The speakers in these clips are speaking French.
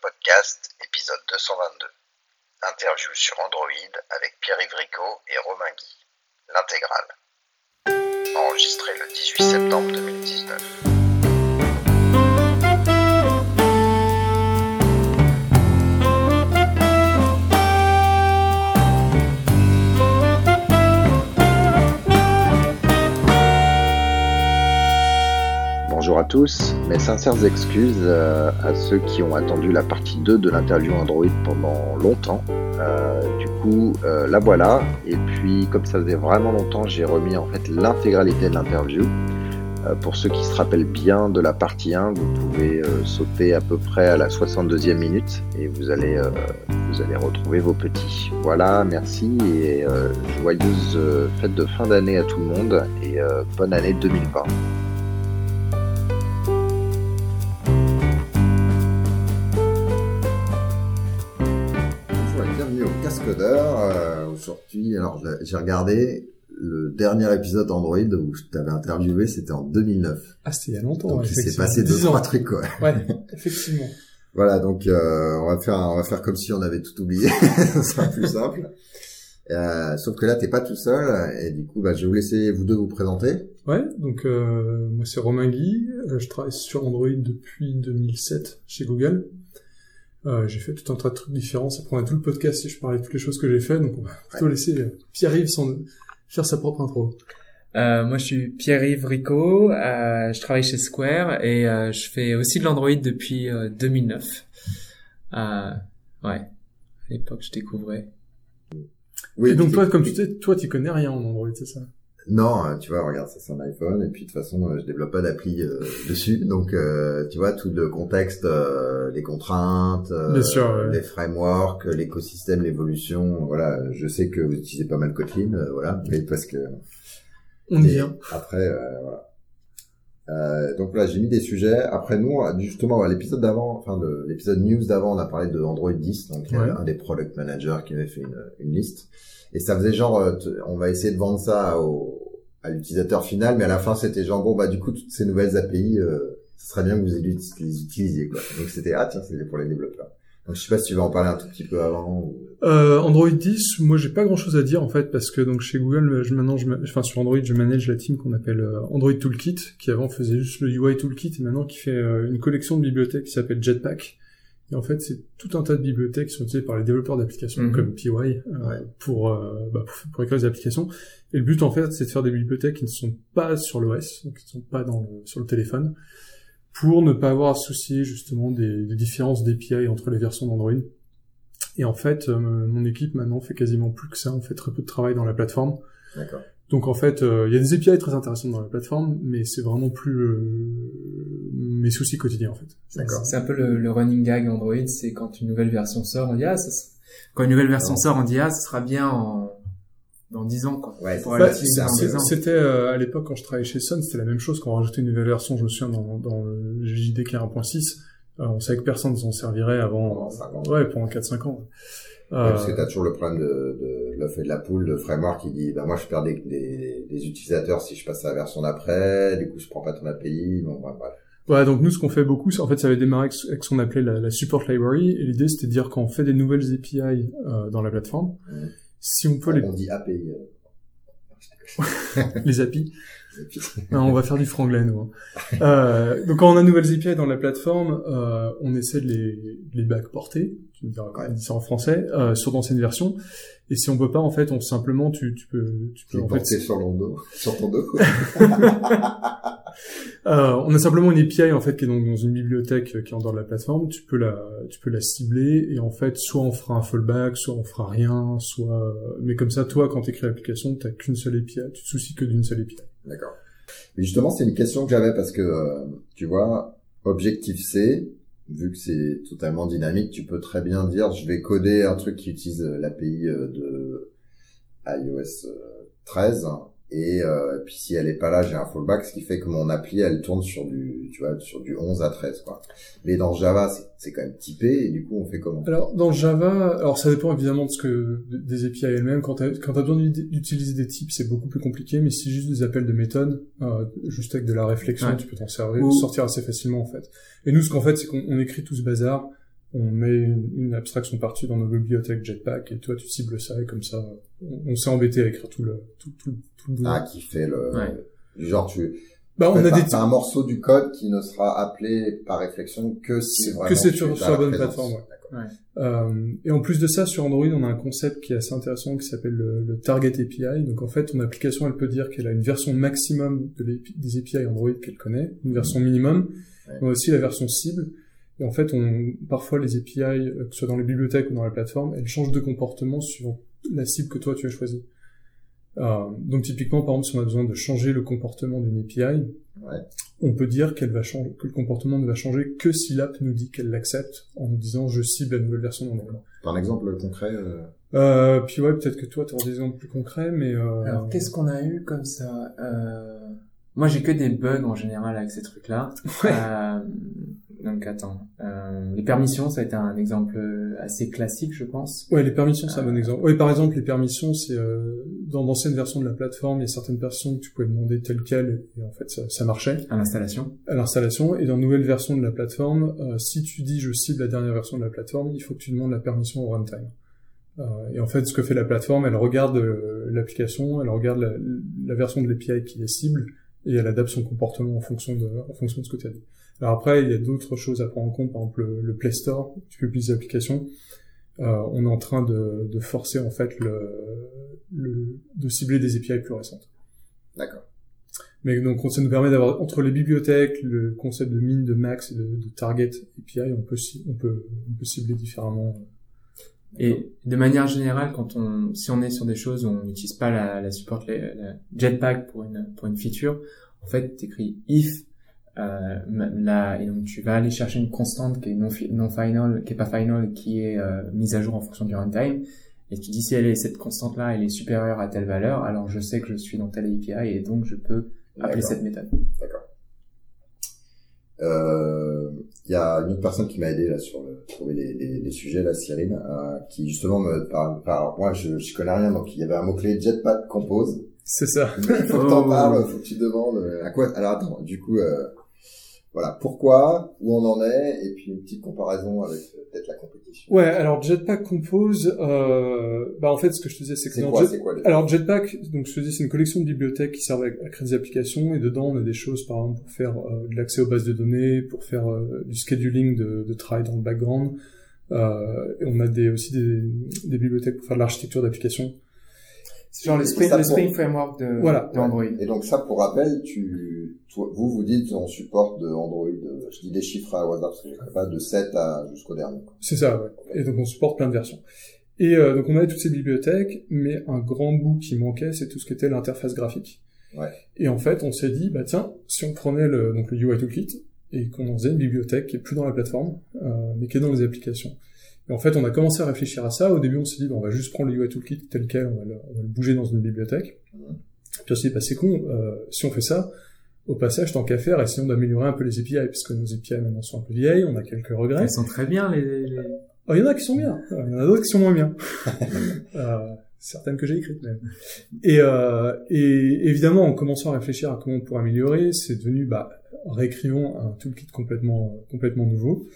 Podcast, épisode 222. Interview sur Android avec Pierre-Yves et Romain Guy. L'intégrale. Enregistré le 18 septembre 2019. Bonjour à tous, mes sincères excuses euh, à ceux qui ont attendu la partie 2 de l'interview Android pendant longtemps. Euh, du coup, euh, la voilà. Et puis, comme ça faisait vraiment longtemps, j'ai remis en fait l'intégralité de l'interview. pour ceux qui se rappellent bien de la partie 1, vous pouvez sauter à peu près à la 62e minute et vous allez, vous allez retrouver vos petits. Voilà, merci et joyeuse fête de fin d'année à tout le monde et bonne année 2020. Aujourd'hui, alors j'ai regardé le dernier épisode Android où je t'avais interviewé, c'était en 2009. Ah, c'était il y a longtemps. Donc il s'est passé deux trois trucs quoi. Ouais, effectivement. voilà, donc euh, on va faire on va faire comme si on avait tout oublié, ça sera plus simple. Euh, sauf que là t'es pas tout seul et du coup bah je vais vous laisser vous deux vous présenter. Ouais, donc euh, moi c'est Romain Guy, je travaille sur Android depuis 2007 chez Google. Euh, j'ai fait tout un tas de trucs différents. Ça prendrait tout le podcast si je parlais de toutes les choses que j'ai fait. Donc on va plutôt laisser euh, Pierre-Yves faire sa propre intro. Euh, moi, je suis Pierre-Yves Rico. Euh, je travaille chez Square et euh, je fais aussi de l'Android depuis 2009. ouais. À l'époque, je découvrais. Oui. Et donc toi, comme tu sais, toi, tu connais rien en Android, c'est ça? Non, euh, tu vois, regarde, ça c'est un iPhone et puis de toute façon, euh, je développe pas d'appli euh, dessus, donc tu vois tout le contexte, les contraintes, les frameworks, l'écosystème, l'évolution. Voilà, je sais que vous utilisez pas mal Kotlin, voilà, mais parce que on y vient. Après, voilà. Euh, donc là, j'ai mis des sujets. Après nous, justement, l'épisode d'avant, enfin l'épisode news d'avant, on a parlé de Android 10, donc un des product managers qui avait fait une, une liste. Et ça faisait genre, euh, on va essayer de vendre ça au, à l'utilisateur final, mais à la fin c'était genre bon bah du coup toutes ces nouvelles API, euh, ce serait bien que vous les utilisiez quoi. Donc c'était ah tiens c'était pour les développeurs. Donc je sais pas si tu veux en parler un tout petit peu avant. Ou... Euh, Android 10, moi j'ai pas grand chose à dire en fait parce que donc chez Google, je, maintenant, je, enfin sur Android, je manage la team qu'on appelle euh, Android Toolkit, qui avant faisait juste le UI Toolkit et maintenant qui fait une collection de bibliothèques qui s'appelle Jetpack et en fait, c'est tout un tas de bibliothèques qui sont utilisées par les développeurs d'applications mhm. comme PY euh, pour, euh, bah, pour, pour écrire des applications. Et le but, en fait, c'est de faire des bibliothèques qui ne sont pas sur l'OS, donc qui ne sont pas dans le, sur le téléphone, pour ne pas avoir à soucier justement des, des différences d'API entre les versions d'Android. Et en fait, euh, mon équipe maintenant fait quasiment plus que ça. On fait très peu de travail dans la plateforme. D'accord. Donc en fait, euh, il y a des API très intéressantes dans la plateforme, mais c'est vraiment plus euh, mes soucis quotidiens en fait. C'est un peu le, running gag Android, c'est quand une nouvelle version sort, on dit ah ça quand une nouvelle version sort, on dit ah ça sera bien en dans 10 ans quoi. Ouais, bah, c'était euh, à l'époque quand je travaillais chez Sun, c'était la même chose quand on rajoutait une nouvelle version, je me souviens dans, dans le JDK 1.6, on savait que personne ne s'en servirait avant, ouais pendant 4 5 ans. Euh... parce que tu as toujours le problème de, de l'œuf et de la poule de framework qui dit bah moi je perds des, des, des, utilisateurs si je passe à la version d'après, du coup je prends pas ton API, bon bref. Ouais, donc nous ce qu'on fait beaucoup, c'est en fait ça avait démarré avec ce qu'on appelait la, la, support library et l'idée c'était de dire quand on fait des nouvelles API euh, dans la plateforme, si on peut les on dit API euh. les API on va faire du franglais, nous. Hein. Euh, donc, quand on a de nouvelles API dans la plateforme, euh, on essaie de les, de les backporter, tu me diras quand même ça en français, euh, sur d'anciennes versions. Et si on peut pas, en fait, on simplement, tu, tu peux, tu peux en fait, sur, dos, sur ton dos. Euh, on a simplement une API en fait qui est donc dans une bibliothèque qui est en dehors de la plateforme. Tu peux la, tu peux la cibler et en fait, soit on fera un fallback, soit on fera rien, soit. Mais comme ça, toi, quand tu écris l'application, t'as qu'une seule API. Tu te soucies que d'une seule API. D'accord. Mais justement, c'est une question que j'avais parce que euh, tu vois, Objective C, vu que c'est totalement dynamique, tu peux très bien dire je vais coder un truc qui utilise l'API euh, de iOS 13 et euh, puis si elle est pas là, j'ai un fallback, ce qui fait que mon appli elle tourne sur du, tu vois, sur du 11 à 13 quoi. Mais dans Java, c'est quand même typé et du coup on fait comment? Alors dans Java, alors ça dépend évidemment de ce que des API elles-mêmes. Quand tu as besoin d'utiliser des types, c'est beaucoup plus compliqué. Mais si juste des appels de méthode, euh, juste avec de la réflexion, tu peux t'en servir, sortir assez facilement en fait. Et nous, ce qu'on fait, c'est qu'on écrit tout ce bazar on met une, abstraction partie dans nos bibliothèques Jetpack et toi tu cibles ça et comme ça on, s'est embêté à écrire tout le tout, tout, tout le Ah, qui fait le genre tu bah, on a des un morceau du code qui ne sera appelé par réflexion que si vraiment que c'est sur, sur la bonne plateforme. Ouais. Euh, et en plus de ça, sur Android, on a un concept qui est assez intéressant qui s'appelle le, Target API. Donc en fait, ton application, elle peut dire qu'elle a une version maximum de des API Android qu'elle connaît, une version minimum. A aussi la version cible. Et en fait, on, parfois les API, euh, que ce soit dans les bibliothèques ou dans la plateforme, elles changent de comportement suivant la cible que toi tu as choisie. Euh, donc typiquement, par exemple, si on a besoin de changer le comportement d'une API, ouais. on peut dire qu'elle va changer, que le comportement ne va changer que si l'app nous dit qu'elle l'accepte en nous disant je cible la nouvelle version d'Android. un exemple concret euh... Euh, Puis ouais, peut-être que toi, tu auras des exemples plus concrets, mais... Euh... Alors, qu'est-ce qu'on a eu comme ça? Euh... Moi, j'ai que des bugs en général avec ces trucs-là. Ouais. Euh, donc attends, euh, les permissions, ça a été un exemple assez classique, je pense. Ouais, les permissions, c'est un bon euh, exemple. Oui, par exemple, les permissions, c'est euh, dans d'anciennes versions de la plateforme, il y a certaines personnes que tu pouvais demander telles quelles, et en fait, ça, ça marchait. À l'installation. À l'installation, et dans une nouvelle version de la plateforme, euh, si tu dis je cible la dernière version de la plateforme, il faut que tu demandes la permission au runtime. Euh, et en fait, ce que fait la plateforme, elle regarde l'application, elle regarde la, la version de l'API qui est cible, et elle adapte son comportement en fonction de, en fonction de ce que tu as dit. Alors après, il y a d'autres choses à prendre en compte, par exemple le, Play Store, tu publies des applications. Euh, on est en train de, de forcer en fait le, le, de cibler des API plus récentes. D'accord. Mais donc ça nous permet d'avoir entre les bibliothèques, le concept de mine, de max et de, de target API, on peut on peut on peut cibler différemment. Et de manière générale, quand on si on est sur des choses où on n'utilise pas la, la support la, la Jetpack pour une pour une feature, en fait, t'écris if euh, là, et donc tu vas aller chercher une constante qui est non, non final, qui est pas final, qui est euh, mise à jour en fonction du runtime. Et tu dis si elle est cette constante là, elle est supérieure à telle valeur, alors je sais que je suis dans telle API et donc je peux appeler cette méthode. D'accord. Euh, il y a une autre personne qui m'a aidé là sur le, trouver les, les, les sujets, la Cyrine, euh, qui justement me parle. Alors moi, je, je connais rien, donc il y avait un mot clé Jetpack Compose. C'est ça. Il faut que t'en oh. parles, faut que tu demandes à quoi. Alors attends, du coup, euh, voilà, pourquoi, où on en est, et puis une petite comparaison avec euh, peut-être la compétition. Ouais, alors Jetpack Compose, euh, bah en fait, ce que je te disais, c'est que dans quoi, quoi, alors Jetpack, donc je te disais, c'est une collection de bibliothèques qui servent à, créer des applications, et dedans on a des choses, par exemple, pour faire euh, de l'accès aux bases de données, pour faire euh, du scheduling de, de travail dans le background. Euh, et on a des, aussi des, des bibliothèques pour faire de l'architecture d'applications. C'est genre le Spring, Framework de, voilà. de Android. Et donc ça, pour rappel, tu, vous vous dites on supporte de Android, je dis des chiffres à hasard parce que je pas, de 7 à jusqu'au dernier. C'est ça, ouais. Et donc on supporte plein de versions. Et euh, donc on avait toutes ces bibliothèques, mais un grand bout qui manquait, c'est tout ce qui était l'interface graphique. Ouais. Et en fait, on s'est dit, bah tiens, si on prenait le, donc le UI Toolkit et qu'on en faisait une bibliothèque qui est plus dans la plateforme, euh, mais qui est dans les applications. Et en fait, on a commencé à réfléchir à ça. Au début, on s'est dit, on va juste prendre le UI Toolkit tel quel, on va le, on va le bouger dans une bibliothèque. Puis on s'est dit, bah, c'est con, euh, si on fait ça, au passage, tant qu'à faire, essayons d'améliorer un peu les API, parce que nos API maintenant sont un peu vieilles, on a quelques regrets. Elles sont très bien, les... les... Oh, il y en a qui sont bien, il y en a d'autres qui sont moins bien. euh, certaines que j'ai écrites même. Et, euh, et évidemment, en commençant à réfléchir à comment on pourrait améliorer, c'est devenu, bah, réécrivons un toolkit complètement, complètement nouveau.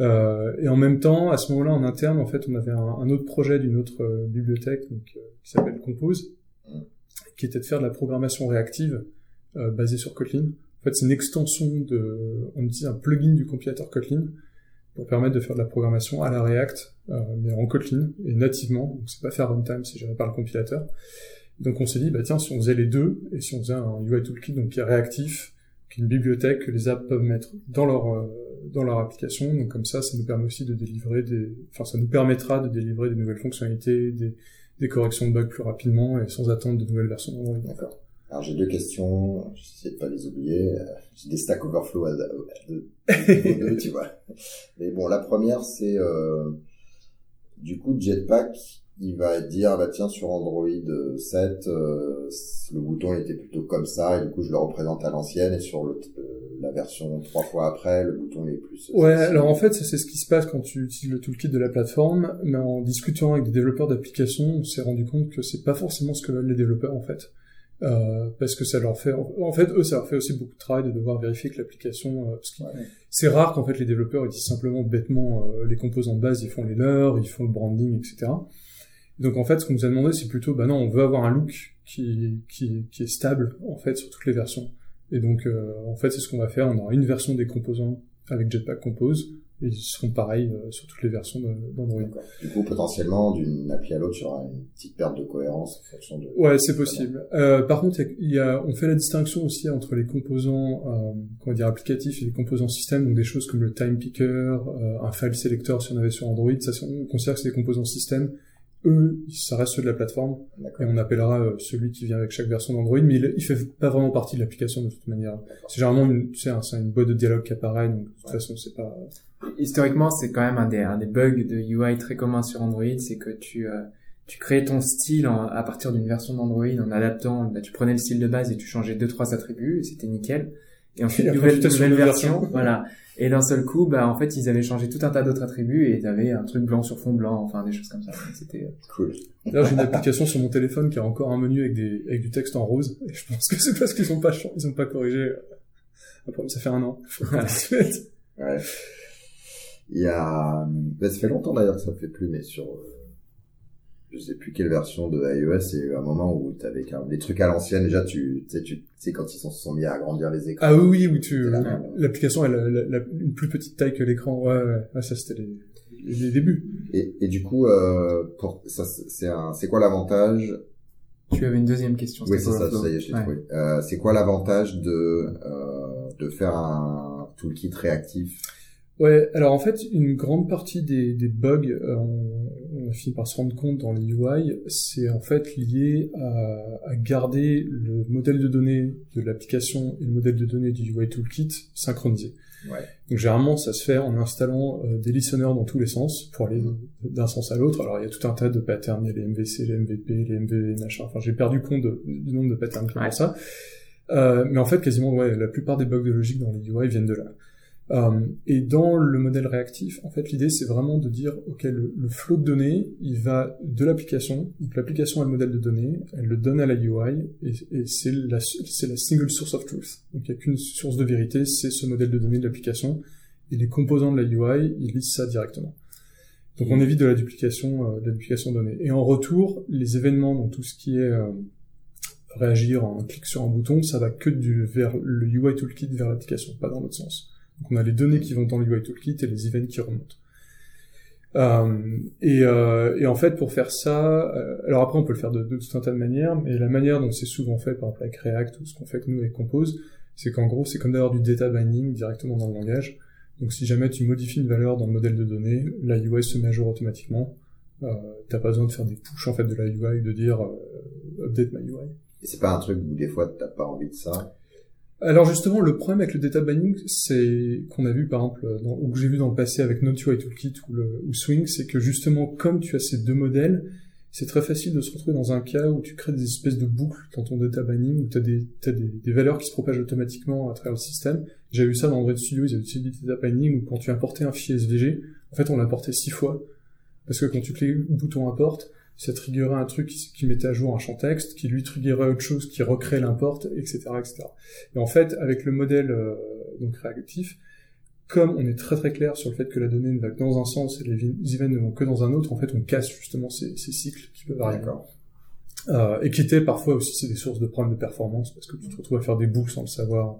Euh, et en même temps, à ce moment-là, en interne, en fait, on avait un, autre projet d'une autre euh, bibliothèque donc, euh, qui s'appelle Compose, qui était de faire de la programmation réactive euh, basée sur Kotlin. En fait, c'est une extension de, on utilise un plugin du compilateur Kotlin pour permettre de faire de la programmation à la React, mais en Kotlin et nativement. Donc, c'est pas faire runtime, c'est géré par le compilateur. Donc, on s'est dit, bah tiens, si on faisait les deux et si on faisait un UI toolkit donc qui est réactif, une bibliothèque que les apps peuvent mettre dans leur dans leur application. Donc comme ça, ça nous permet aussi de délivrer des, enfin ça nous permettra de délivrer des nouvelles fonctionnalités, des, des corrections de bugs plus rapidement et sans attendre de nouvelles versions d'Android. D'accord. Alors j'ai deux questions, j'essaie de pas les oublier. J'ai des Stack Overflow à, deux, tu vois. Mais bon, la première c'est euh, du coup Jetpack il va dire bah tiens sur Android 7 euh, le bouton était plutôt comme ça et du coup je le représente à l'ancienne et sur le, euh, la version trois fois après le bouton est plus ouais alors en fait c'est ce qui se passe quand tu utilises le toolkit de la plateforme mais en discutant avec des développeurs d'applications on s'est rendu compte que c'est pas forcément ce que veulent les développeurs en fait. Euh, parce que ça leur fait, en fait, eux, ça leur fait aussi beaucoup de travail de devoir vérifier que l'application, euh, parce que c'est rare qu'en fait les développeurs utilisent simplement bêtement euh, les composants de base, ils font les leurs, ils font le branding, etc. Donc en fait, ce qu'on nous a demandé, c'est plutôt, bah non, on veut avoir un look qui, qui, qui est stable en fait sur toutes les versions. Et donc en fait, c'est ce qu'on va faire. On aura une version des composants avec Jetpack Compose, ils seront pareils euh, sur toutes les versions d'Android. Du coup, potentiellement, d'une appli à l'autre, il y aura une petite perte de cohérence en fonction de... Ouais, c'est possible. Euh, par contre, il y a, on fait la distinction aussi entre les composants, euh, comment dire, applicatifs et les composants système, donc des choses comme le time picker, euh, un file selector si on avait sur Android, ça, on considère que c'est des composants système eux, ça reste ceux de la plateforme, et on appellera euh, celui qui vient avec chaque version d'Android, mais il, il, fait pas vraiment partie de l'application de toute manière. C'est généralement une, tu sais, c'est une boîte de dialogue qui apparaît, donc de toute façon, c'est pas... Historiquement, c'est quand même un des, un des bugs de UI très communs sur Android, c'est que tu, euh, tu crées ton style à partir d'une version d'Android en adaptant, bah, tu prenais le style de base et tu changeais deux, trois attributs, et c'était nickel. Et ensuite, nouvelle, nouvelle version, voilà. Et d'un seul coup, bah en fait, ils avaient changé tout un tas d'autres attributs et t'avais un truc blanc sur fond blanc, enfin des choses comme ça. C'était euh, cool. D'ailleurs, j'ai une application sur mon téléphone qui a encore un menu avec des avec du texte en rose. Et je pense que c'est parce qu'ils ont pas ils ont pas corrigé. Après, ça fait un an. ouais. Il y a, bah, ça fait longtemps d'ailleurs que ça fait plus, mais sur euh, je sais plus quelle version de iOS, c'est un moment où tu avais des trucs à l'ancienne. Déjà, tu sais, tu sais quand ils se sont mis à agrandir les écrans. Ah oui, oui, où tu l'application elle a une plus petite taille que l'écran. Ouais, ouais. ça c'était les, les, débuts. Et, et du coup, euh, pour ça, c'est c'est quoi l'avantage? Tu avais une deuxième question. Oui, c'est ça. Ça y est, je l'ai trouvé. Euh, c'est quoi l'avantage de euh, de faire un toolkit réactif? Ouais, alors en fait, une grande partie des, des bugs, euh, on, on, a fini par se rendre compte dans les UI, c'est en fait lié à, à, garder le modèle de données de l'application et le modèle de données du UI Toolkit synchronisés. Ouais. Donc généralement, ça se fait en installant euh, des listeners dans tous les sens pour aller d'un sens à l'autre. Alors il y a tout un tas de patterns, il y a les MVC, les MVP, les MVV, machin. Enfin, j'ai perdu compte du nombre de patterns qui ouais. ça. Euh, mais en fait, quasiment, ouais, la plupart des bugs de logique dans les UI viennent de là. Euh, et dans le modèle réactif, en fait, l'idée c'est vraiment de dire, ok, le, le, flot de données, il va de l'application. Donc l'application a le modèle de données, elle le donne à la UI, et, et c'est la, single source of truth. Donc il n'y a qu'une source de vérité, c'est ce modèle de données de l'application, et les composants de la UI, ils lisent ça directement. Donc on évite de la duplication, euh, de la duplication de données. Et en retour, les événements, donc tout ce qui est euh, réagir en clic sur un bouton, ça va que du vers le UI toolkit vers l'application, pas dans l'autre sens. Donc on a les données qui vont dans le UI Toolkit et les events qui remontent. Euh, et, euh, et, en fait, pour faire ça, euh, alors après on peut le faire de, tout un tas de manières, mais la manière dont c'est souvent fait, par exemple avec React ou ce qu'on fait avec nous avec Compose, c'est qu'en gros c'est comme d'avoir du data binding directement dans le langage. Donc si jamais tu modifies une valeur dans le modèle de données, la UI se met à jour automatiquement. T'as pas besoin de faire des push en fait de la UI, de dire update my UI. C'est pas un truc où des fois t'as pas envie de ça? Alors justement, le problème avec le data binding, c'est qu'on a vu par exemple, dans, ou que j'ai vu dans le passé avec NoteUI Toolkit ou, Swing, c'est que justement, comme tu as ces deux modèles, c'est très facile de se retrouver dans un cas où tu crées des espèces de boucles dans ton data binding, où tu as, des, valeurs qui se propagent automatiquement à travers le système. J'ai vu ça dans Android Studio, ils avaient utilisé du data binding, où quand tu importais un fichier SVG, en fait on l'importait six fois, parce que quand tu cliques bouton import, ça triggerait un truc qui, qui, mettait à jour un champ texte, qui lui triggerait autre chose, qui recrée l'import, etc., etc. Et en fait, avec le modèle euh, donc réactif, comme on est très très clair sur le fait que la donnée ne va que dans un sens et les events ne vont que dans un autre, en fait, on casse justement ces, ces cycles qui peuvent arriver. Euh, et qui étaient parfois aussi c'est des sources de problèmes de performance parce que tu te retrouves à faire des boucles sans le savoir.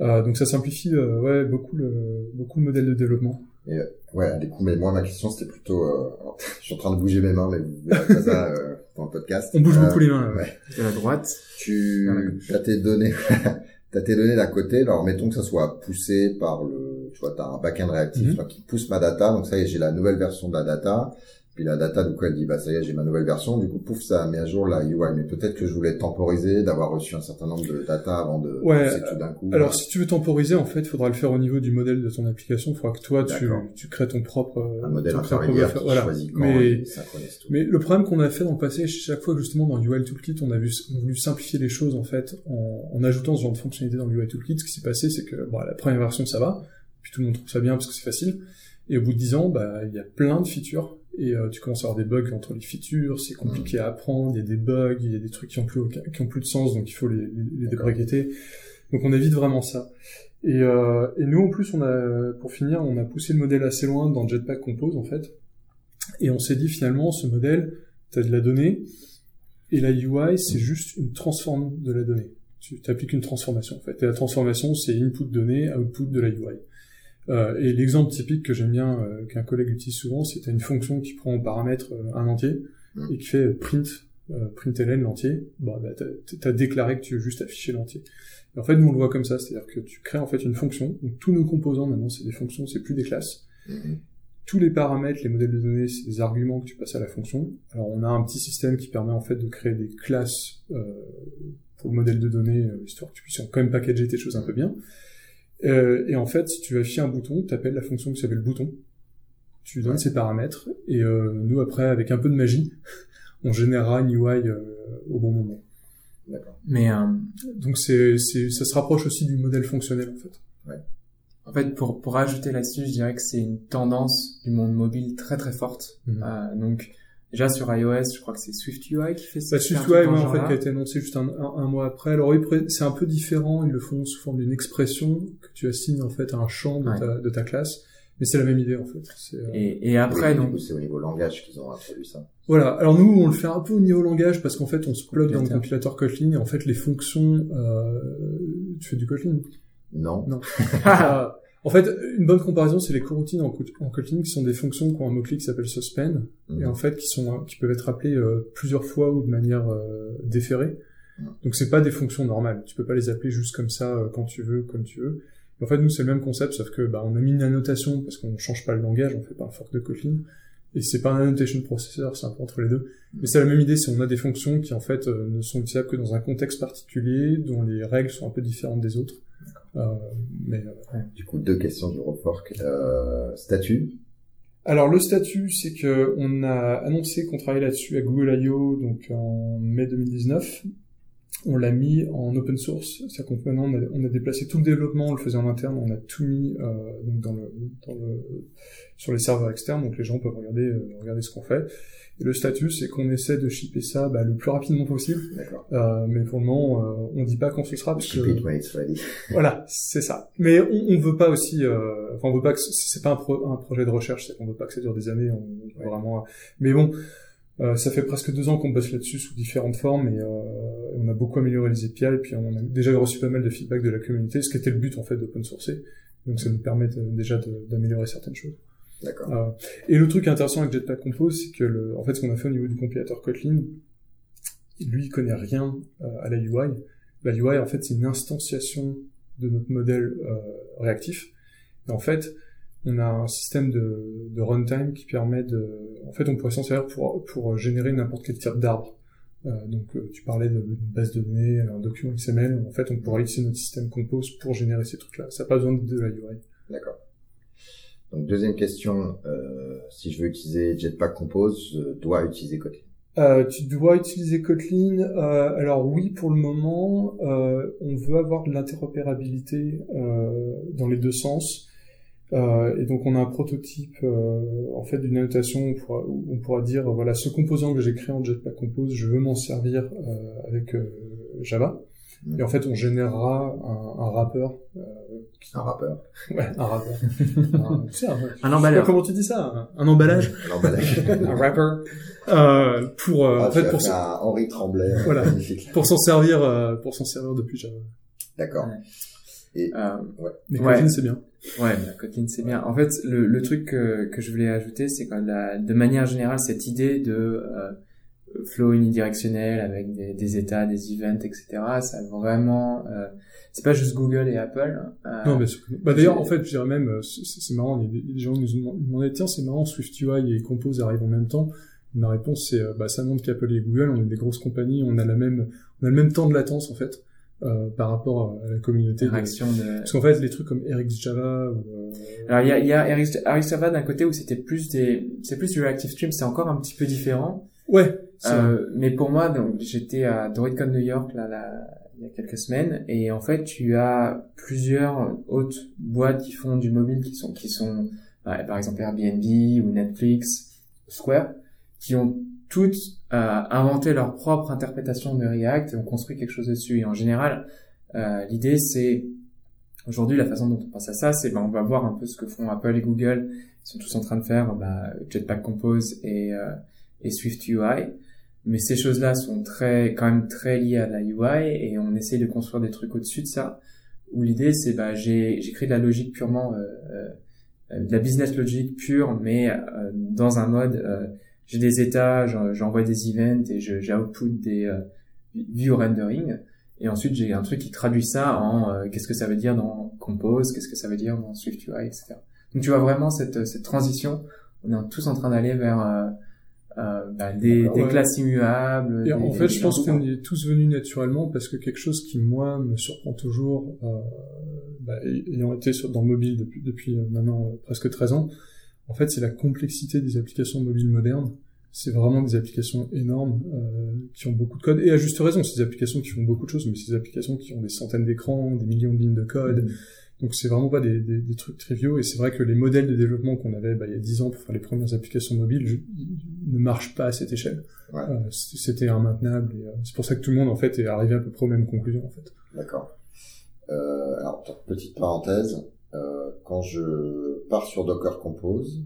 Euh, donc ça simplifie euh, ouais beaucoup le beaucoup le modèle de développement. Et, ouais, du coup, mais moi, ma question, c'était plutôt, euh, je suis en train de bouger mes mains, mais vous verrez pas ça, euh, dans le podcast. On bouge beaucoup les mains, là. Ouais. De la droite. Tu, t'as tes données, t'as tes données d'à côté, alors mettons que ça soit poussé par le, tu vois, t'as un backend réactif, qui pousse ma data, donc ça y est, j'ai la nouvelle version de la data, puis la data, du coup, elle dit, bah, ça y est, j'ai ma nouvelle version. Du coup, pouf, ça met à jour la UI. Mais peut-être que je voulais temporiser, d'avoir reçu un certain nombre de data avant de ouais, tout d'un coup. Alors, si tu veux temporiser, en fait, il faudra le faire au niveau du modèle de ton application. Il faudra que toi, tu, tu crées ton propre... Un modèle intermédiaire qui voilà. choisit quand mais, tout. mais le problème qu'on a fait dans le passé, chaque fois, justement, dans UI Toolkit, on a, vu, on a voulu simplifier les choses, en fait, en, en ajoutant ce genre de fonctionnalité dans UI Toolkit. Ce qui s'est passé, c'est que, bon, la première version, ça va. Puis tout le monde trouve ça bien parce que c'est facile. Et au bout de 10 ans, bah, il y a plein de features et euh, tu commences à avoir des bugs entre les features, c'est compliqué à apprendre, il y a des bugs, il y a des trucs qui ont plus aucun, qui ont plus de sens, donc il faut les, les, les débraqueter. Donc on évite vraiment ça. Et, euh, et nous en plus, on a, pour finir, on a poussé le modèle assez loin dans Jetpack Compose en fait, et on s'est dit finalement, ce modèle, tu as de la donnée, et la UI, c'est juste une transforme de la donnée. Tu appliques une transformation en fait. Et la transformation, c'est input donnée, output de la UI. Euh, et l'exemple typique que j'aime bien, euh, qu'un collègue utilise souvent, c'est une fonction qui prend en paramètre euh, un entier Mm. et qui fait print, euh, println l'entier. Bon, bah, t'as as déclaré que tu veux juste afficher l'entier. Et en fait, nous on le voit comme ça, c'est-à-dire que tu crées en fait une fonction. Donc tous nos composants maintenant, c'est des fonctions, c'est plus des classes. Mhm. Tous les paramètres, les modèles de données, c'est des arguments que tu passes à la fonction. Alors on a un petit système qui permet en fait de créer des classes euh, pour le modèle de données, histoire que tu puisses quand même packager tes choses un peu bien. Euh, et en fait, si tu veux afficher un bouton, tu appelles la fonction qui s'appelle bouton. Tu lui donnes Ouais. ses paramètres et euh, nous après, avec un peu de magie, on générera une UI euh, au bon moment. D'accord. Mais euh, Donc c'est, c'est, ça se rapproche aussi du modèle fonctionnel en fait. en fait, pour pour ajouter là-dessus, je dirais que c'est une tendance du monde mobile très très forte. Mhm. Euh, donc déjà sur iOS, je crois que c'est SwiftUI qui fait Bah, faire SwiftUI, ouais, en fait, qui a été annoncé juste un, un, un mois après. Alors, c'est un peu différent. Ils le font sous forme d'une expression que tu assignes, en fait, à un champ de, Ouais. ta, de ta classe. Mais c'est la même idée, en fait. Euh, Et, et après, Oui, donc, du coup, c'est au niveau langage qu'ils ont introduit ça. Voilà. Alors, nous, on le fait un peu au niveau langage parce qu'en fait, on se plug dans le Compilateur. compilateur Kotlin et en fait, les fonctions, euh, tu fais du Kotlin? Non. Non. En fait, une bonne comparaison, c'est les coroutines en, Kot- en Kotlin qui sont des fonctions qui ont un mot-clé qui s'appelle suspend Mhm. et en fait qui sont qui peuvent être appelées euh, plusieurs fois ou de manière euh, déférée. Mhm. Donc c'est pas des fonctions normales. Tu peux pas les appeler juste comme ça euh, quand tu veux, comme tu veux. Et en fait, nous c'est le même concept, sauf que bah, on a mis une annotation parce qu'on change pas le langage, on fait pas un fork de Kotlin. Et c'est pas un annotation processor, c'est un peu entre les deux. Mais c'est la même idée, c'est on a des fonctions qui en fait euh, ne sont utilisables que dans un contexte particulier, dont les règles sont un peu différentes des autres. Euh, mais euh, Du coup, deux questions du refork. Euh, statut. Alors le statut, c'est que on a annoncé qu'on travaillait là-dessus à Google I.O. donc en mai 2019. On l'a mis en open source, c'est-à-dire qu'on maintenant on a, on a déplacé tout le développement, on le faisait en interne, on a tout mis euh, donc dans le, dans le, sur les serveurs externes, donc les gens peuvent regarder, euh, regarder ce qu'on fait. Et le statut, c'est qu'on essaie de shipper ça bah, le plus rapidement possible, D'accord. euh, mais pour le moment, euh, on dit pas quand ce sera, parce que it when it's ready. voilà, c'est ça. Mais on, on veut pas aussi, euh, enfin on veut pas que ce- c'est pas un, pro- un projet de recherche, c'est qu'on veut pas que ça dure des années. On Ouais. vraiment. Mais bon, euh, ça fait presque deux ans qu'on bosse là-dessus sous différentes formes et euh, on a beaucoup amélioré les API et puis on a déjà reçu pas mal de feedback de la communauté, ce qui était le but en fait d'open sourcer. Donc ça nous permet de- déjà d'améliorer certaines choses. D'accord. Euh, et le truc intéressant avec Jetpack Compose, c'est que le, en fait, ce qu'on a fait au niveau du compilateur Kotlin, lui, il connaît rien euh, à la UI. La UI, en fait, c'est une instanciation de notre modèle euh, réactif. Et en fait, on a un système de, de runtime qui permet de, en fait, on pourrait s'en servir pour pour générer n'importe quel type d'arbre. Euh, donc, euh, tu parlais de- d'une base de données, un document XML. En fait, on pourrait utiliser notre système Compose pour générer ces trucs-là. Ça n'a pas besoin de la UI. D'accord. Donc, deuxième question. Euh, si je veux utiliser Jetpack Compose, je dois utiliser Kotlin. Euh, tu dois utiliser Kotlin. Euh, alors oui, pour le moment, euh, on veut avoir de l'interopérabilité euh, dans les deux sens. Euh, et donc on a un prototype euh, en fait d'une annotation où on pourra, où on pourra dire voilà ce composant que j'ai créé en Jetpack Compose, je veux m'en servir euh, avec euh, Java. Et en fait on générera un, un wrapper. Euh, qui- Un rappeur. Ouais, un wrapper. un, tu sais, un- emballeur. Comment tu dis ça Un, un emballage Un emballage. Un wrapper. Euh, pour euh, Ah, en fait pour fait un Henri Tremblay. Voilà. Magnifique. pour s'en servir euh, pour s'en servir depuis Java. D'accord. Euh, Mais Ouais. Kotlin c'est bien. Ouais, bah, Kotlin c'est bien. En fait, le, le truc que, que je voulais ajouter, c'est que la, de manière générale, cette idée de euh, flow unidirectionnel avec des, des états, des events, etc. Ça vraiment, euh, c'est pas juste Google et Apple. euh, Non mais c'est- bah d'ailleurs en fait je dirais même euh, c'est marrant il y a des, des gens qui nous ont demandé tiens c'est marrant SwiftUI et Compose arrivent en même temps. Ma réponse c'est euh, bah ça montre qu'Apple et Google on est des grosses compagnies on a la même on a le même temps de latence en fait euh, par rapport à la communauté. de- réaction de... Parce qu'en fait les trucs comme RxJava ou euh, Alors il y a, y a Java d'un côté où c'était plus des, c'est plus du Reactive Stream, c'est encore un petit peu différent. ouais. Euh, mais pour moi, donc j'étais à DroidCon New York là, là, il y a quelques semaines, et en fait, tu as plusieurs autres boîtes qui font du mobile, qui sont, qui sont, ouais, par exemple Airbnb ou Netflix Square, qui ont toutes euh, inventé leur propre interprétation de React et ont construit quelque chose dessus. Et en général, euh, l'idée c'est aujourd'hui la façon dont on pense à ça, c'est ben on va voir un peu ce que font Apple et Google. Ils sont tous en train de faire bah, Jetpack Compose et, euh, et Swift UI. Mais ces choses-là sont très, quand même très liées à la UI et on essaie de construire des trucs au-dessus de ça. Où l'idée c'est bah j'ai créé de la logique purement euh, euh, de la business logic pure, mais euh, dans un mode j'ai des états, j'envoie des events et j'ai output des view rendering. Et ensuite, j'ai un truc qui traduit ça en qu'est-ce que ça veut dire dans Compose, qu'est-ce que ça veut dire dans SwiftUI, etc. Donc tu vois vraiment cette, cette transition. On est tous en train d'aller vers euh, bah, des, des classes immuables. Et en fait, je pense qu'on y est tous venus naturellement parce que quelque chose qui moi me surprend toujours, euh, bah, ayant été sur, dans le mobile depuis, depuis euh, maintenant euh, presque 13 ans, en fait, c'est la complexité des applications mobiles modernes. C'est vraiment des applications énormes euh, qui ont beaucoup de code et à juste raison. C'est des applications qui font beaucoup de choses, mais c'est des applications qui ont des centaines d'écrans, des millions de lignes de code. Mmh. Donc c'est vraiment pas des, des, des, trucs triviaux et c'est vrai que les modèles de développement qu'on avait bah, il y a 10 ans pour faire les premières applications mobiles ne marchent pas à cette échelle. Ouais. Euh, C'était immaintenable euh, c'est pour ça que tout le monde en fait est arrivé à peu près aux mêmes conclusions en fait. D'accord. Euh, alors petite parenthèse, quand je pars sur Docker Compose,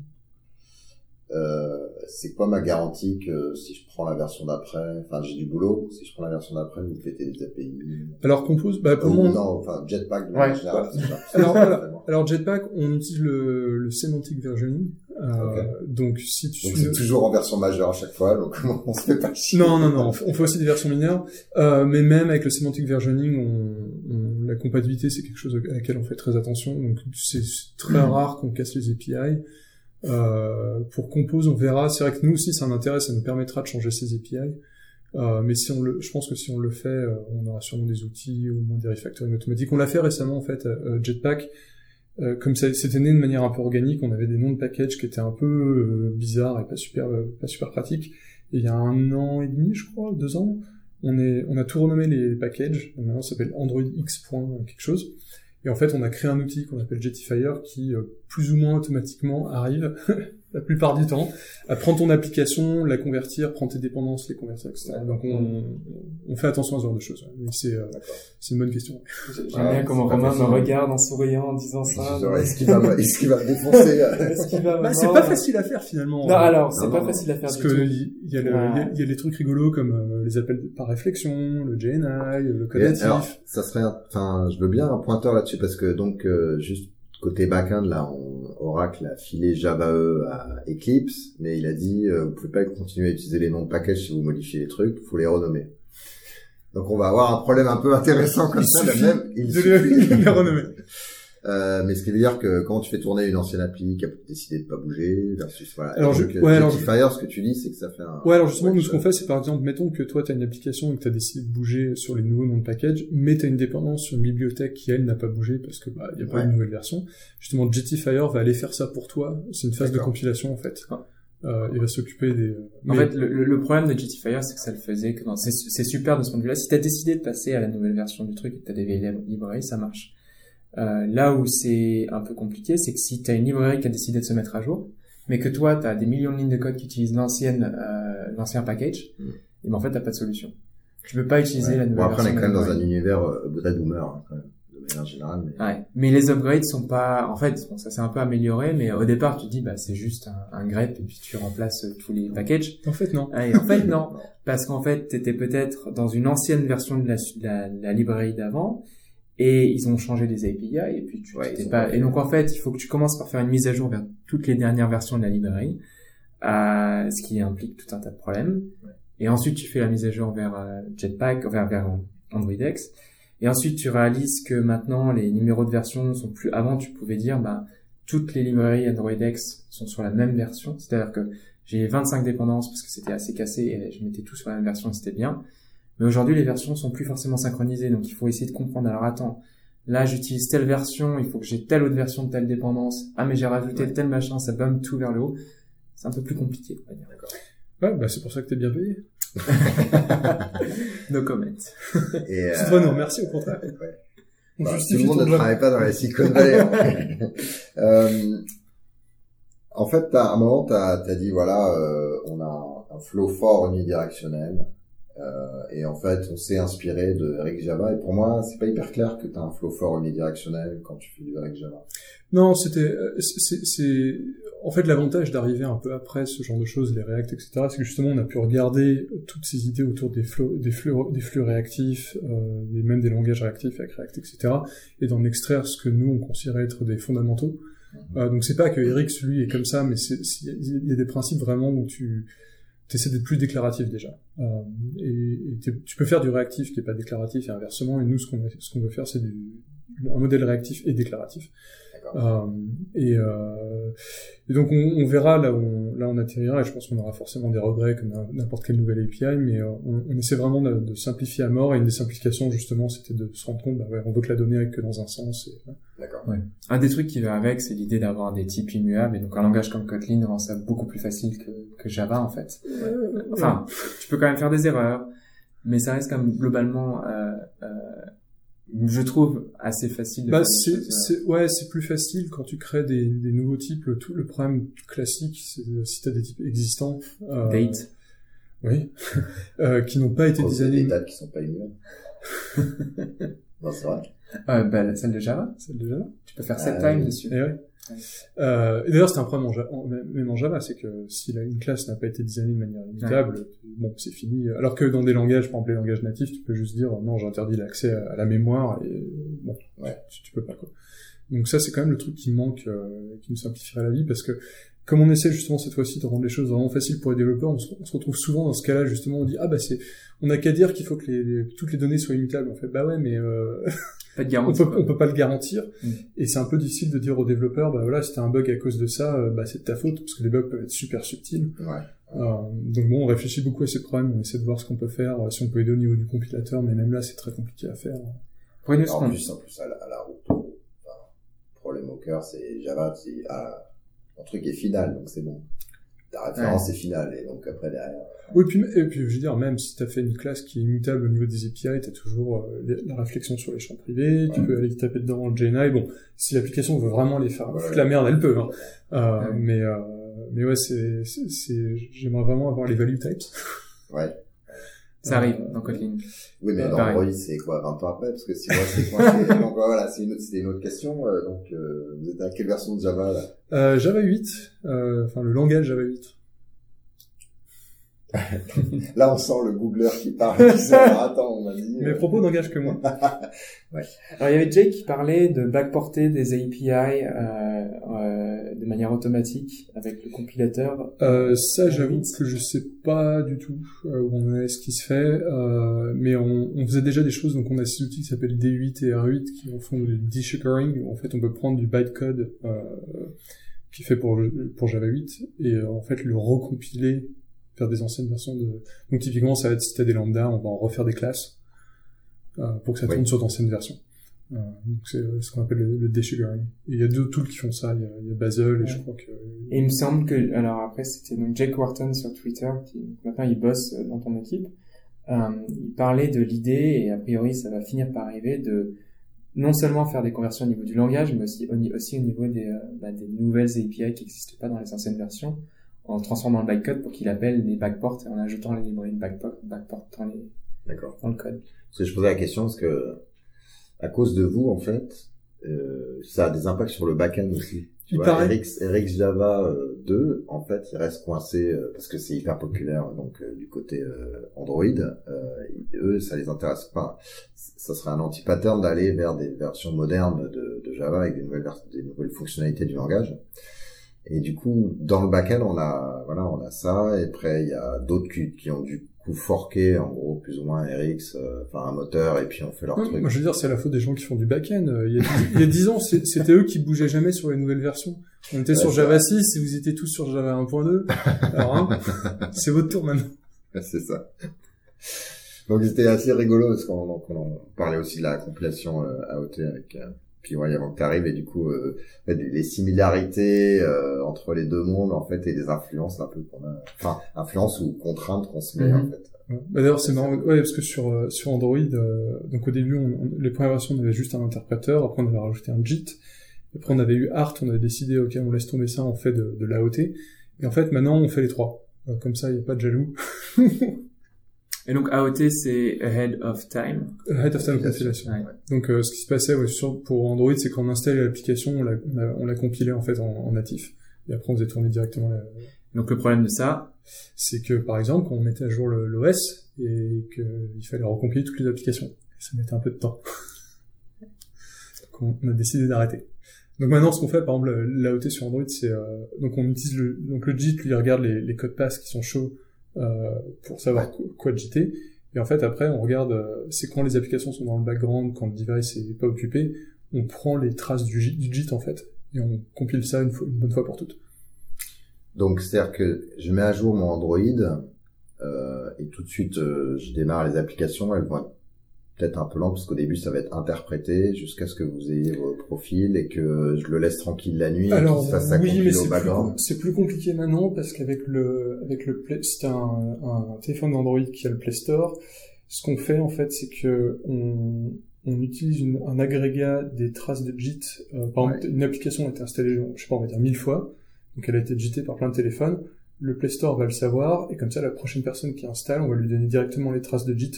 euh, c'est quoi ma garantie que si je prends la version d'après, enfin j'ai du boulot, si je prends la version d'après, vous faites des API Alors Compose, bah pour moi... Non, enfin Jetpack de ouais, général, alors, alors, alors, Jetpack, on utilise le, le semantic versioning. Euh, okay. Donc si tu donc c'est toujours en version majeure à chaque fois, donc on se fait pas chier. Non, non, non, on fait aussi des versions mineures, euh, mais même avec le semantic versioning, on, on, la compatibilité c'est quelque chose à laquelle on fait très attention, donc c'est très mmh. rare qu'on casse les API. Euh, pour Compose, on verra. C'est vrai que nous aussi, c'est un intérêt, ça nous permettra de changer ces API. Euh, mais si on le, je pense que si on le fait, euh, on aura sûrement des outils ou moins des refactoring automatiques. On l'a fait récemment en fait, Jetpack. Comme ça, c'était né de manière un peu organique. On avait des noms de packages qui étaient un peu bizarres et pas super, pas super pratiques. Et il y a un an et demi, je crois, deux ans, on est, on a tout renommé les packages. maintenant, ça s'appelle Android X. quelque chose. Et en fait, on a créé un outil qu'on appelle Jetifier qui, euh, plus ou moins automatiquement, arrive, la plupart du temps, à prendre ton application, la convertir, prendre tes dépendances, les convertir, etc. Donc on, on, fait attention à ce genre de choses. Mais c'est euh, c'est une bonne question. J'aime bien comment Romain me regarde en souriant, en disant ça. Est-ce qu'il va, est-ce qu'il va défoncer euh, Est-ce qu'il va bah, C'est pas facile à faire finalement. Non, alors c'est pas facile à faire. Parce que il y, a le, il y a les trucs rigolos comme les appels par réflexion, le JNI, le code natif. ça serait, enfin, je veux bien un pointeur là-dessus parce que donc juste côté backend là, on, Oracle a filé Java E à Eclipse, mais il a dit euh, vous pouvez pas continuer à utiliser les noms de packages si vous modifiez les trucs, faut les renommer. Donc on va avoir un problème un peu intéressant comme ça, même il de les renommer. Euh, mais ce qui veut dire que quand tu fais tourner une ancienne appli qui a décidé de pas bouger versus voilà. Alors, je, ouais, alors Fire, ce que tu dis, c'est que ça fait un. Ouais, alors justement, nous ce qu'on fait, c'est par exemple, mettons que toi tu as une application et que tu as décidé de bouger sur les nouveaux noms de package, mais tu as une dépendance sur une bibliothèque qui elle n'a pas bougé parce que bah y a pas ouais. une nouvelle version. Justement, Jetfire va aller faire ça pour toi. C'est une phase de compilation en fait. Ah. Euh, il va s'occuper des. En fait, le, le, problème de Jetfire, c'est que ça le faisait que c'est super de ce point de vue-là. Si t'as décidé de passer à la nouvelle version du truc et que t'as des vieilles librairies, ça marche. Euh, là où c'est un peu compliqué, c'est que si tu as une librairie qui a décidé de se mettre à jour, mais que toi, tu as des millions de lignes de code qui utilisent l'ancienne, euh, l'ancien package, mm. et ben en fait, t'as pas de solution. Tu peux pas utiliser ouais. la nouvelle bon, après, version. on est quand même dans un univers euh, très boomer, hein, quand même, de manière générale. Mais... Ouais. Mais les upgrades sont pas, en fait, bon, ça s'est un peu amélioré, mais au départ, tu te dis, bah, c'est juste un, un grep et puis tu remplaces euh, tous les packages. En fait, non. Et en fait, non. Parce qu'en fait, t'étais peut-être dans une ancienne version de la, de la, de la librairie d'avant, et ils ont changé les API et puis tu ouais, pas et donc en fait il faut que tu commences par faire une mise à jour vers toutes les dernières versions de la librairie euh, ce qui implique tout un tas de problèmes. Ouais. et ensuite tu fais la mise à jour vers euh, Jetpack vers vers Android X. Et ensuite tu réalises que maintenant les numéros de version sont plus avant tu pouvais dire bah toutes les librairies Android X sont sur la même version. C'est-à-dire que j'ai 25 dépendances parce que c'était assez cassé et je mettais tout sur la même version c'était bien mais aujourd'hui, les versions sont plus forcément synchronisées, donc il faut essayer de comprendre. Alors attends, là j'utilise telle version, il faut que j'ai telle autre version de telle dépendance. Ah mais j'ai rajouté ouais. tel machin, ça bump tout vers le haut. C'est un peu plus compliqué, on va dire. D'accord. Ouais, bah c'est pour ça que t'es bien payé. no comment. Et euh... C'est toi, non, merci au contraire. Ouais. Bah, tout le monde ne travaille pas dans la Silicon Valley. euh, en fait, à un moment, tu as, dit, voilà, euh, on a un flow fort unidirectionnel. Euh, et en fait, on s'est inspiré de Eric Java. Et pour moi, c'est pas hyper clair que tu as un flow fort unidirectionnel quand tu fais du Eric Java. Non, c'était, euh, c'est, en fait l'avantage d'arriver un peu après ce genre de choses, les React, etc. C'est que justement, on a pu regarder toutes ces idées autour des flows, des flux, des flux réactifs, euh, et même des langages réactifs avec React, etc. Et d'en extraire ce que nous on considérait être des fondamentaux. Mhm. Euh, donc c'est pas que Eric lui est comme ça, mais il y a des principes vraiment où tu essaies d'être plus déclaratif déjà. Euh, et, tu peux faire du réactif qui est pas déclaratif et inversement. Et nous, ce qu'on ce qu'on veut faire, c'est du un modèle réactif et déclaratif. Euh, et, euh, et, donc on, on, verra là où on, là on atterrira et je pense qu'on aura forcément des regrets comme n'importe quelle nouvelle API, mais euh, on, on, essaie vraiment de, de, simplifier à mort et une des simplifications justement c'était de se rendre compte bah ouais, on veut que la donnée aille que dans un sens. Et, D'accord. Ouais. Un des trucs qui va avec c'est l'idée d'avoir des types immuables et donc un langage comme Kotlin rend ça beaucoup plus facile que, que Java en fait. Enfin, tu peux quand même faire des erreurs, mais ça reste quand même globalement euh, euh, je trouve assez facile. De bah, c'est, ouais, c'est plus facile quand tu crées des, des nouveaux types. Le, tout, le problème classique, c'est si tu as des types existants. Euh, Date. Oui. euh, qui n'ont pas été designés. Des dates qui sont pas immuables. non, c'est vrai. Euh, bah, celle de Java. Celle de Java. Tu peux faire set ah, time dessus. Et eh ouais. Euh, et d'ailleurs, c'est un problème en Java, même en Java, c'est que si une classe n'a pas été designée de manière immutable, bon, c'est fini. Alors que dans des langages, par exemple les langages natifs, tu peux juste dire non, j'interdis l'accès à la mémoire et bon, ouais. tu, tu, peux pas quoi. Donc ça, c'est quand même le truc qui manque, euh, qui nous simplifierait la vie, parce que comme on essaie justement cette fois-ci de rendre les choses vraiment faciles pour les développeurs, on se, on se retrouve souvent dans ce cas-là justement, on dit ah bah c'est, on a qu'à dire qu'il faut que les, toutes les données soient immutables. En fait, bah ouais, mais euh... Pas de on peut, on peut pas le garantir. Mm. Et c'est un peu difficile de dire aux développeurs, bah voilà, c'était un bug à cause de ça, euh, bah c'est de ta faute, parce que les bugs peuvent être super subtils. Ouais. Euh, donc bon, on réfléchit beaucoup à ces problèmes, on essaie de voir ce qu'on peut faire, euh, si on peut aider au niveau du compilateur, mais même là, c'est très compliqué à faire. Pour une en plus, en plus, à la, à la route, enfin, problème au cœur, c'est Java, c'est, ah, un truc est final, donc c'est bon ta référence est finale et donc après derrière. Oui, puis, et puis je veux dire, même si tu as fait une classe qui est immutable au niveau des API, tu as toujours euh, la réflexion sur les champs privés, tu peux aller taper dedans le JNI. Bon, si l'application veut vraiment les faire foutre la merde, elle peut. Hein. Euh, mais, euh, mais ouais, c'est, c'est, j'aimerais vraiment avoir les value types. Ouais. Ça arrive dans Kotlin. Oui, mais dans Android, c'est quoi 20 ans après? Parce que si moi, c'est quoi Donc voilà, c'est une, autre, une autre question. donc, vous êtes à quelle version de Java là? Euh, Java 8, euh, enfin le langage Java 8. Là, on sent le Googler qui parle. Qui attends, on m'a dit. Mes propos n'engagent que moi. ouais. Alors, il y avait Jake qui parlait de backporter des API euh, euh, de manière automatique avec le compilateur. Euh, ça, j'avoue que je sais pas du tout euh, où on est, ce qui se fait, euh, mais on, on, faisait déjà des choses. Donc, on a ces outils qui s'appellent D8 et R8 qui font du dechiffering. En fait, on peut prendre du bytecode euh, qui est fait pour, pour Java 8 et en fait le recompiler faire des anciennes versions de... Donc typiquement, ça va être si t'as des lambda, on va en refaire des classes euh, pour que ça tourne sur d'anciennes versions. Euh, donc c'est euh, ce qu'on appelle le, le desugaring. il y a deux tools qui font ça. Il y a, il y a Basel et je crois que. Et il me semble que alors après c'était donc Jake Wharton sur Twitter qui maintenant il bosse dans ton équipe. Euh, il parlait de l'idée et a priori ça va finir par arriver de non seulement faire des conversions au niveau du langage, mais aussi, aussi au niveau des, bah, des nouvelles API qui n'existent pas dans les anciennes versions en transformant le bytecode pour qu'il appelle les backports et en ajoutant les librairies de backport, backport dans, les, dans le code. Parce que je posais la question parce que à cause de vous en fait, euh, ça a des impacts sur le backend aussi. Tu vois, RX, Java 2, euh, en fait, il reste coincé euh, parce que c'est hyper populaire donc euh, du côté Android. eux, ça les intéresse pas. Ça serait un anti-pattern d'aller vers des versions modernes de, de Java avec des nouvelles, des nouvelles fonctionnalités du langage. Et du coup, dans le backend, on a, voilà, on a ça. Et après, il y a d'autres qui, qui ont du coup forqué, en gros, plus ou moins RX, euh, enfin un moteur, et puis on fait leur truc. Moi, je veux dire, c'est la faute des gens qui font du backend. Euh, il y a, il y a 10 ans, c'était eux qui bougeaient jamais sur les nouvelles versions. On était sur Java 6, et vous étiez tous sur Java 1.2. Alors, hein, c'est votre tour maintenant. c'est ça. Donc c'était assez rigolo parce qu'on parlait aussi de la compilation euh, AOT avec puis ouais, avant que tu arrives et du coup euh, les similarités euh, entre les deux mondes en fait et les influences un peu qu'on a enfin influences ou contraintes qu'on se met en mhm. fait bah, d'ailleurs c'est marrant ouais parce que sur euh, sur Android euh, donc au début on, les premières versions on avait juste un interpréteur après on avait rajouté un JIT Après, on avait eu Art, on a décidé, ok, on laisse tomber ça, on fait de, de l'AOT. Et en fait, maintenant, on fait les trois. Euh, comme ça, il n'y a pas de jaloux. Et donc AOT, c'est Ahead of Time. Ahead of Time Compilation. Ouais. Donc, euh, ce qui se passait ouais, sur, pour Android, c'est qu'on installait l'application, on la, on la, on la compilait en fait en, en natif. Et après, on faisait tourner directement la... Donc le problème de ça, C'est que, par exemple, quand on mettait à jour l'OS et qu'il fallait recompiler toutes les applications, ça mettait un peu de temps. Donc, on a décidé d'arrêter. Donc maintenant, ce qu'on fait, par exemple, l'AOT sur Android, c'est euh, donc on utilise le donc le JIT, lui il regarde les, les codes pass qui sont chauds euh, pour savoir quoi, JITer. Et en fait, après, on regarde, euh, c'est quand les applications sont dans le background, quand le device est pas occupé, on prend les traces du, JIT, du JIT en fait, et on compile ça une, fois, une bonne fois pour toutes. Donc, c'est-à-dire que je mets à jour mon Android euh, et tout de suite, euh, je démarre les applications. Elles vont être peut-être un peu lentes parce qu'au début, ça va être interprété jusqu'à ce que vous ayez vos profils et que je le laisse tranquille la nuit et qu'il se fasse oui, mais c'est plus, c'est plus compliqué maintenant parce qu'avec le, avec le Play, c'est un, un téléphone Android qui a le Play Store. Ce qu'on fait en fait, c'est que on, on utilise une- un agrégat des traces de JIT. Euh, par Ouais. exemple, une application a été installée, je sais pas, on va dire mille fois, donc elle a été JITée par plein de téléphones. Le Play Store va le savoir et comme ça, la prochaine personne qui installe, on va lui donner directement les traces de JIT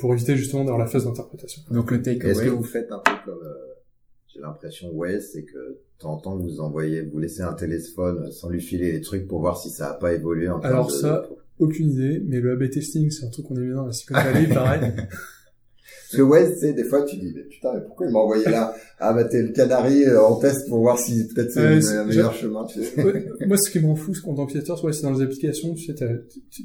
pour éviter justement d'avoir la phase d'interprétation. donc le Est-ce que takeaway, vous faites un peu comme euh, j'ai l'impression ouais, c'est que de temps en temps vous envoyez, vous laissez un téléphone sans lui filer les trucs pour voir si ça a pas évolué en Alors de- ça- Aucune idée, mais le A/B testing, c'est un truc qu'on aime bien dans la Silicon Valley, pareil. Parce que ouais, tu sais, des fois tu dis mais putain, mais pourquoi il m'a envoyé là Ah bah t'es le canari euh, en test pour voir si peut-être c'est Ouais, le c'est- meilleur chemin. Tu sais. Ouais, moi, ce qui m'en fout, qu'en tant qu'utilisateur, ouais, c'est dans les applications, tu sais,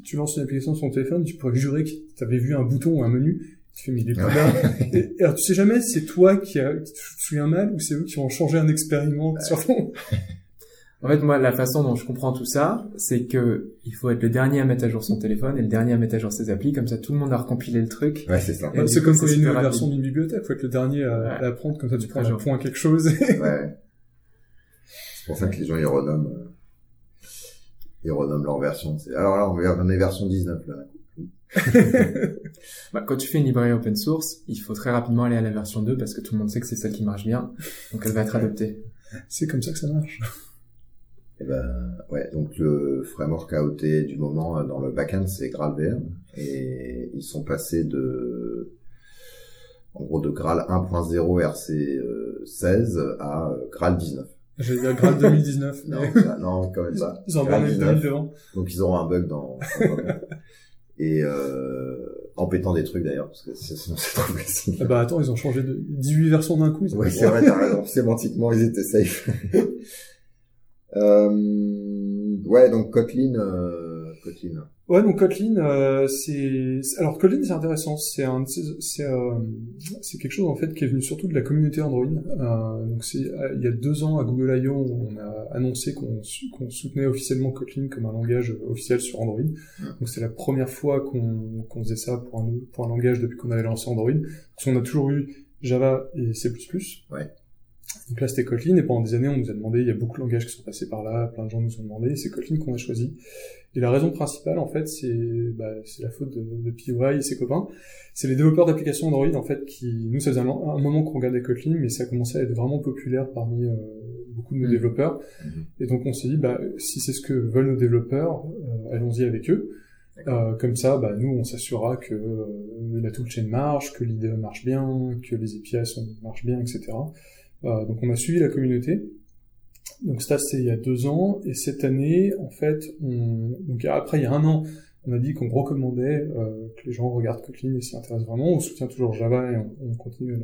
tu, lances une application sur ton téléphone, tu pourrais jurer que t'avais vu un bouton ou un menu, tu fais, mais il est là. Et, et alors, tu sais jamais c'est toi qui, a, qui te souviens mal ou c'est eux qui ont changé un expériment sur ton... en fait moi la façon dont je comprends tout ça, c'est que il faut être le dernier à mettre à jour son téléphone et le dernier à mettre à jour ses applis, comme ça tout le monde a recompilé le truc. Ouais, c'est ça. Ouais, c'est comme quand il y a une version d'une bibliothèque, faut être le dernier à, Ouais. à la prendre, comme ça tu prends un point à quelque chose. Ouais. C'est pour ça que les gens ils renomment, euh, ils renomment leur version. Alors là, on est- on est version 19 là. Bah, quand tu fais une librairie open source, il faut très rapidement aller à la version 2 parce que tout le monde sait que c'est celle qui marche bien, donc elle va être adoptée. c'est comme ça que ça marche. Et ben ouais, donc le framework AOT du moment euh, dans le backend c'est GraalVM et ils sont passés de en gros de Graal 1.0 RC euh, 16 à euh, Graal 19. J'allais dire grade 2019. Non, ça- non, quand même pas. Ils ont Graal embarqué 19. 2000 devant. Donc ils auront un bug dans, et euh, en pétant des trucs d'ailleurs parce que sinon c'est trop facile. Ah bah attends, ils ont changé de 18 versions d'un coup. ils fait, c'est vrai, t'as raison. Sémantiquement, ils étaient safe. euh, ouais, donc Kotlin, euh, Kotlin. Ouais, donc Kotlin, euh, c'est alors Kotlin c'est intéressant, c'est un c'est euh, c'est quelque chose en fait qui est venu surtout de la communauté Android. Euh, donc c'est euh, il y a deux ans à Google I.O. on a annoncé qu'on qu'on soutenait officiellement Kotlin comme un langage officiel sur Android. Donc c'est la première fois qu'on qu'on faisait ça pour un pour un langage depuis qu'on avait lancé Android. Parce qu'on a toujours eu Java et C++. Ouais. Donc là, c'était Kotlin, et pendant des années, on nous a demandé, il y a beaucoup de langages qui sont passés par là, plein de gens nous ont demandé, c'est Kotlin qu'on a choisi. Et la raison principale, en fait, c'est bah, c'est la faute de, de PY et ses copains. C'est les développeurs d'applications Android, en fait, qui... Nous, ça faisait un, un moment qu'on regardait Kotlin, mais ça commençait à être vraiment populaire parmi euh, beaucoup de nos Mhm. développeurs. Mhm. Et donc, on s'est dit, bah, si c'est ce que veulent nos développeurs, euh, allons-y avec eux. Euh, comme ça, bah, nous, on s'assurera que euh, la toolchain marche, que l'IDE marche bien, que les API marchent bien, etc. Euh, donc, on a suivi la communauté. Donc, ça, c'est il y a deux ans. Et cette année, en fait, on... donc après, il y a un an, on a dit qu'on recommandait euh, que les gens regardent Kotlin et s'y intéressent vraiment. On soutient toujours Java et on, on continue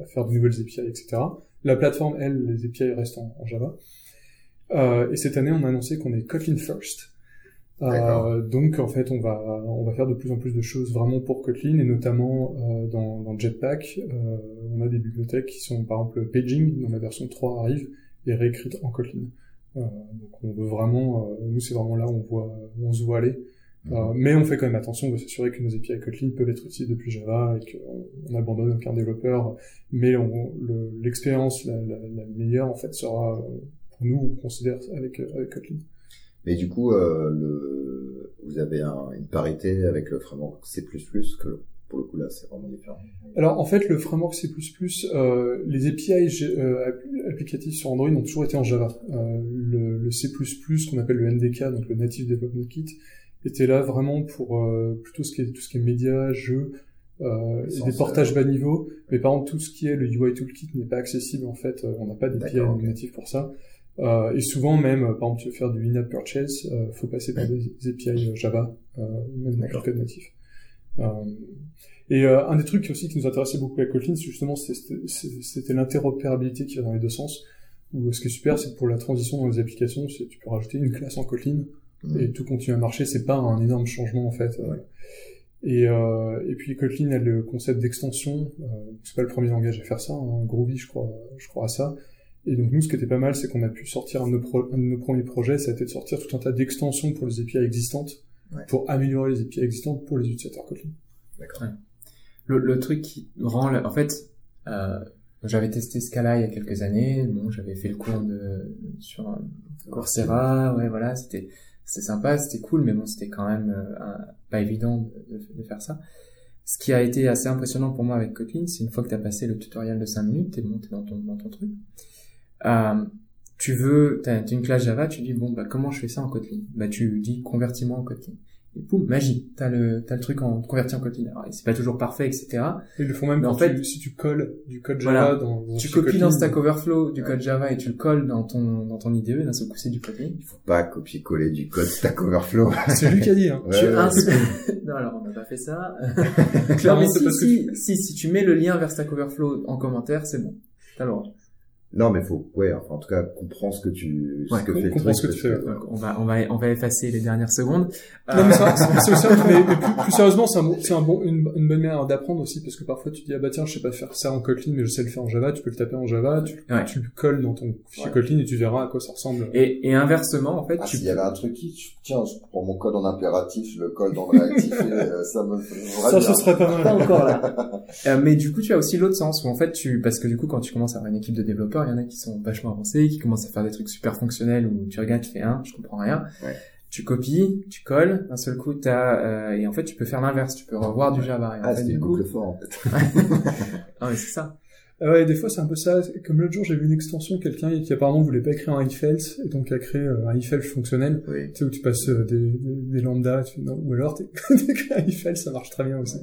à, faire de nouvelles API, etc. La plateforme, elle, les API restent en, en Java. Euh, et cette année, on a annoncé qu'on est Kotlin first. Euh, donc en fait, on va on va faire de plus en plus de choses vraiment pour Kotlin et notamment euh, dans, dans Jetpack, euh, on a des bibliothèques qui sont par exemple Paging dans la version 3 arrive et réécrite en Kotlin. Euh, donc on veut vraiment, euh, nous c'est vraiment là où on voit où on se voit aller. Euh, mais on fait quand même attention de s'assurer que nos API Kotlin peuvent être utilisées depuis Java et qu'on on abandonne aucun développeur. Mais on- le- l'expérience la, la, la meilleure en fait sera pour nous on considère avec, avec Kotlin. Mais du coup, euh, le, vous avez un- une parité avec le framework C++ que pour le coup là, c'est vraiment différent. Alors en fait, le framework C++, euh, les API euh, applicatifs sur Android ont toujours été en Java. Euh, le, le, C++, qu'on appelle le NDK, donc le Native Development Kit, était là vraiment pour euh, plutôt ce qui est, tout ce qui est médias, jeux, euh, et des portages bas niveau. Mais par contre, tout ce qui est le UI Toolkit n'est pas accessible en fait. on n'a pas d'API native pour ça. Euh, et souvent même, par exemple, tu veux faire du in-app purchase, euh, faut passer par des, API Java, euh, même dans le code natif. Euh, et euh, un des trucs aussi qui nous intéressait beaucoup avec Kotlin, c'est justement c'était l'interopérabilité qui va dans les deux sens. Où ce qui est super, c'est que pour la transition dans les applications, c'est tu peux rajouter une classe en Kotlin mmh. et tout continue à marcher. C'est pas un énorme changement en fait. Ouais. Et, euh, et puis Kotlin a le concept d'extension. Euh, c'est pas le premier langage à faire ça. Hein. Groovy, je crois, je crois à ça. Et donc nous, ce qui était pas mal, c'est qu'on a pu sortir un de, nos un de nos premiers projets, ça a été de sortir tout un tas d'extensions pour les API existantes, ouais. pour améliorer les API existantes pour les utilisateurs Kotlin. D'accord. Ouais. Le, le, truc qui rend, en fait, euh, j'avais testé Scala il y a quelques années. Bon, j'avais fait le cours de sur Coursera. Ouais, voilà, c'était c'était sympa, c'était cool, mais bon, c'était quand même euh, pas évident de, de, de, faire ça. Ce qui a été assez impressionnant pour moi avec Kotlin, c'est une fois que tu as passé le tutoriel de 5 minutes, t'es monté dans ton dans ton truc. Euh, tu veux, t'as as une classe Java, tu dis bon bah comment je fais ça en Kotlin? Bah tu dis convertis-moi en Kotlin. Et boum, magie, t'as le t'as le truc en converti en Kotlin. Alors c'est pas toujours parfait, etc. Ils le font même Mais en fait, tu, si tu colles du code Java voilà, dans, dans tu copies Kotlin, dans Stack Overflow du code Java et tu le colles dans ton dans ton IDE, d'un seul coup c'est du Kotlin. Il faut pas copier-coller du code Stack Overflow. C'est lui qui a dit. Hein. Ouais, tu ouais, ins- non alors on n'a pas fait ça. non Clairement, mais c'est si, que si, si si tu mets le lien vers Stack Overflow en commentaire, c'est bon. T'as le droit. Non, mais faut, ouais, enfin, en tout cas, comprends ce que tu, Ouais, ce que fait le comprends truc, ce que tu fais, Donc, on va on va on va effacer les dernières secondes. Non, mais Euh, ça, c'est c'est aussi, un- mais, mais plus, plus sérieusement, c'est un, bon- c'est un bon, une, une bonne manière d'apprendre aussi, parce que parfois tu dis, ah bah tiens, je sais pas faire ça en Kotlin, mais je sais le faire en Java, tu peux le taper en Java, tu, Ouais. tu le colles dans ton fichier Ouais. Kotlin et tu verras à quoi ça ressemble. et, et inversement en fait, Ah, tu s'il y avait un truc qui, tiens, je prends mon code en impératif, je le colle dans le réactif et euh, ça me ça, bien. ce serait pas pas mal. encore là. Euh, mais du coup, tu as aussi l'autre sens où en fait, tu parce que du coup, quand tu commences à avoir une équipe de développeurs, il y en a qui sont vachement avancés, qui commencent à faire des trucs super fonctionnels où tu regardes, tu fais un, je comprends rien. Ouais. Tu copies, tu colles, d'un seul coup, t'as euh, et en fait, tu peux faire l'inverse, tu peux revoir du Java. Et en Ah, fait, c'était du coup, boucle fort, en fait. ah ouais, c'est ça. Ah ouais, des fois c'est un peu ça. Comme l'autre jour, j'ai vu une extension, quelqu'un qui apparemment voulait pas écrire un if else, et donc a créé euh, un if else fonctionnel. Oui. Tu sais, où tu passes euh, des, des, des lambdas, tu, non, ou alors t'es- t'écris un if else, ça marche très bien aussi.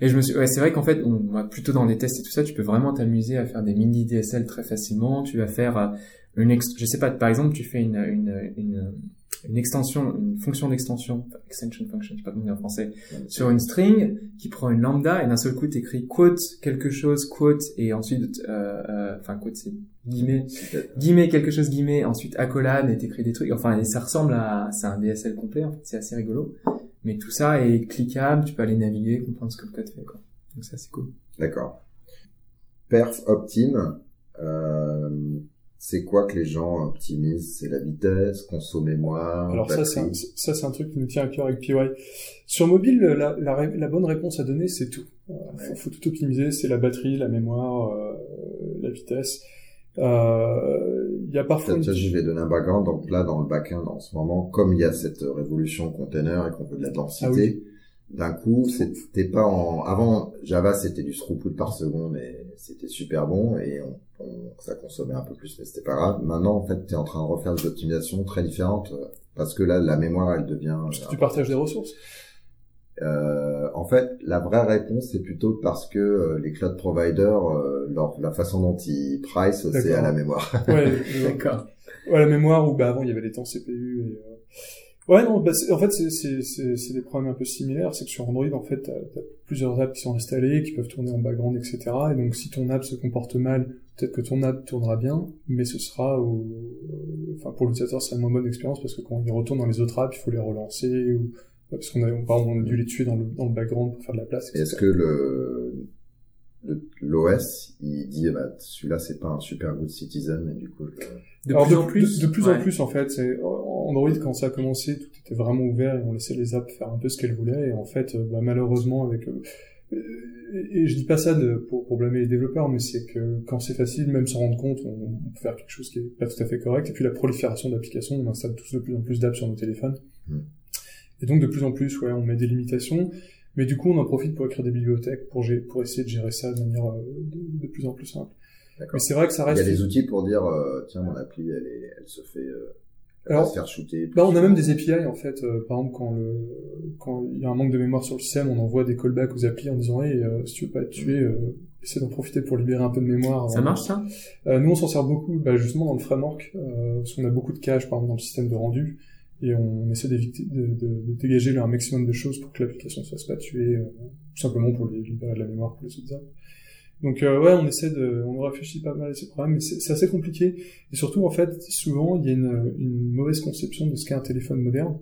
Et je me suis, ouais, c'est vrai qu'en fait, on, plutôt dans les tests et tout ça, tu peux vraiment t'amuser à faire des mini DSL très facilement. Tu vas faire euh, une, ex- je sais pas, par exemple, tu fais une, une, une, extension, une fonction d'extension, extension function, je sais pas comment dire en français, sur une string qui prend une lambda et d'un seul coup t'écris quote quelque chose quote et ensuite, euh, euh, enfin quote c'est guillemets, guillemets quelque chose guillemets, ensuite accolade et t'écris des trucs. Enfin, ça ressemble à, c'est un DSL complet. En fait, c'est assez rigolo. Mais tout ça est cliquable, tu peux aller naviguer, comprendre ce que le code fait, quoi. Donc ça, c'est cool. D'accord. Perf optime, euh, c'est quoi que les gens optimisent? C'est la vitesse, conso mémoire, Alors ça, c'est un, batterie? ça, c'est un truc qui nous tient à cœur avec PY. Sur mobile, la, la, ré- la bonne réponse à donner, c'est tout. Euh, faut, faut tout optimiser, c'est la batterie, la mémoire, euh, la vitesse. Euh, Il y a parfois une... ça, je vais donner un background. Donc là, dans le backend, en ce moment, comme il y a cette révolution container et qu'on veut de la densité, Ah oui. d'un coup, c'était pas en... Avant, Java, c'était du throughput par seconde et c'était super bon et on, on- ça consommait un peu plus, mais c'était pas grave. Maintenant, en fait, tu es en train de refaire des optimisations très différentes euh, parce que là, la mémoire, elle devient... Parce que tu partages des ressources. Euh, en fait, la vraie réponse, c'est plutôt parce que euh, les cloud providers, euh, leur, la façon dont ils price, c'est à la mémoire. Ouais. D'accord. Ouais, la mémoire où bah avant il y avait les temps CPU et euh, ouais non bah, c'est- en fait c'est c'est c'est c'est des problèmes un peu similaires c'est que sur Android en fait t'as as plusieurs apps qui sont installées qui peuvent tourner en background etc et donc si ton app se comporte mal peut-être que ton app tournera bien mais ce sera au euh, enfin pour l'utilisateur c'est une moins bonne expérience parce que quand il retourne dans les autres apps il faut les relancer ou parce qu'on a exemple, on a dû les tuer dans le dans le background pour faire de la place. Est-ce que le le- l'OS, il dit, eh ben, celui-là, c'est pas un super good citizen, et du coup, je- De Alors, plus en plus. de, de plus ouais. en plus en fait, c'est Android quand ça a commencé, tout était vraiment ouvert et on laissait les apps faire un peu ce qu'elles voulaient et en fait, euh, bah, malheureusement avec euh, et je dis pas ça de, pour, pour blâmer les développeurs, mais c'est que quand c'est facile, même sans rendre compte, on, on peut faire quelque chose qui est pas tout à fait correct. Et puis la prolifération d'applications, on installe tous de plus en plus d'apps sur nos téléphones. Mm. Et donc de plus en plus, ouais, on met des limitations. Mais du coup, on en profite pour écrire des bibliothèques pour, pour essayer de gérer ça de manière de, de plus en plus simple. Mais c'est vrai que ça reste. Il y a des outils pour dire, tiens, mon appli, elle, est, elle se fait alors, faire shooter. Bah, on a même des API en fait. Euh, par exemple, quand le quand il y a un manque de mémoire sur le système, on envoie des callbacks aux applis en disant hey, euh, si tu veux pas être tué, euh, essaie d'en profiter pour libérer un peu de mémoire. Ça marche ça? Euh, Nous, on s'en sert beaucoup, bah, justement dans le framework, parce qu'on a beaucoup de cache par exemple dans le système de rendu, et on essaie de, de, de, dégager un maximum de choses pour que l'application ne se fasse pas tuer, tout simplement pour libérer de la mémoire pour les autres apps. Donc euh, ouais, on essaie de, on réfléchit pas mal à ces problèmes, mais c'est assez compliqué. Et surtout, en fait, souvent, il y a une, une mauvaise conception de ce qu'est un téléphone moderne.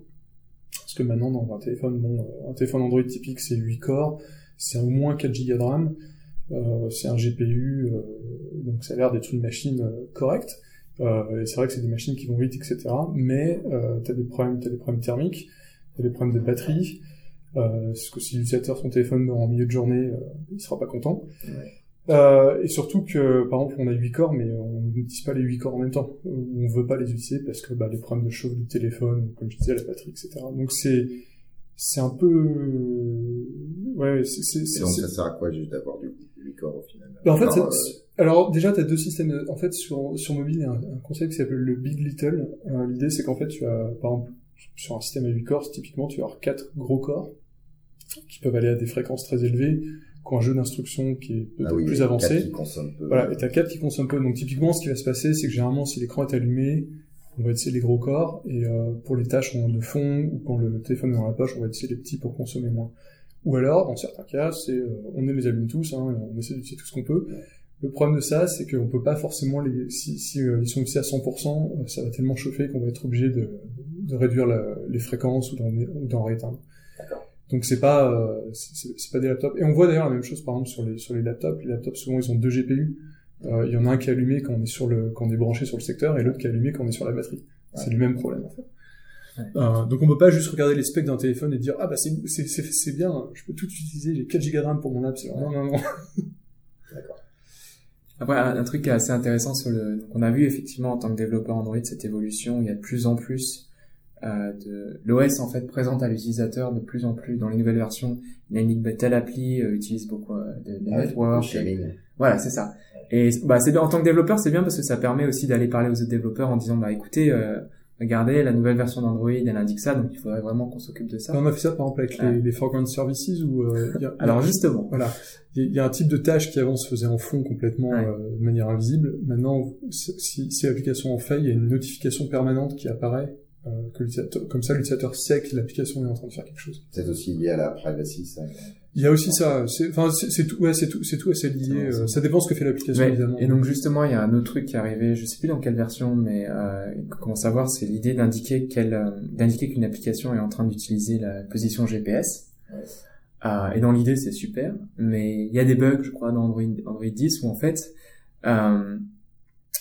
Parce que maintenant, dans un téléphone, bon, euh, un téléphone Android typique, c'est 8 corps, c'est au moins 4 Go de RAM, euh, c'est un GPU, euh, donc ça a l'air d'être une machine euh, et c'est vrai que c'est des machines qui vont vite, etc. Mais euh, t'as des problèmes, t'as des problèmes thermiques, t'as des problèmes de batterie. Euh, parce que si l'utilisateur son téléphone meurt en milieu de journée, il sera pas content. Ouais. Euh, et surtout que, par exemple, on a 8 corps, mais on n'utilise pas les 8 corps en même temps. On veut pas les utiliser parce que bah, les problèmes de chauffe du téléphone, comme je disais, la batterie, etc. Donc c'est c'est un peu ouais c'est c'est donc ça sert à quoi juste d'avoir du 8 corps au final? Bah, en fait euh, alors déjà tu as deux systèmes en fait sur sur mobile il y a un, concept qui s'appelle le big little euh, l'idée c'est qu'en fait tu as par exemple sur un système à 8 corps typiquement tu as quatre gros corps qui peuvent aller à des fréquences très élevées qui un jeu d'instruction qui est peut-être ah plus avancé. Voilà, et t'as 4 qui consomment peu. Donc typiquement, ce qui va se passer, c'est que généralement, si l'écran est allumé, on va utiliser les gros corps, et euh, pour les tâches de fond, ou quand le téléphone est dans la poche, on va utiliser les petits pour consommer moins. Ou alors, dans certains cas, c'est euh, on les allume tous, hein, on essaie d'utiliser tout ce qu'on peut. Le problème de ça, c'est qu'on peut pas forcément les, si, si euh, ils sont utilisés à 100%, euh, ça va tellement chauffer qu'on va être obligé de, de réduire la, les fréquences ou d'en rééteindre. Donc c'est pas euh, c'est pas des laptops. Et on voit d'ailleurs la même chose par exemple sur les sur les laptops. Les laptops souvent ils ont deux GPU. Euh, il y en a un qui est allumé quand on est sur le quand on est branché sur le secteur et l'autre qui est allumé quand on est sur la batterie. C'est le même problème en fait. Euh, donc on peut pas juste regarder les specs d'un téléphone et dire ah bah c'est c'est c'est bien, je peux tout utiliser, j'ai 4 Go de RAM pour mon app. Non non non. D'accord. Après un, truc qui est assez intéressant sur le donc on a vu effectivement en tant que développeur Android cette évolution, il y a de plus en plus euh, de l'OS en fait présente à l'utilisateur de plus en plus dans les nouvelles versions. Il y a une telle appli euh, utilise beaucoup euh, de, de network. voilà, c'est ça. Et bah c'est en tant que développeur, c'est bien parce que ça permet aussi d'aller parler aux autres développeurs en disant bah écoutez euh, regardez la nouvelle version d'Android elle indique ça donc il faudrait vraiment qu'on s'occupe de ça. On a fait ça par exemple avec les, les foreground services où euh, y a, alors justement. Voilà. Il y, a un type de tâche qui avant se faisait en fond complètement euh, de manière invisible. Maintenant si, si l'application en fait il y a une notification permanente qui apparaît euh, que comme ça l'utilisateur sait que l'application est en train de faire quelque chose. C'est aussi lié à la privacy, ça. Il y a aussi ça. Enfin, c'est tout. Ouais, c'est tout. C'est tout assez lié. Euh, ça dépend ce que fait l'application évidemment. Et donc justement, il y a un autre truc qui est arrivé. Je sais plus dans quelle version, mais euh, comment savoir C'est l'idée d'indiquer qu'elle, euh, d'indiquer qu'une application est en train d'utiliser la position GPS. Euh, et dans l'idée, c'est super. Mais il y a des bugs, je crois, dans Android, Android 10 où en fait, euh,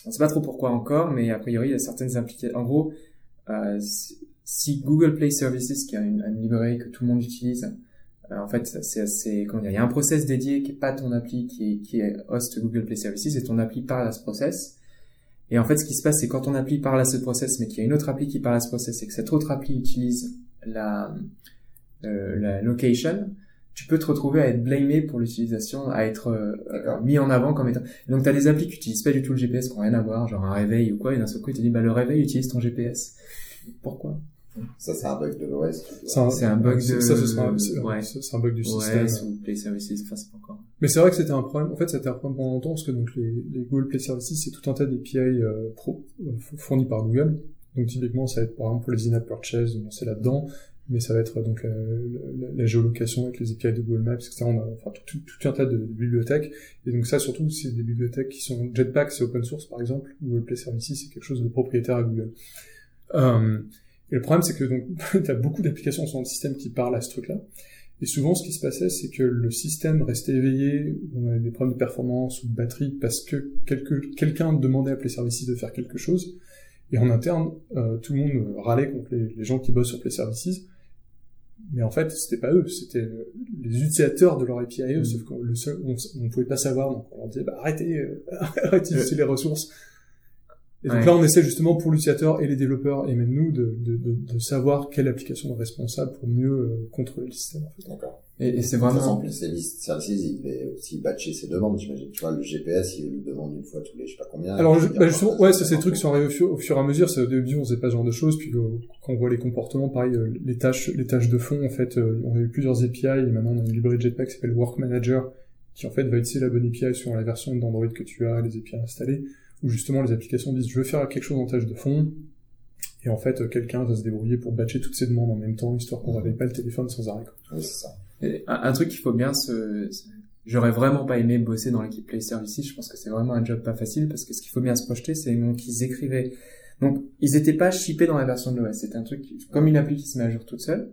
on sait pas trop pourquoi encore, mais a priori, il y a certaines applications. En gros, euh, si Google Play Services, qui a une, une librairie que tout le monde utilise, en fait, c'est, c'est comment dire, il y a un process dédié qui est pas ton appli, qui est, qui est host Google Play Services, et ton appli parle à ce process. Et en fait, ce qui se passe, c'est quand ton appli parle à ce process, mais qu'il y a une autre appli qui parle à ce process, et que cette autre appli utilise la, euh, la location, tu peux te retrouver à être blamé pour l'utilisation, à être euh, mis en avant comme étant. donc tu as des applis qui utilisent pas du tout le GPS, qui n'ont rien à voir, genre un réveil ou quoi, et d'un seul coup il te dit bah le réveil utilise ton GPS. Pourquoi? Ça, c'est un bug de l'OS. C'est un, bug de... Ça, ce sera, ouais. c'est un bug du système. ou Play Services, enfin, c'est pas encore. Mais c'est vrai que c'était un problème, en fait, c'était un problème pendant longtemps, parce que donc, les, les Google Play Services, c'est tout un tas d'API, euh, pro, euh, fournis par Google. Donc, typiquement, ça va être, par exemple, pour les in-app purchase, c'est là-dedans mais ça va être donc la, la, géolocation avec les API de Google Maps, etc. On a enfin tout, tout, un tas de, bibliothèques. Et donc ça, surtout, c'est des bibliothèques qui sont Jetpack, c'est open source par exemple. Google Play Services, c'est quelque chose de propriétaire à Google. Euh, et le problème, c'est que donc tu as beaucoup d'applications sur le système qui parlent à ce truc-là. Et souvent, ce qui se passait, c'est que le système restait éveillé, on avait des problèmes de performance ou de batterie parce que quelqu'un demandait à Play Services de faire quelque chose. Et en interne, euh, tout le monde râlait contre les, les, gens qui bossent sur Play Services mais en fait, c'était pas eux, c'était les utilisateurs de leur API, eux, mm. sauf qu'on le seul, on, on, pouvait pas savoir, donc on leur disait, bah, arrêtez, euh, arrêtez les ressources. Et donc là, on essaie justement pour l'utilisateur et les développeurs, et même nous, de, de, de, de, savoir quelle application est responsable pour mieux euh, contrôler le système, en fait. D'accord. Et, et c'est vraiment... façon, ces listes services, il devait aussi batcher ses demandes, j'imagine. Tu vois, le GPS, il lui demande une fois tous les, je sais pas combien. Alors, je- bah, ah, justement, ouais, c'est des trucs qui sont arrivés au fur, au fur et à mesure. C'est, au début, on faisait pas ce genre de choses. Puis, euh, quand on voit les comportements, pareil, euh, les tâches, les tâches de fond, en fait, euh, on a eu plusieurs API. Et maintenant, on a une librairie Jetpack qui s'appelle Work Manager, qui, en fait, va utiliser la bonne API sur la version d'Android que tu as, les API installées, où justement, les applications disent, je veux faire quelque chose en tâche de fond. Et en fait, quelqu'un va se débrouiller pour batcher toutes ces demandes en même temps, histoire qu'on réveille pas le téléphone sans arrêt. quoi. Oui, c'est ça. Et un, un truc qu'il faut bien se... J'aurais vraiment pas aimé bosser dans l'équipe Play Services. Je pense que c'est vraiment un job pas facile parce que ce qu'il faut bien se projeter, c'est qu'ils écrivaient. Donc ils étaient pas shippés dans la version de l'OS. C'était un truc comme une appli qui se met à jour toute seule.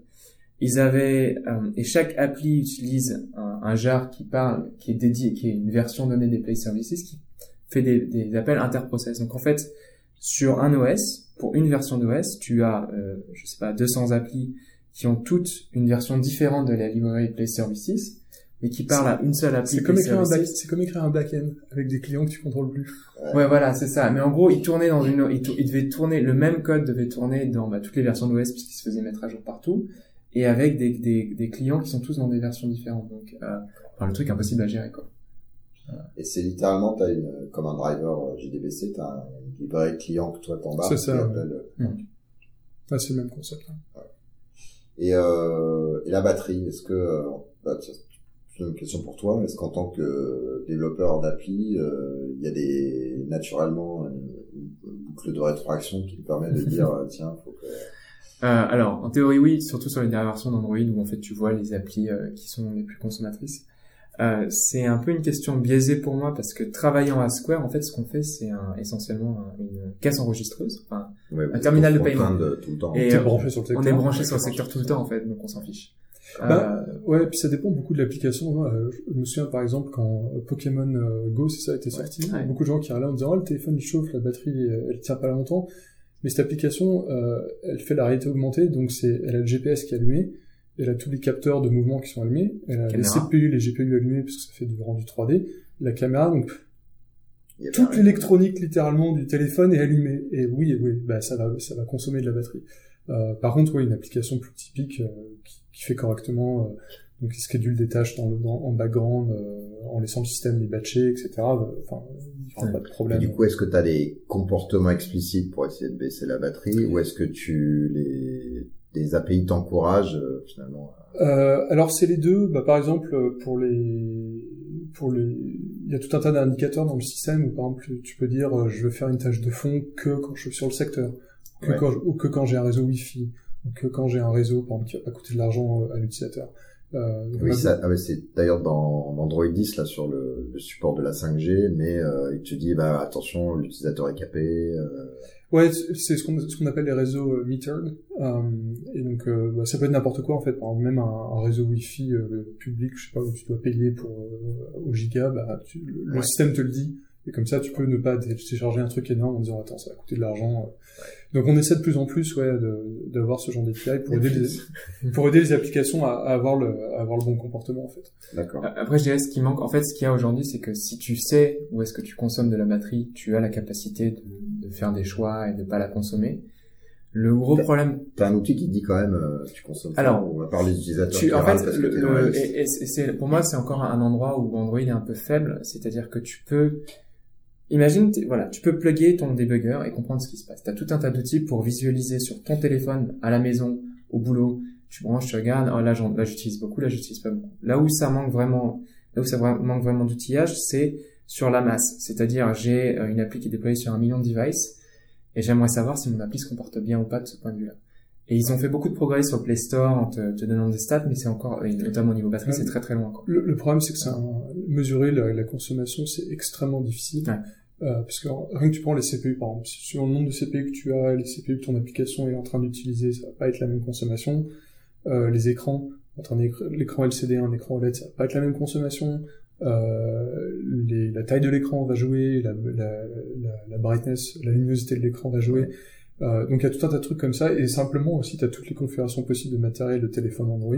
Ils avaient euh, et chaque appli utilise un, un jar qui parle, qui est dédié, qui est une version donnée des Play Services qui fait des, des appels interprocess. Donc en fait, sur un OS, pour une version d'OS, tu as, euh, je sais pas, 200 applis qui ont toutes une version différente de la librairie Play Services, mais qui parlent à une seule appli C'est comme comme écrire un back-end avec des clients que tu contrôles plus. Ouais, voilà, c'est ça. Mais en gros, il tournait dans une, il, il devait tourner, le même code devait tourner dans bah, toutes les versions d'OS puisqu'il se faisait mettre à jour partout, et avec des, des, des clients qui sont tous dans des versions différentes. Donc, euh, enfin, le truc impossible à gérer, quoi. Et c'est littéralement, t'as une, comme un driver euh, JDBC, t'as une librairie client que toi t'embarques. C'est ça, ouais. euh, Ah, c'est le même concept. hein. Et, euh, et la batterie, est-ce que, bah, c'est une question pour toi, est-ce qu'en tant que développeur d'appli, euh, il y a des, naturellement, une, une boucle de rétroaction qui te permet de dire, tiens, faut que, Euh, alors, en théorie, oui, surtout sur les dernières versions d'Android où en fait tu vois les applis euh, qui sont les plus consommatrices. Euh, c'est un peu une question biaisée pour moi parce que travaillant à Square, en fait, ce qu'on fait, c'est un, essentiellement un- une caisse enregistreuse. Enfin, ouais, êtes terminal de en paiement. de tout le temps. Et, T'es euh, branché sur le secteur. on est branché sur le secteur tout le temps en fait, donc on s'en fiche. Bah, Euh, Ouais, puis ça dépend beaucoup de l'application. Moi, euh, je me souviens par exemple quand Pokémon Go, c'est ça, était sorti, ouais. beaucoup de gens qui allaient en disant oh le téléphone il chauffe, la batterie elle tient pas longtemps. Mais cette application, euh, elle fait la réalité augmentée, donc c'est, elle a le GPS qui est allumé, elle a tous les capteurs de mouvement qui sont allumés, elle a les Caméra. CPU, les GPU allumés parce que ça fait du rendu 3D, la caméra, donc toute l'électronique littéralement du téléphone est allumée. Et oui, oui, bah ça va, ça va consommer de la batterie. Euh, par contre, oui, une application plus typique euh, qui, qui fait correctement, euh, donc qui schedule des tâches dans le, dans, en background, euh, en laissant le système les batcher, etc. euh, Enfin, il n'y aura pas de Et problème. du coup, est-ce que tu as des comportements explicites pour essayer de baisser la batterie ou est-ce que tu les des API t'encouragent euh, finalement Euh, alors c'est les deux. Bah, par exemple, pour les, pour les, il y a tout un tas d'indicateurs dans le système où par exemple tu peux dire euh, je veux faire une tâche de fond que quand je suis sur le secteur, que Ouais. quand je- ou que quand j'ai un réseau Wi-Fi, ou que quand j'ai un réseau par exemple qui va pas coûter de l'argent euh, à l'utilisateur. Euh, Oui, ça, ah ouais, c'est d'ailleurs dans Android 10 là sur le, le support de la 5G, mais euh, il te dit bah attention, l'utilisateur est capé. euh, Ouais, c'est ce qu'on ce qu'on appelle les réseaux euh, metered. Euh, et donc, euh, bah, ça peut être n'importe quoi en fait. Par exemple, même un, un réseau Wi-Fi euh, public, je sais pas où tu dois payer pour euh, au giga, bah, tu- le, le Ouais. système te le dit. Et comme ça, tu peux ne pas télécharger un truc énorme en disant attends, ça va coûter de l'argent. Donc, on essaie de plus en plus, ouais, de- d'avoir ce genre d'API pour aider les, pour aider les applications à, à avoir le à avoir le bon comportement en fait. D'accord. Après, je dirais ce qui manque. En fait, ce qu'il y a aujourd'hui, c'est que si tu sais où est-ce que tu consommes de la batterie, tu as la capacité de, de faire des choix et de pas la consommer. Le gros problème, T'as un outil qui te dit quand même euh, tu consommes. Alors, on va parler des utilisateurs. tu, en fait, le, et, et c'est- c'est, pour moi, c'est encore un endroit où Android est un peu faible. C'est-à-dire que tu peux, imagine, voilà, tu peux plugger ton debugger et comprendre ce qui se passe. T'as tout un tas d'outils pour visualiser sur ton téléphone, à la maison, au boulot. Tu branches, tu regardes, oh, là, j'utilise beaucoup, là, j'utilise pas beaucoup. Là où ça manque vraiment, là où ça manque vraiment d'outillage, c'est sur la masse. C'est-à-dire, j'ai euh, une appli qui est déployée sur un million de devices et j'aimerais savoir si mon appli se comporte bien ou pas de ce point de vue-là. Et ils ont fait beaucoup de progrès sur Play Store en te, te donnant des stats, mais c'est encore, et notamment au niveau batterie, c'est très très loin. Le, le problème, c'est que un- mesurer la, la consommation, c'est extrêmement difficile. Ouais. Euh, parce que rien que tu prends les CPU, par exemple, sur le nombre de CPU que tu as, les CPU que ton application est en train d'utiliser, ça va pas être la même consommation. Euh, les écrans, entre un LCD et un écran OLED, ça va pas être la même consommation. Euh, les- la taille de l'écran va jouer, la, la, la, la brightness, la luminosité de l'écran va jouer. Euh, donc il y a tout un tas de trucs comme ça, et simplement aussi tu as toutes les configurations possibles de matériel de téléphone Android.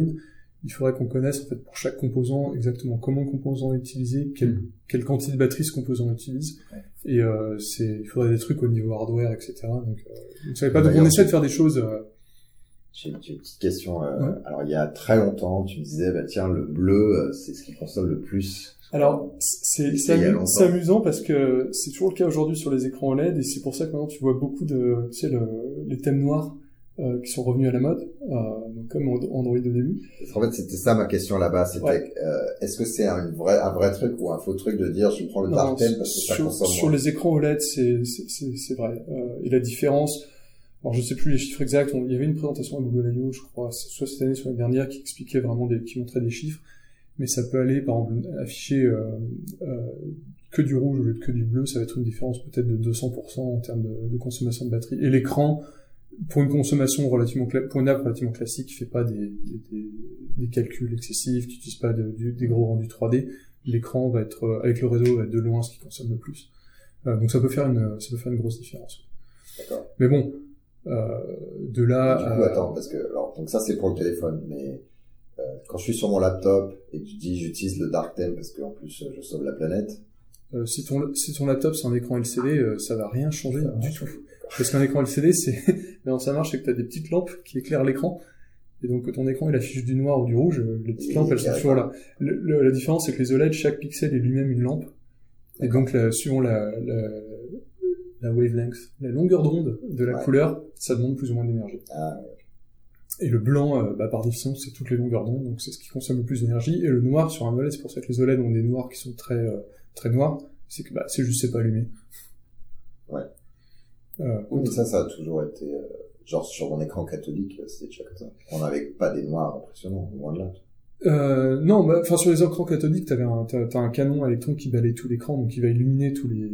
Il faudrait qu'on connaisse en fait pour chaque composant exactement comment le composant est utilisé, quelle, Mm. quelle quantité de batterie ce composant utilise, Ouais. et euh, c'est il faudrait des trucs au niveau hardware, etc. Donc, euh, vous savez pas, donc on essaie de faire des choses. euh, J'ai une, petite question. Euh, alors, il y a très longtemps, tu me disais, bah, tiens, le bleu, euh, c'est ce qui consomme le plus. Alors, c'est amusant parce que c'est toujours le cas aujourd'hui sur les écrans OLED et c'est pour ça que maintenant tu vois beaucoup de, tu sais, le, les thèmes noirs euh, qui sont revenus à la mode, euh, comme Android au début. En fait, c'était ça ma question là-bas. C'était, euh, est-ce que c'est un vrai, un vrai truc ou un faux truc de dire je prends le dark theme parce que sur, ça consomme Sur les écrans OLED, c'est c'est vrai. Euh, et la différence, alors je sais plus les chiffres exacts. il y avait une présentation à Google I.O. je crois, soit cette année, soit l'année dernière, qui expliquait vraiment des, qui montrait des chiffres. Mais ça peut aller, par exemple, afficher euh, que du rouge au lieu de que du bleu, ça va être une différence peut-être de 200% en termes de, de, consommation de batterie. Et l'écran, pour une consommation relativement pour une app relativement classique, qui fait pas des, des, des calculs excessifs, qui n'utilise pas de, des gros rendus 3D, l'écran va être euh, avec le réseau va être de loin ce qui consomme le plus. Euh, donc ça peut faire une ça peut faire une grosse différence. D'accord. Mais bon, euh, de là. Du coup, attends, parce que alors donc ça c'est pour le téléphone, mais euh, quand je suis sur mon laptop et que tu dis j'utilise le dark theme parce qu'en plus je sauve la planète. Euh, si ton si ton laptop c'est un écran LCD, euh, ça va rien changer du tout. Parce qu'un écran LCD, c'est non ça marche, c'est que tu as des petites lampes qui éclairent l'écran. Et donc ton écran il affiche du noir ou du rouge, les petites lampes elles sont toujours là. la différence c'est que les OLED, chaque pixel est lui-même une lampe. Et donc suivant la, la, la wavelength, la longueur d'onde de la couleur, ça demande plus ou moins d'énergie. Ah, et le blanc, euh, bah, par définition, c'est toutes les longueurs d'onde, donc c'est ce qui consomme le plus d'énergie. Et le noir sur un OLED, c'est pour ça que les OLED ont des noirs qui sont très euh, très noirs, c'est que bah, c'est juste c'est pas allumé. Euh, oui, mais ça, ça a toujours été euh, genre sur mon écran catholique, c'était déjà comme ça. On n'avait pas des noirs impressionnants, loin de là. Euh, non, bah, enfin sur les écrans cathodiques, t'avais un, t'as, as un canon électron qui balaye tout l'écran, donc qui va illuminer tous les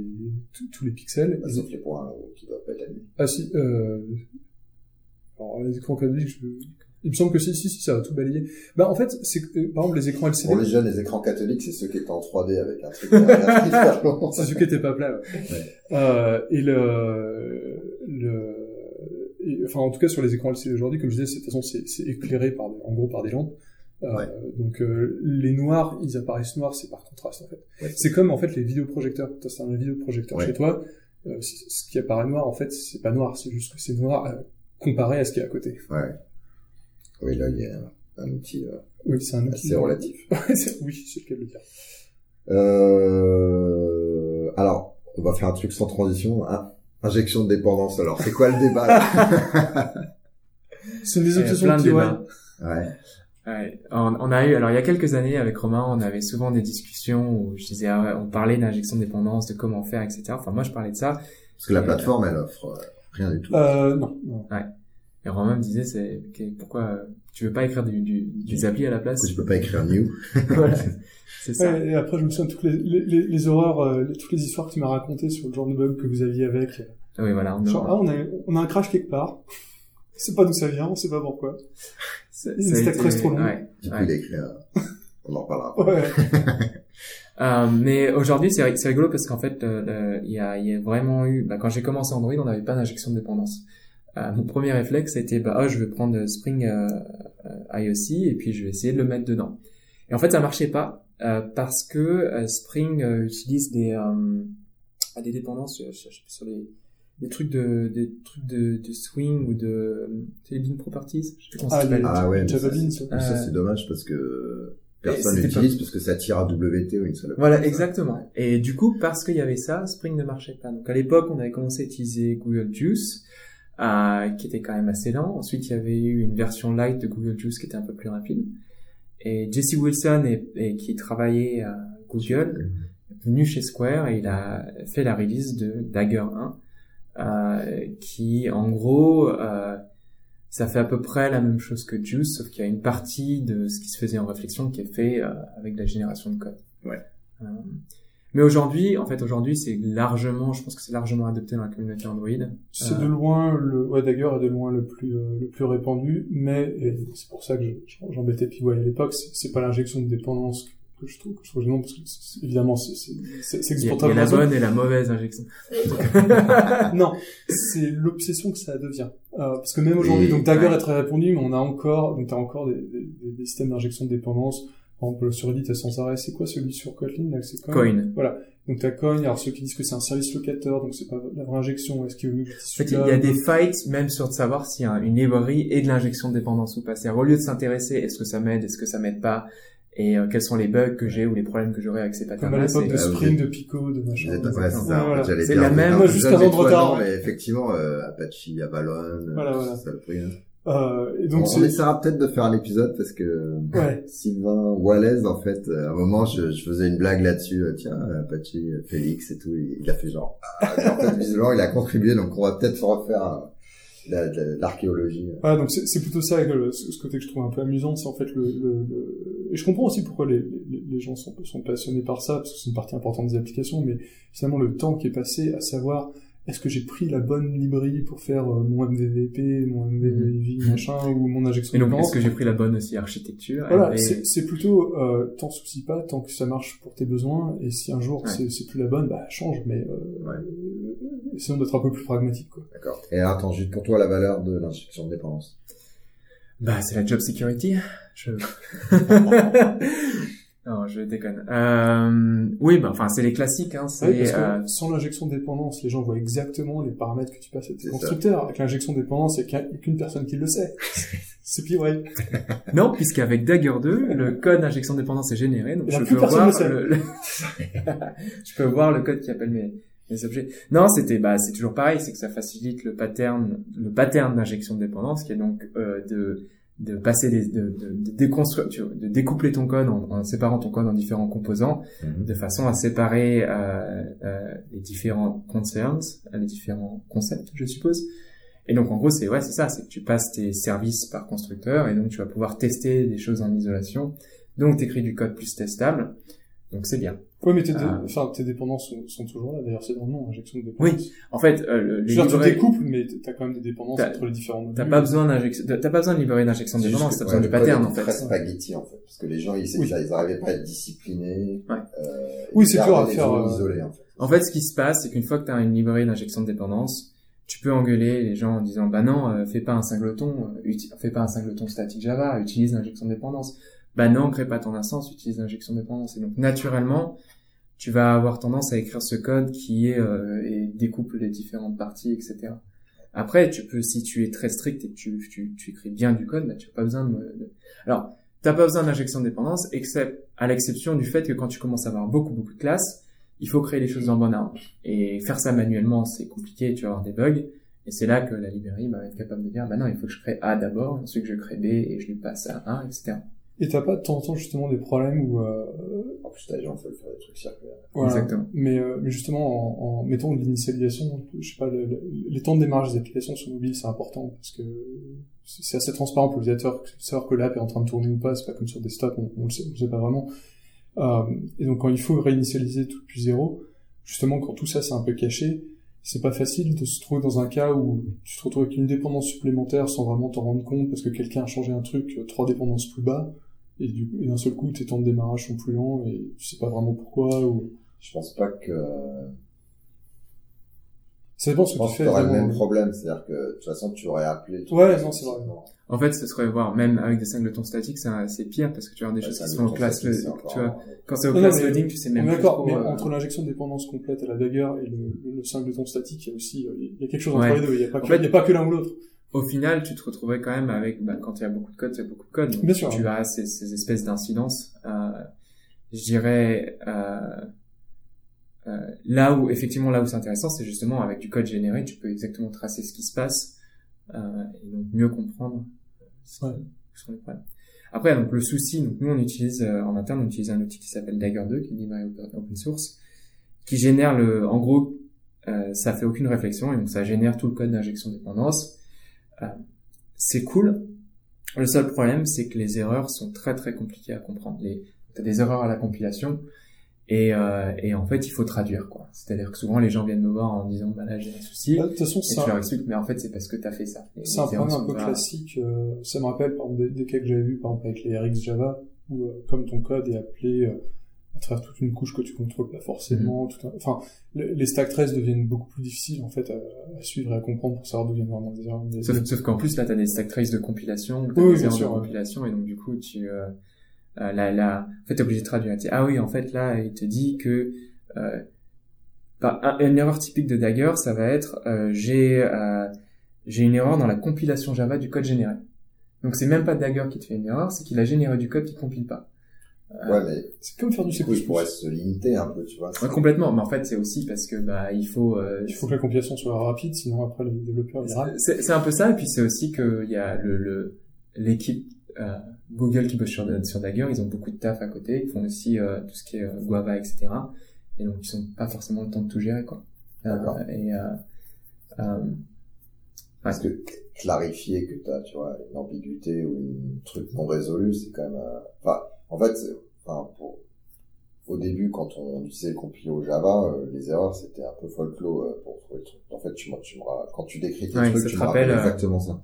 tous les pixels. Bah, sauf les points qui doivent pas être allumés. Ah si, euh... alors les écrans cathodiques, je... il me semble que si, si, si, ça va tout balayer. Bah en fait, c'est euh, par exemple les écrans LCD. Pour les jeunes, les écrans cathodiques, c'est ceux qui étaient en 3D avec un truc. c'est ceux qui étaient pas plats. Ouais. ouais. Euh, et le le et, enfin en tout cas sur les écrans LCD aujourd'hui, comme je disais, de toute façon c'est, éclairé par en gros par des lampes. Euh, Ouais. donc euh, les noirs, ils apparaissent noirs, c'est par contraste en fait. Ouais. C'est comme en fait les vidéoprojecteurs. Toi, c'est un vidéoprojecteur Ouais. chez toi. Euh, ce qui apparaît noir, en fait, c'est pas noir, c'est juste que c'est noir euh, comparé à ce qui est à côté. Ouais. Oui, là, il y a un, un outil euh, Oui, c'est un outil. assez relatif. Oui, c'est le cas de le dire. Euh... Alors, on va faire un truc sans transition. Hein. Injection de dépendance. Alors, c'est quoi le débat là C'est des Il y a obsessions plein de débats. Ouais. Ouais, on, on a eu, alors il y a quelques années avec Romain, on avait souvent des discussions où je disais, ah ouais, on parlait d'injection de dépendance, de comment faire, etc. Enfin, moi je parlais de ça, Parce que la plateforme, elle offre euh, rien du tout. Euh, non, non. Et Romain me disait, c'est, pourquoi euh, tu veux pas écrire du, du, des applis à la place? Tu peux pas écrire new? Voilà, c'est ça. Ouais, et après, je me souviens de toutes les, les, les, les horreurs, euh, toutes les histoires que tu m'as racontées sur le genre de bug que vous aviez avec. Oui, voilà. On, Genre, ah, on a, on a un crash quelque part. C'est pas d'où ça vient, on sait pas pourquoi. a stack été- reste trop longue. ouais, Du coup, ouais. il a écrit un- On en reparlera après. Ouais. Euh, mais aujourd'hui, c'est c'est rigolo parce qu'en fait, euh, il y, a, il y a vraiment eu. Bah, quand j'ai commencé Android, on n'avait pas d'injection de dépendance. Euh, mon premier réflexe, c'était bah, oh, je vais prendre Spring euh, euh, IOC et puis je vais essayer de le mettre dedans. Et en fait, ça marchait pas euh, parce que euh, Spring euh, utilise des euh, des dépendances, je, je sais plus sur les des trucs de des trucs de, de swing ou de les bin properties. Je sais ça Ah, les- Ah ouais, mais ça, ça, Euh, c'est dommage parce que personne c'était n'utilise parce que ça tire à WT ou une seule Voilà, exactement. Et du coup, parce qu'il y avait ça, Spring ne marchait pas. Donc à l'époque, on avait commencé à utiliser Google Juice, euh, qui était quand même assez lent. Ensuite, il y avait eu une version light de Google Juice qui était un peu plus rapide. Et Jesse Wilson, et, et qui travaillait à Google, est venu chez Square et il a fait la release de Dagger 1, euh, qui, en gros, euh, ça fait à peu près la même chose que Juice, sauf qu'il y a une partie de ce qui se faisait en réflexion qui est fait euh, avec la génération de code. Ouais. Mais aujourd'hui, en fait, aujourd'hui, c'est largement, je pense que c'est largement adopté dans la communauté Android. C'est Euh. de loin le, ouais, Dagger est de loin le plus, euh, le plus répandu, mais, c'est pour ça que je- j'embêtais PY à l'époque, c'est pas l'injection de dépendance que, que je trouve, que je trouve gênant, parce que évidemment, c'est, c'est, c'est, c'est Il y a, exportable. la bonne et la mauvaise injection. non, c'est l'obsession que ça devient. Euh, parce que même aujourd'hui, donc Dagger ouais. est très répandu, mais on a encore, donc t'as encore des, des- des systèmes d'injection de dépendance. Par exemple, sur Reddit, t'as sans arrêt, c'est quoi celui sur Kotlin, là, c'est Coin. Coin. Voilà. Donc t'as Coin, alors ceux qui disent que c'est un service locateur, donc c'est pas la vraie injection, est-ce qu'il vaut mieux que En fait, il y a des fights même sur de savoir si une librairie est de l'injection de dépendance ou pas. C'est au lieu de s'intéresser, est-ce que ça m'aide, est-ce que ça m'aide pas, et euh, quels sont les bugs que j'ai ou les problèmes que j'aurai avec ces patterns Comme à l'époque de Spring, de Pico, de machin. Ouais, c'est ça. Voilà. J'allais C'est la même, jeune, temps de retard. non, Mais effectivement, euh, Apache, Avalon, Voilà, euh, voilà. ça le prix. Euh, et On, donc on essaiera peut-être de faire un épisode parce que ouais. Sylvain Wallace, en fait, euh, à un moment, je, je faisais une blague là-dessus. euh, Tiens, Apache, euh, Félix et tout, il, a fait genre. Ah, mais en fait, visiblement, il a contribué, donc on va peut-être refaire de l'archéologie. Voilà, donc c'est plutôt ça que le- ce ce côté que je trouve un peu amusant, c'est en fait le, le, le- et je comprends aussi pourquoi les, les, les gens sont, sont passionnés par ça, parce que c'est une partie importante des applications, mais finalement le temps qui est passé à savoir est-ce que j'ai pris la bonne librairie pour faire euh, mon MVVP, mon MVV machin, ou mon injection Et de donc, dépendance est-ce que j'ai pris la bonne aussi architecture Voilà, Et- c'est plutôt euh, t'en soucies pas tant que ça marche pour tes besoins, et si un jour Ouais. c'est plus la bonne, bah change, mais euh, Ouais. euh, essayons d'être un peu plus pragmatique quoi. D'accord. Et alors, attends, juste pour toi, la valeur de l'injection de dépendance. Bah, c'est la job security. Je... non, je déconne. Euh... Oui, bah, enfin, c'est les classiques, hein. C'est, parce que euh, sans l'injection de dépendance, les gens voient exactement les paramètres que tu passes à tes ça. constructeurs. Avec l'injection de dépendance, il n'y a qu'un- qu'une personne qui le sait. c'est pire vrai. Non, puisqu'avec Dagger 2, le code d'injection de dépendance est généré, donc je peux voir le sait. le, le- je peux voir le code qui appelle mes, mes objets. Non, c'était, bah, c'est toujours pareil, c'est que ça facilite le pattern, le pattern d'injection de dépendance, qui est donc euh, de de passer des, de, de, de déconstruire, tu vois, de découpler ton code en, en séparant ton code en différents composants, de façon à séparer euh, euh, les différents concerns, euh, les différents concepts, je suppose. Et donc en gros, c'est ouais, c'est ça, c'est que tu passes tes services par constructeur et donc tu vas pouvoir tester des choses en isolation. Donc tu écris du code plus testable. Donc c'est bien. Oui, mais tes, dé- enfin, tes dépendances sont, sont toujours là. D'ailleurs, c'est dans le nom, injection de dépendance. En fait, euh, le- les dire, tu découples, mais t'as quand même des dépendances T'as- entre les différents modules. T'as pas besoin d'injection, t'as pas besoin de librairie d'injection de dépendance, t'as besoin ouais, du pattern en fait. Très spaghetti en fait, parce que les gens ils, Oui. ils arrivaient pas à être disciplinés. Ouais. Euh, Oui, c'est dur à faire, euh, en fait. En fait, ce qui se passe, c'est qu'une fois que tu as une librairie d'injection de dépendance, tu peux engueuler les gens en disant bah non, euh, fais pas un singleton, euh, fais pas un singleton statique Java, utilise l'injection de dépendance. Bah non, crée pas ton instance, utilise l'injection de dépendance. Et donc naturellement, tu vas avoir tendance à écrire ce code qui est euh, et découpe les différentes parties, etc. Après, tu peux, si tu es très strict et que tu, tu, tu écris bien du code, bah, tu n'as pas besoin de, de... Alors, t'as pas besoin d'injection de dépendance, except à l'exception du fait que quand tu commences à avoir beaucoup, beaucoup de classes, il faut créer les choses le bon ordre. Et faire ça manuellement, c'est compliqué, tu vas avoir des bugs. Et c'est là que la librairie va être capable de dire, bah non, il faut que je crée A d'abord, ensuite je crée B et je lui passe A, etc. Et t'as pas de temps en temps justement des problèmes où, euh, En plus, t'as gens qui veulent faire des trucs circulaires. voilà. Exactement. Mais, euh, mais justement, en, en mettant de l'initialisation, je sais pas, le- le- les temps de démarrage des applications sur mobile, c'est important parce que c'est assez transparent pour l'utilisateur savoir que l'app est en train de tourner ou pas. C'est pas comme sur desktop, on, on le sait, on le sait pas vraiment. Euh, et donc, quand il faut réinitialiser tout depuis zéro, justement, quand tout ça c'est un peu caché, c'est pas facile de se trouver dans un cas où tu te retrouves avec une dépendance supplémentaire sans vraiment t'en rendre compte parce que quelqu'un a changé un truc euh, trois dépendances plus bas et du coup, et d'un seul coup tes temps de démarrage sont plus lents et tu sais pas vraiment pourquoi ou Je pense pas que, ça dépend ce que tu fais t'aurais le même problème, c'est-à-dire que, de toute façon, tu aurais appelé. tout Ouais, non, c'est vrai. En fait, ce serait voir, même avec des singletons statiques, c'est pire parce que tu as des Ouais, choses qui sont au temps class, statique, le- tu vois, quand c'est au Non, class loading, tu sais même d'accord, mais euh, entre l'injection de dépendance complète à la dagger et le, le, le singleton statique, il y a aussi euh, il y a quelque chose entre Ouais. les deux. Il y a pas En que, fait- il y a pas que l'un ou l'autre. Au final, tu te retrouverais quand même avec, bah, quand il y a beaucoup de code, il y a beaucoup de code. Donc, Bien sûr. Tu as ces, ces espèces d'incidences. Euh, je dirais, euh, euh, là où, effectivement, là où c'est intéressant, c'est justement avec du code généré, tu peux exactement tracer ce qui se passe, euh, et donc mieux comprendre euh, ce Ouais. sont les problèmes. Après, donc, le souci, donc, nous, on utilise, euh, en interne, on utilise un outil qui s'appelle Dagger 2, qui est une librairie open source, qui génère le, en gros, euh, ça fait aucune réflexion, et donc ça génère tout le code d'injection de dépendance. C'est cool. Le seul problème, c'est que les erreurs sont très très compliquées à comprendre. Les, t'as des erreurs à la compilation et, euh, et en fait, il faut traduire quoi. C'est-à-dire que souvent les gens viennent me voir en disant bah là j'ai un souci Là, De toute façon, et tu un, leur expliques mais en fait c'est parce que t'as fait ça. C'est un problème un peu pas- classique. euh, ça me rappelle par exemple des, des cas que j'avais vu par exemple avec les RX Java où euh, comme ton code est appelé euh, à travers toute une couche que tu contrôles pas forcément, Mhm. tout un- enfin le- les stack traces deviennent beaucoup plus difficiles en fait à, à suivre et à comprendre pour savoir d'où viennent vraiment des erreurs. des- Sauf, sauf qu'en plus là t'as des stack traces de compilation, t'as Oui, des erreurs sûr, de ouais. compilation et donc du coup tu euh, euh, là là en fait t'es obligé de traduire. Tu ah oui en fait là il te dit que euh, Bah, une erreur typique de Dagger, ça va être euh, j'ai euh, j'ai une erreur dans la compilation Java du code généré. Donc c'est même pas Dagger qui te fait une erreur, c'est qu'il a généré du code qui compile pas. Euh, ouais, mais c'est comme faire du C++. il pourrait se limiter un peu, tu vois. Ouais, complètement. Mais en fait, c'est aussi parce que bah il faut. Euh, il faut que la compilation soit rapide, sinon après le développeur ira. C'est un peu ça, et puis c'est aussi qu'il y a le l'équipe euh, Google qui bosse sur, sur Dagger, ils ont beaucoup de taf à côté. Ils font aussi euh, tout ce qui est euh, Guava, etc. Et donc ils n'ont pas forcément le temps de tout gérer, quoi. et parce que clarifier que tu as, tu vois, une ambiguïté ou un truc non résolu, c'est quand même... Enfin, en fait, enfin, pour, au début, quand on utilisait le au Java, les erreurs, c'était un peu folklore pour trouver le truc. En fait, tu, tu quand tu décris tes trucs, tu me rappelles exactement ça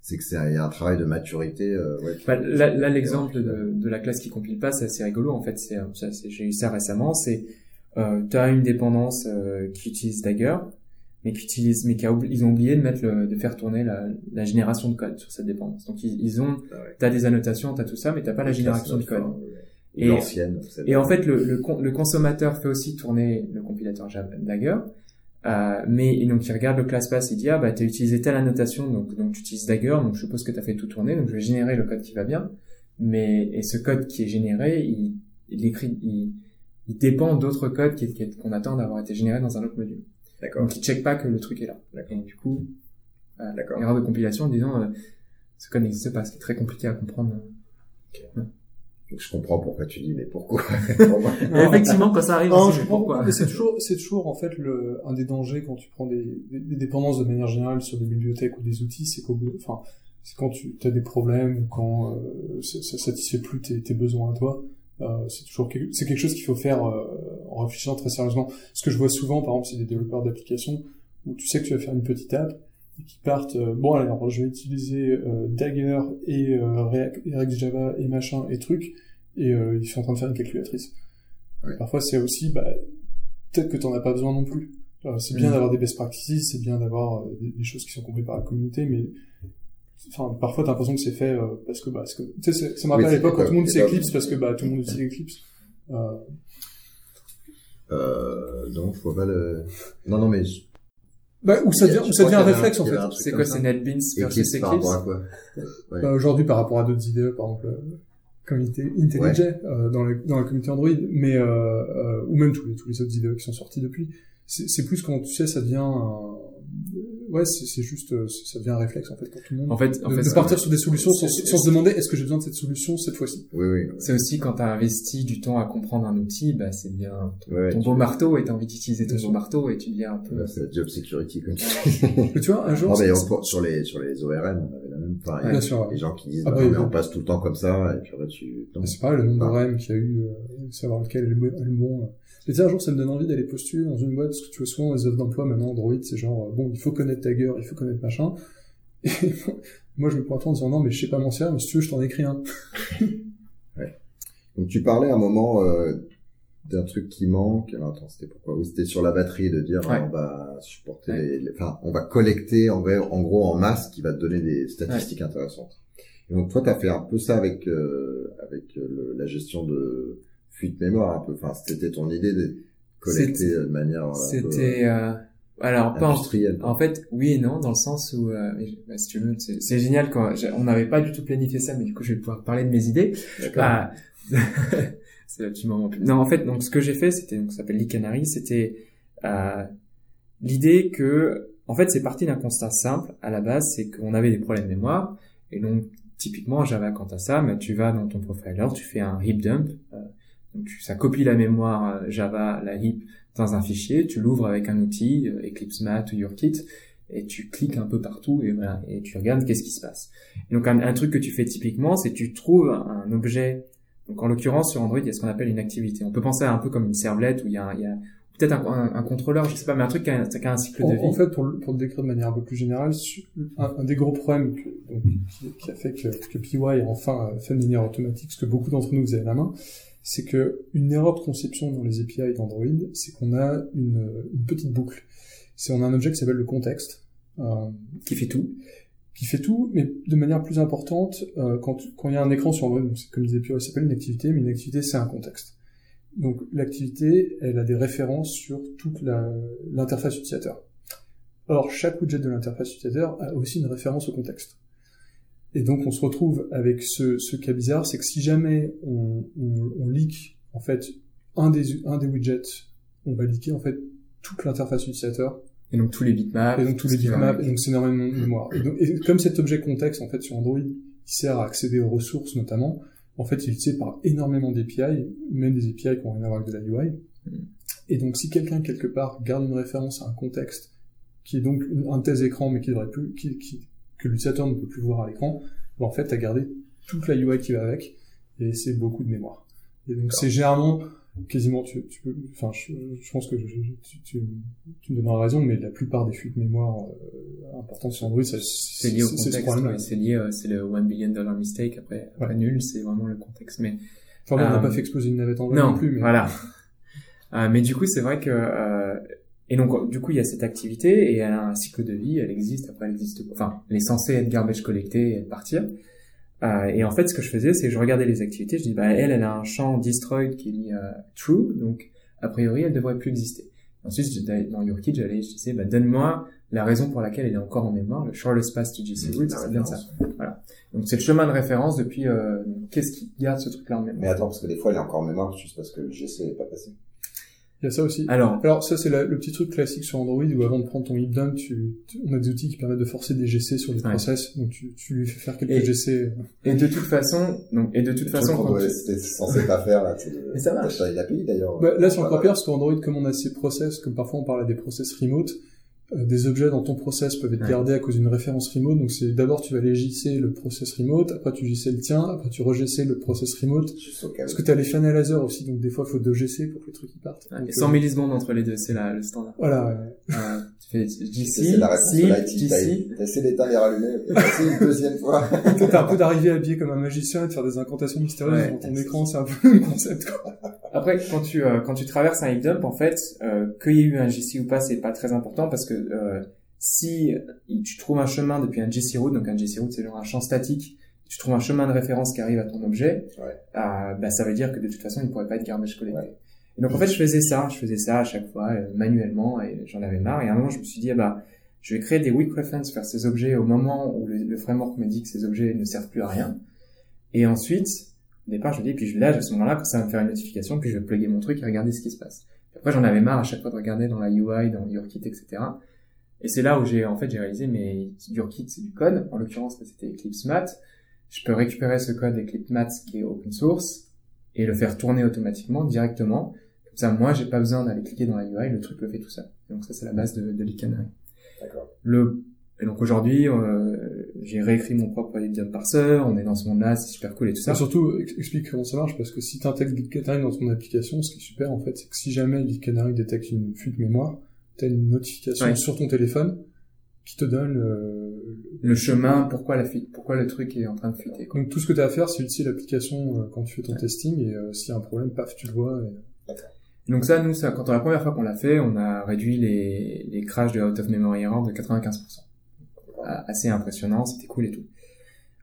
c'est que c'est un travail de maturité. Euh, ouais, bah, là, là l'exemple de, de, la classe qui compile pas, c'est assez rigolo. En fait, c'est j'ai eu ça récemment. C'est euh, tu as une dépendance euh, qui utilise Dagger, mais qui utilise, mais qui a, ils ont oublié de mettre le, de faire tourner la, la, génération de code sur cette dépendance. Donc ils, ils ont, ah t'as des annotations, t'as tout ça, mais t'as pas la génération de code. Et, et en fait, le, le, le, consommateur fait aussi tourner le compilateur Java, Dagger, euh, mais donc il regarde le ClassPass, il dit ah bah t'as utilisé telle annotation donc donc tu utilises Dagger donc je suppose que t'as fait tout tourner donc je vais générer le code qui va bien. Mais et ce code qui est généré il, il écrit il, il dépend d'autres codes qu'on attend d'avoir été générés dans un autre module donc il check pas que le truc est là. D'accord. Du coup euh, erreur de compilation en disant euh, ce code n'existe pas ce qui est très compliqué à comprendre. Je comprends pourquoi tu dis mais pourquoi? Effectivement quand ça arrive non, je pourquoi? c'est toujours c'est toujours en fait le un des dangers quand tu prends des, des, dépendances de manière générale sur des bibliothèques ou des outils c'est qu'au enfin c'est quand tu as des problèmes ou quand euh, ça, ça satisfait plus tes, tes besoins à toi euh, c'est toujours quelque, c'est quelque chose qu'il faut faire euh, en réfléchissant très sérieusement ce que je vois souvent par exemple c'est des développeurs d'applications où tu sais que tu vas faire une petite app et qui partent euh, bon alors je vais utiliser euh, Dagger et euh, React, Java et machin et trucs et ils sont en train de faire une calculatrice. Parfois c'est aussi bah, peut-être que tu n'en as pas besoin non plus. c'est bien d'avoir des best practices, c'est bien d'avoir des, choses qui sont comprises par la communauté, mais enfin parfois t'as l'impression que c'est fait parce que bah parce que tu sais ça me rappelle à l'époque quand tout le monde utilise Eclipse parce que bah tout le monde utilise Eclipse. Euh... Euh, non, je vois pas le. Non, non, mais bah, où ça devient, où ça devient un réflexe, en fait. C'est quoi, c'est NetBeans versus Eclipse? Par rapport à quoi? Ouais. Bah, aujourd'hui, par rapport à d'autres idées, par exemple, euh, comme IntelliJ, euh, dans, le, dans la communauté Android, mais, euh, euh, ou même tous les, tous les autres idées qui sont sortis depuis. C'est plus quand, tu sais, ça devient un, ouais, c'est juste, euh, ça devient un réflexe en fait pour tout le monde. En fait, en de, fait, de partir sur des solutions sans, sans se demander est-ce que j'ai besoin de cette solution cette fois-ci? Oui, oui. C'est aussi quand tu as investi du temps à comprendre un outil, bah c'est bien ton, beau marteau et t'as envie d'utiliser ton beau marteau et tu deviens un peu. c'est la job security comme mais tu vois, un jour. Non, mais sur les sur les ORM, on avait la même. Enfin, bien sûr. Les gens qui disent, ah, bah, mais on passe tout le temps comme ça et puis après tu. C'est pareil, le nombre d'ORM qu'il y a eu, euh, savoir lequel est le bon. Euh, mais tu un jour, ça me donne envie d'aller postuler dans une boîte, parce que tu vois souvent les offres d'emploi maintenant, Android, c'est genre, euh, bon, il faut connaître Tagger, il faut connaître machin. Et moi, je me pointe en disant, non, mais je sais pas m'en servir, mais si tu veux, je t'en écris un. ouais. Donc, tu parlais à un moment euh, d'un truc qui manque. Alors, attends, c'était pourquoi? Oui, c'était sur la batterie, de dire, on va supporter, les... enfin, on va collecter, en, en gros, en masse, qui va te donner des statistiques intéressantes. Et donc, toi, tu as fait un peu ça avec, euh, avec le, la gestion de fuite mémoire un peu. Enfin, c'était ton idée de collecter de manière. C'était. Euh, alors pas industrielle. En, fait, oui et non, dans le sens où, euh, bah, si tu veux, c'est génial quand on n'avait pas du tout planifié ça, mais du coup, je vais pouvoir parler de mes idées. Ah, c'est le petit moment. Non, en fait, donc ce que j'ai fait, c'était donc ça s'appelle l'e-canary, c'était euh, l'idée que, en fait, c'est parti d'un constat simple à la base, c'est qu'on avait des problèmes de mémoire, et donc typiquement Java, quant à ça, bah, tu vas dans ton profiler, tu fais un heap dump. Euh, donc ça copie la mémoire euh, Java, la heap, dans un fichier, tu l'ouvres avec un outil, euh, Eclipse Mat ou YourKit, et tu cliques un peu partout et voilà, et tu regardes qu'est-ce qui se passe. donc un, truc que tu fais typiquement, c'est tu trouves un objet. Donc en l'occurrence sur Android, il y a ce qu'on appelle une activité. On peut penser à un peu comme une servlette où il y a, il y a peut-être un, un, contrôleur, je sais pas, mais un truc qui a, qui a un cycle de vie. En fait, pour, pour le décrire de manière un peu plus générale, un, des gros problèmes que, donc, qui, a fait que, que PY a enfin fait de manière automatique, ce que beaucoup d'entre nous faisaient à la main, c'est que une erreur de conception dans les API d'Android, c'est qu'on a une, une, petite boucle. C'est on a un objet qui s'appelle le contexte, euh, qui fait tout, qui fait tout, mais de manière plus importante, euh, quand quand il y a un écran sur Android, donc c'est comme disait Pierre, ça s'appelle une activité, mais une activité c'est un contexte. donc l'activité, elle a des références sur toute l'interface utilisateur. Or, chaque widget de l'interface utilisateur a aussi une référence au contexte. Et donc, on se retrouve avec ce, ce cas bizarre, c'est que si jamais on, on, on leak, en fait, un des, un des widgets, on va leaker, en fait, toute l'interface utilisateur, Et donc tous les bitmaps. et donc tous les qui bitmaps, et donc c'est énormément de mémoire. Et, donc, et comme cet objet contexte, en fait, sur Android, il sert à accéder aux ressources notamment, en fait, il est utilisé par énormément d'API, même des API qui n'ont rien à voir avec de la UI. Mm. Et donc, si quelqu'un, quelque part, garde une référence à un contexte, qui est donc une- un tes écran, mais qui devrait plus, qui, qui- que l'utilisateur ne peut plus voir à l'écran, ben, en fait, t'as gardé toute la UI qui va avec, et c'est beaucoup de mémoire. Et donc, c'est généralement, quasiment, tu, tu peux, enfin, je, je pense que je- tu, tu, tu me donneras raison, mais la plupart des fuites mémoire euh, importantes sur Android, C'est lié au ce contexte, c'est lié, euh, c'est le one billion dollar mistake. Après, après Ouais. nul, c'est vraiment le contexte. Mais Enfin, bon, on n'a Euh, pas fait exploser une navette en vol non, non plus, mais voilà. Euh, mais du coup, c'est vrai que euh, et donc du coup, il y a cette activité et elle a un cycle de vie. Elle existe. Après, elle existe. Enfin, elle est censée être garbage collecté et partir. Euh, et en fait, ce que je faisais, c'est que je regardais les activités. Je dis, bah elle, elle a un champ destroyed qui est mis à true, donc a priori, elle devrait plus exister. Ensuite, dans YourKit, j'allais, je disais, bah donne-moi la raison pour laquelle elle est encore en mémoire, le shortest path to GC La c'est bien ça. référence. Donc c'est le chemin de référence depuis euh, qu'est-ce qui garde ce truc-là en mémoire. Mais attends, parce que des fois, il est encore en mémoire juste parce que le GC n'est pas passé. Il y a ça aussi. Alors, Alors ça c'est le petit truc classique sur Android où avant de prendre ton heapdump, tu, tu- on a des outils qui permettent de forcer des GC sur les Ouais. process, donc tu, tu lui fais faire quelques Et- GC. et de toute façon, donc et de toute façon, qu'on doit- censé pas faire, là. Mais ça marche. T'as l'API, d'ailleurs. Bah, là c'est encore pire parce qu'Android comme on a ces process, comme parfois on parle à des process remote, des objets dans ton process peuvent être Ouais. gardés à cause d'une référence remote, donc c'est d'abord tu vas aller JC le process remote, après tu JC le tien, après tu re-JC le process remote, Juste au cas parce que t'as les finalizers aussi, donc des fois il faut deux GC pour que les trucs ils partent. Ouais, Donc, et 100 euh, millisecondes entre les deux, c'est là le standard. Voilà, Euh, tu fais C'est GC, la réponse de sleep, l'IT. T'as GC. t'as essayé d'éteindre et rallumer, et passer une deuxième fois. T'as un peu d'arriver habillé comme un magicien et de faire des incantations mystérieuses Ouais. dans ton écran, c'est un peu le concept, quoi. Après, quand tu euh, quand tu traverses un heap dump, en fait, euh, qu'il y ait eu un GC ou pas, c'est pas très important parce que euh, si tu trouves un chemin depuis un GC route, donc un GC route c'est genre un champ statique, tu trouves un chemin de référence qui arrive à ton objet, Ouais. euh, bah ça veut dire que de toute façon il pourrait pas être garbage collecté. Ouais. Et donc en fait je faisais ça, je faisais ça à chaque fois euh, manuellement et j'en avais marre. Et à un moment je me suis dit ah bah je vais créer des weak reference vers ces objets au moment où le, le framework me dit que ces objets ne servent plus à rien. Et ensuite au départ, je me dis, puis je, là, à ce moment-là, quand ça va me faire une notification, puis je vais plugger mon truc et regarder ce qui se passe. Puis après, j'en avais marre à chaque fois de regarder dans la UI, dans YourKit, etc. Et c'est là où j'ai, en fait, j'ai réalisé, mais YourKit, c'est du code. En l'occurrence, là, c'était Eclipse Math. Je peux récupérer ce code Eclipse Math qui est open source et le faire tourner automatiquement, directement. Comme ça, moi, j'ai pas besoin d'aller cliquer dans la UI, le truc le fait tout seul. Donc ça, c'est la base de, de. D'accord. Le et donc aujourd'hui, euh, j'ai réécrit mon propre Debian parser, on est dans ce monde-là, c'est super cool et tout ça. Et surtout, ex- explique comment ça marche, parce que si tu intègres Canary dans ton application, ce qui est super, en fait, c'est que si jamais Canary détecte une fuite mémoire, tu as une notification Ouais. sur ton téléphone qui te donne euh, le chemin, pourquoi la fuite, pourquoi le truc est en train de fuiter. Quoi. Donc tout ce que tu as à faire, c'est utiliser l'application euh, quand tu fais ton testing, et euh, s'il y a un problème, paf, tu le vois. et- Et donc ça, nous, ça, quand on, la première fois qu'on l'a fait, on a réduit les, les crashs de out of memory error de 95%. Ah, Assez impressionnant, c'était cool et tout.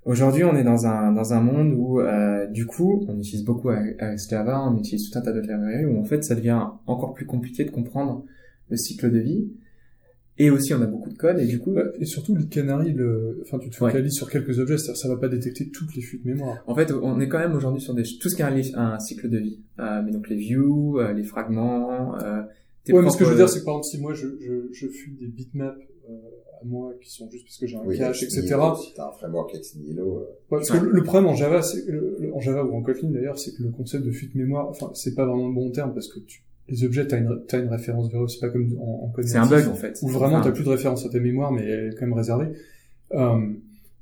Aujourd'hui, on est dans un dans un monde où, euh, du coup, on utilise beaucoup RX Java, on utilise tout un tas d'autres librairies où en fait, ça devient encore plus compliqué de comprendre le cycle de vie. Et aussi, on a beaucoup de code et du coup, Ouais, et surtout, le Canary, le... enfin, tu te Ouais. focalises sur quelques objets, c'est-à-dire ça va pas détecter toutes les fuites mémoire. En fait, on est quand même aujourd'hui sur des, tout ce qui est un, un cycle de vie. Euh, mais donc les views, euh, les fragments. Euh, Ouais, mais ce que je veux propres- dire, c'est que par exemple, si moi je, je, je fuis des bitmaps euh, à moi qui sont juste parce que j'ai un Oui, cache, etc. Si t'as un framework ex nihilo, euh, Ouais, parce que le, le problème en Java, c'est en Java ou en Kotlin d'ailleurs, c'est que le concept de fuite mémoire, enfin, c'est pas vraiment le bon terme parce que tu, les objets, t'as une, t'as une référence vers eux, c'est pas comme en, en code C'est un bug en fait. Où vraiment t'as plus de référence à ta mémoire, mais elle est quand même réservée. Euh,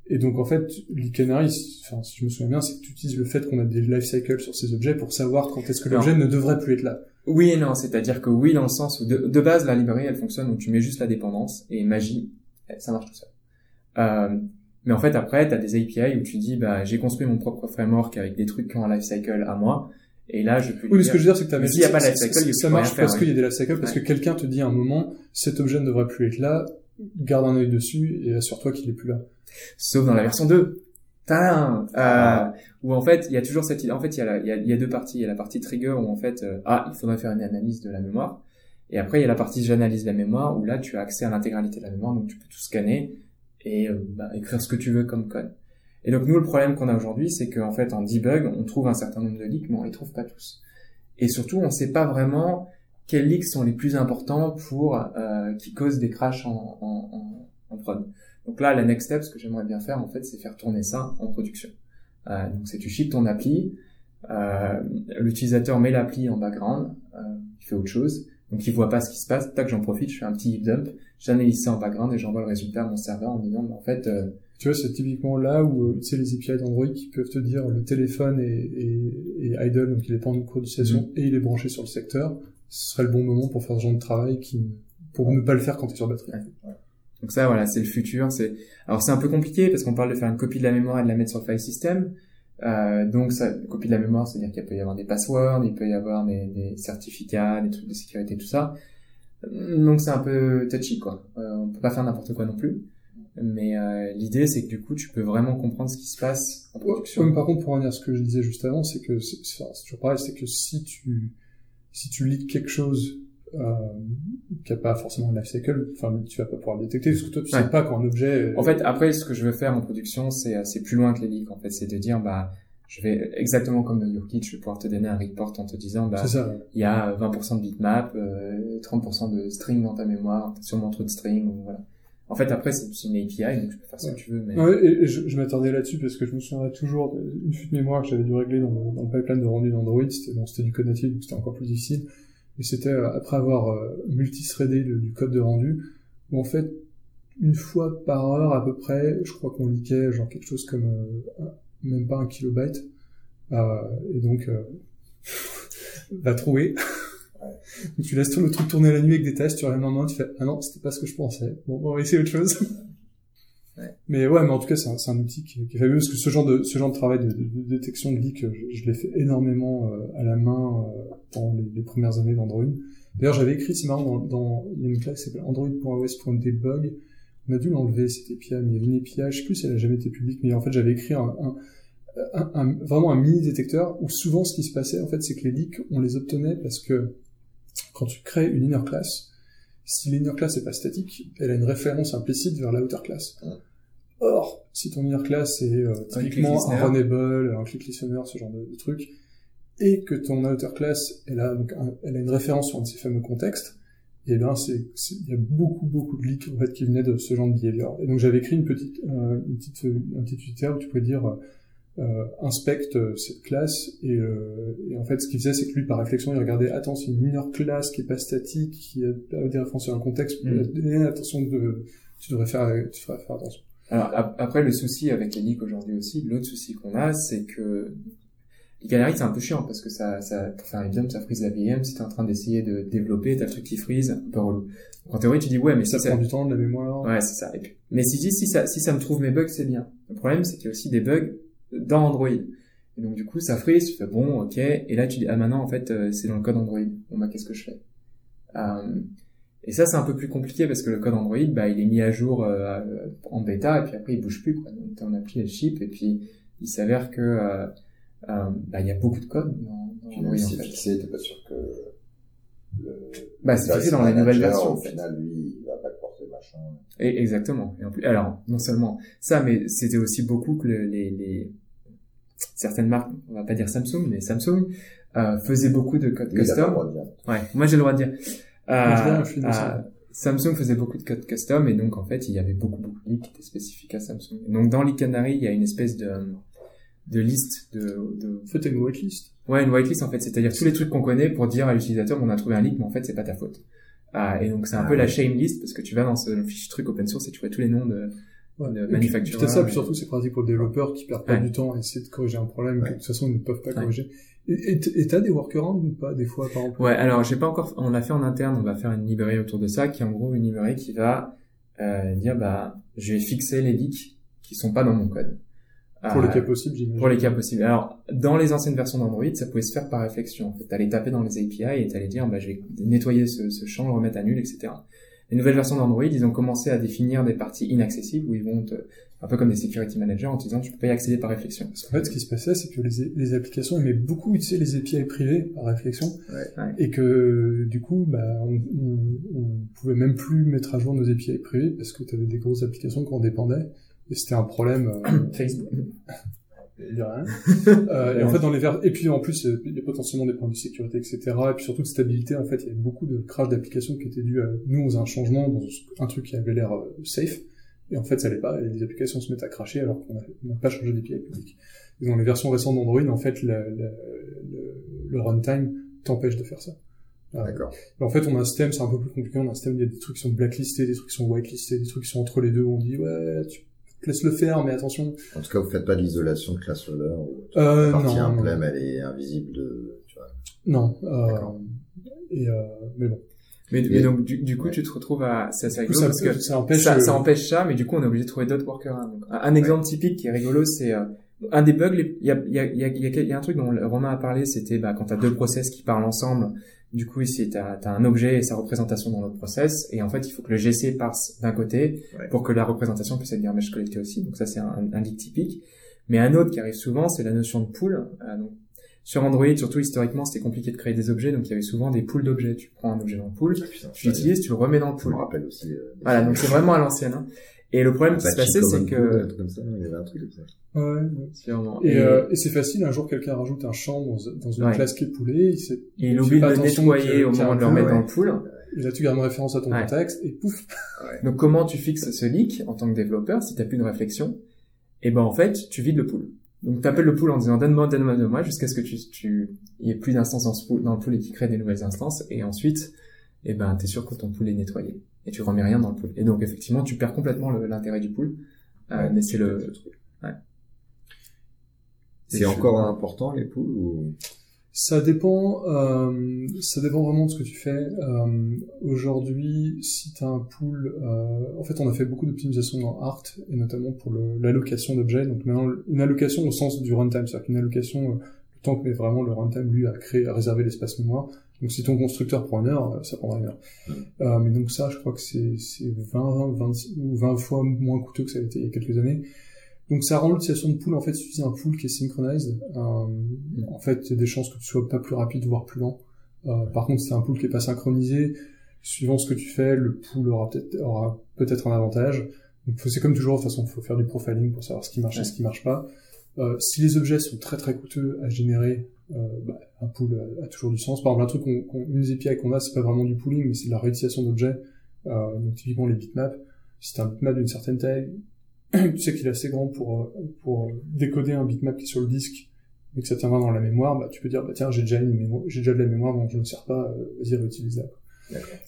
et donc en fait, l'e-canary, enfin, si je me souviens bien, c'est que tu utilises le fait qu'on a des life cycles sur ces objets pour savoir quand est-ce que Non. l'objet ne devrait plus être là. Oui et non, c'est-à-dire que oui dans le sens où de, de base la librairie elle fonctionne où tu mets juste la dépendance et magie, ça marche tout seul. Euh, mais en fait après t'as des API où tu dis bah j'ai construit mon propre framework avec des trucs qui ont un life cycle à moi et là je peux Oui, mais ce que je veux dire, c'est que Mais s'il y a pas de ça- life cycle, ça- il marche parce qu'il y a des life cycles, parce Ouais. que quelqu'un te dit à un moment, cet objet ne devrait plus être là, garde un œil dessus et assure-toi qu'il est plus là. sauf dans la version 2. Tadam euh, Où en fait, il y a toujours cette idée. En fait, il y, a il, y a, il y a deux parties. Il y a la partie trigger où en fait, euh, ah, il faudrait faire une analyse de la mémoire. Et après, il y a la partie j'analyse la mémoire où là, tu as accès à l'intégralité de la mémoire, donc tu peux tout scanner et euh, bah, écrire ce que tu veux comme code. Et donc nous, le problème qu'on a aujourd'hui, c'est qu'en fait, en debug, on trouve un certain nombre de leaks, mais on les trouve pas tous. Et surtout, on ne sait pas vraiment quels leaks sont les plus importants pour euh, qui causent des crashs en, en, en, prod. Donc là, la next step, ce que j'aimerais bien faire, en fait, c'est faire tourner ça en production. Euh, donc c'est tu ships ton appli, euh, l'utilisateur met l'appli en background, euh, il fait autre chose, donc il voit pas ce qui se passe. Tac, j'en profite, je fais un petit dump, j'analyse ça en background et j'envoie le résultat à mon serveur en disant, en fait, euh, tu vois, c'est typiquement là où euh, tu sais les API d'Android qui peuvent te dire le téléphone est, est, est idle, donc il est pas en cours d'utilisation Mm-hmm. et il est branché sur le secteur. Ce serait le bon moment pour faire ce genre de travail qui, pour ne pas le faire quand tu es sur batterie. Donc ça, voilà, c'est le futur. C'est alors c'est un peu compliqué parce qu'on parle de faire une copie de la mémoire et de la mettre sur le file system. Euh, donc ça, copie de la mémoire, c'est-à-dire qu'il peut y avoir des passwords, il peut y avoir des, des certificats, des trucs de sécurité, tout ça. Donc c'est un peu touchy, quoi. Euh, on peut pas faire n'importe quoi non plus. Mais euh, l'idée, c'est que du coup, tu peux vraiment comprendre ce qui se passe en production. Ouais, mais par contre, pour revenir à ce que je disais juste avant, c'est que c'est toujours pareil, c'est que si tu si tu lis quelque chose euh, qui a pas forcément un life cycle, enfin tu vas pas pouvoir le détecter parce que toi tu Ouais. sais pas quand un objet. En fait, après, ce que je veux faire en production, c'est euh, c'est plus loin que les leaks. En fait, c'est de dire, bah, je vais exactement comme dans YourKit, je vais pouvoir te donner un report en te disant, bah, il y a 20% de bitmap, euh, 30% de string dans ta mémoire, sûrement trop de string, voilà. En fait, après, c'est une API, donc tu peux faire ce que tu veux, mais... Ouais, et, et je, je m'attardais là-dessus parce que je me souviendrai toujours d'une fuite mémoire que j'avais dû régler dans le, dans le pipeline de rendu d'Android. C'était bon, c'était du code natif, donc c'était encore plus difficile. Mais c'était euh, après avoir euh, multithreadé du code de rendu, où en fait, une fois par heure à peu près, je crois qu'on liquait genre quelque chose comme euh, même pas un kilobyte. Euh, et donc, euh, va trouver. Tu laisses tout le truc tourner la nuit avec des tests, tu reviens le lendemain, tu fais ah non, c'était pas ce que je pensais. Bon, on va essayer autre chose. Mais ouais, mais en tout cas, c'est un, outil qui, est fabuleux parce que ce genre de ce genre de travail de, détection de leak, je, je l'ai fait énormément euh, à la main euh, dans les, premières années d'Android. D'ailleurs, j'avais écrit, c'est marrant, dans, dans il y a une classe qui s'appelle android.os.debug. On a dû l'enlever cette API, mais il y avait une API, je sais plus si elle a jamais été publique, mais en fait, j'avais écrit un- un- vraiment un mini détecteur où souvent ce qui se passait, en fait, c'est que les leaks, on les obtenait parce que quand tu crées une inner class, si l'inner class n'est pas statique, elle a une référence implicite vers la outer class. Ouais. Or, si ton inner class est euh, typiquement listener. un runnable, un click listener, ce genre de, de truc, et que ton outer class, elle a, donc un- elle a une référence sur un de ces fameux contextes, et bien c'est, c'est- il y a beaucoup beaucoup de leaks en fait qui venaient de ce genre de behavior. Et donc j'avais écrit une petite, euh, une petite, un petit utilitaire où tu pouvais dire euh, euh, inspecte euh, cette classe et, euh, et en fait ce qu'il faisait c'est que lui par réflexion il regardait attends c'est une inner classe qui est pas statique qui a des références sur un contexte Mm. euh, attention de tu devrais faire tu devrais faire attention Alors, ap- après, le souci avec leaks aujourd'hui aussi, l'autre souci qu'on a, c'est que les Canary, c'est un peu chiant parce que ça, ça, pour faire un dump, ça frise la VM. Si t'es en train d'essayer de développer, t'as le truc qui frise, un peu relou. Donc, en théorie, tu dis, ouais, mais ça ça, prend du temps de la mémoire Ouais, c'est ça. Mais si, si, si ça, si ça me trouve mes bugs, c'est bien. Le problème, c'est qu'il y a aussi des bugs dans Android. Et donc, du coup, ça frise, tu fais bon, ok. Et là, tu dis, ah, maintenant, en fait, euh, c'est dans le code Android. Bon, bah, qu'est-ce que je fais? Euh, et ça, c'est un peu plus compliqué parce que le code Android, bah, il est mis à jour euh, en bêta et puis après, il bouge plus, quoi. Donc, t'en appli le chip et puis il s'avère que, euh, euh, bah, il y a beaucoup de code dans, dans Android, en si fait. c'est fixé, t'es pas sûr que le, Bah, c'est fixé dans la nouvelle version, en Au fait. final, lui, il va pas porter machin. Et exactement. Et en plus, alors non seulement ça, mais c'était aussi beaucoup que le- les, les certaines marques, on va pas dire Samsung, mais Samsung euh, faisaient beaucoup de code Lui, il a pas le custom. droit de dire. Ouais, moi j'ai le droit de dire. Euh, je euh, Samsung faisait beaucoup de code custom et donc en fait il y avait beaucoup beaucoup de leaks qui étaient spécifiques à Samsung. Donc dans l'e-Canary il y a une espèce de de liste de, de en fait t'as une whitelist Ouais, une whitelist en fait, c'est-à-dire tous les trucs qu'on connaît pour dire à l'utilisateur on a trouvé un leak, mais en fait c'est pas ta faute. Ah, et donc c'est un Ah peu la shame list parce que tu vas dans ce fichier truc open source et tu vois tous les noms de, Ouais. t'as ça, et- puis surtout c'est pratique pour le développeur qui perd pas Ouais. du temps à essayer de corriger un problème que Ouais. de toute façon ils ne peuvent pas corriger. Et t'as des workarounds ou pas des fois par exemple? Ouais, alors j'ai pas encore, on l'a fait en interne, on va faire une librairie autour de ça, qui est en gros une librairie qui va euh, dire bah je vais fixer les leaks qui sont pas dans mon code. pour les Euh, cas possibles j'imagine. Pour les cas possibles. Alors, dans les anciennes versions d'Android, ça pouvait se faire par réflexion. En fait, t'allais taper dans les API et t'allais dire, bah, je vais nettoyer ce, ce champ, le remettre à nul, etc. les nouvelles versions d'Android, ils ont commencé à définir des parties inaccessibles où ils vont te, un peu comme des security managers en te disant tu peux pas y accéder par réflexion. Parce qu'en fait, ce qui se passait, c'est que les, les applications aimaient beaucoup utiliser les API privés par réflexion, Ouais. et que du coup, bah, on, on, on pouvait même plus mettre à jour nos API privés parce que tu avais des grosses applications qui en dépendaient, et c'était un problème. Euh, Facebook. rien. Euh, et en fait, dans les vers... et puis en plus, euh, il y a potentiellement des problèmes de sécurité, etc. Et puis surtout de stabilité. En fait, il y avait beaucoup de crash d'applications qui étaient dus à nous, faisait un changement dans un truc qui avait l'air euh, safe. Et en fait, ça allait pas. Et les applications se mettent à cracher alors qu'on n'a pas changé d'API public. Et dans les versions récentes d'Android, en fait, le, le, le, le runtime t'empêche de faire ça. D'accord. en fait, on a un système, c'est un peu plus compliqué. On a un système, il y a des trucs qui sont blacklistés, des trucs qui sont whitelistés, des trucs qui sont entre les deux. où On dit ouais, tu te laisses le faire, mais attention. En tout cas, vous faites pas de l'isolation de classe loader ou Euh, la partie non, non. elle est invisible de, tu vois. Non. Euh, D'accord. et euh, mais bon. Mais, Mais- mais donc du, du coup, tu te retrouves à c'est assez rigolo ça, parce que ça empêche. ça, ça empêche ça, mais du coup, on est obligé de trouver d'autres workarounds. Donc, un, un exemple typique qui est rigolo, c'est euh, un des bugs. Il y a, il y, a, il y, a, il y a- il y a un truc dont Romain a parlé, c'était bah, quand tu as deux process qui parlent ensemble. Du coup, ici, tu as, un objet et sa représentation dans l'autre process, et en fait, il faut que le GC passe d'un côté Ouais. pour que la représentation puisse être garbage collectée aussi. Donc ça, c'est un, un leak typique. Mais un autre qui arrive souvent, c'est la notion de pool. Euh, donc, sur Android, surtout historiquement, c'était compliqué de créer des objets, donc il y avait souvent des pools d'objets. Tu prends un objet dans le pool, Putain, tu l'utilises, tu le remets dans le Ça me pool. rappelle aussi. euh, Voilà, donc c'est vraiment à l'ancienne. Hein. Et le problème qui se Apache passait, Common c'est que... truc comme ça, non il y avait un truc comme ça. Ouais. Et, Et, euh, et c'est facile, un jour quelqu'un rajoute un champ dans, dans une Ouais. classe qui est poulée, il, sait- et il oublie de le nettoyer au moment de le remettre dans le pool. et là tu gardes une référence à ton Ouais. contexte, et pouf, Donc comment tu fixes ce leak en tant que développeur si t'as plus de réflexion? Et ben en fait, tu vides le pool. Donc t'appelles le pool en disant donne-moi, donne-moi, donne-moi, jusqu'à ce que tu, tu, il y ait plus d'instances dans, ce pool, dans le pool et qui crée des nouvelles instances. Et ensuite, eh ben t'es sûr que ton pool est nettoyé et tu remets rien dans le pool. Et donc effectivement, tu perds complètement l'intérêt du pool. Euh, Ouais, mais c'est ce le, truc. ouais. C'est encore important, les poules, ou? Ça dépend, euh, ça dépend vraiment de ce que tu fais. Euh, Aujourd'hui, si tu as un pool, euh, en fait, on a fait beaucoup d'optimisation dans Art, et notamment pour l'allocation d'objets. Donc maintenant, une allocation au sens du runtime, c'est-à-dire qu'une allocation, euh, le temps que met vraiment le runtime, lui, à créer, à réserver l'espace mémoire. Donc si ton constructeur prend une heure, euh, ça prendra une heure. Euh, mais donc ça, je crois que c'est c'est 20, 20, 26 ou 20 fois moins coûteux que ça a été il y a quelques années. Donc ça rend l'utilisation de pool, en fait, utilises un pool qui est synchronized, euh, en fait, il y a des chances que tu sois pas plus rapide, voire plus lent. Euh, par contre, si c'est un pool qui est pas synchronisé, suivant ce que tu fais, le pool aura peut-être aura peut-être un avantage. Donc c'est comme toujours, de toute façon, il faut faire du profiling pour savoir ce qui marche et ce qui marche pas. Euh, si les objets sont très très coûteux à générer, bah, un pool a, a toujours du sens. Par exemple, un truc qu'on, qu'on- une des API qu'on a, c'est pas vraiment du pooling, mais c'est de la réutilisation d'objets. Euh, donc typiquement les bitmaps. Si t'as un bitmap d'une certaine taille, tu sais qu'il est assez grand pour euh, pour décoder un bitmap qui est sur le disque, mais que ça tiendra dans la mémoire, bah tu peux dire bah tiens j'ai déjà une mémoire, j'ai déjà de la mémoire donc je ne sers pas, euh, vas-y réutilise-la.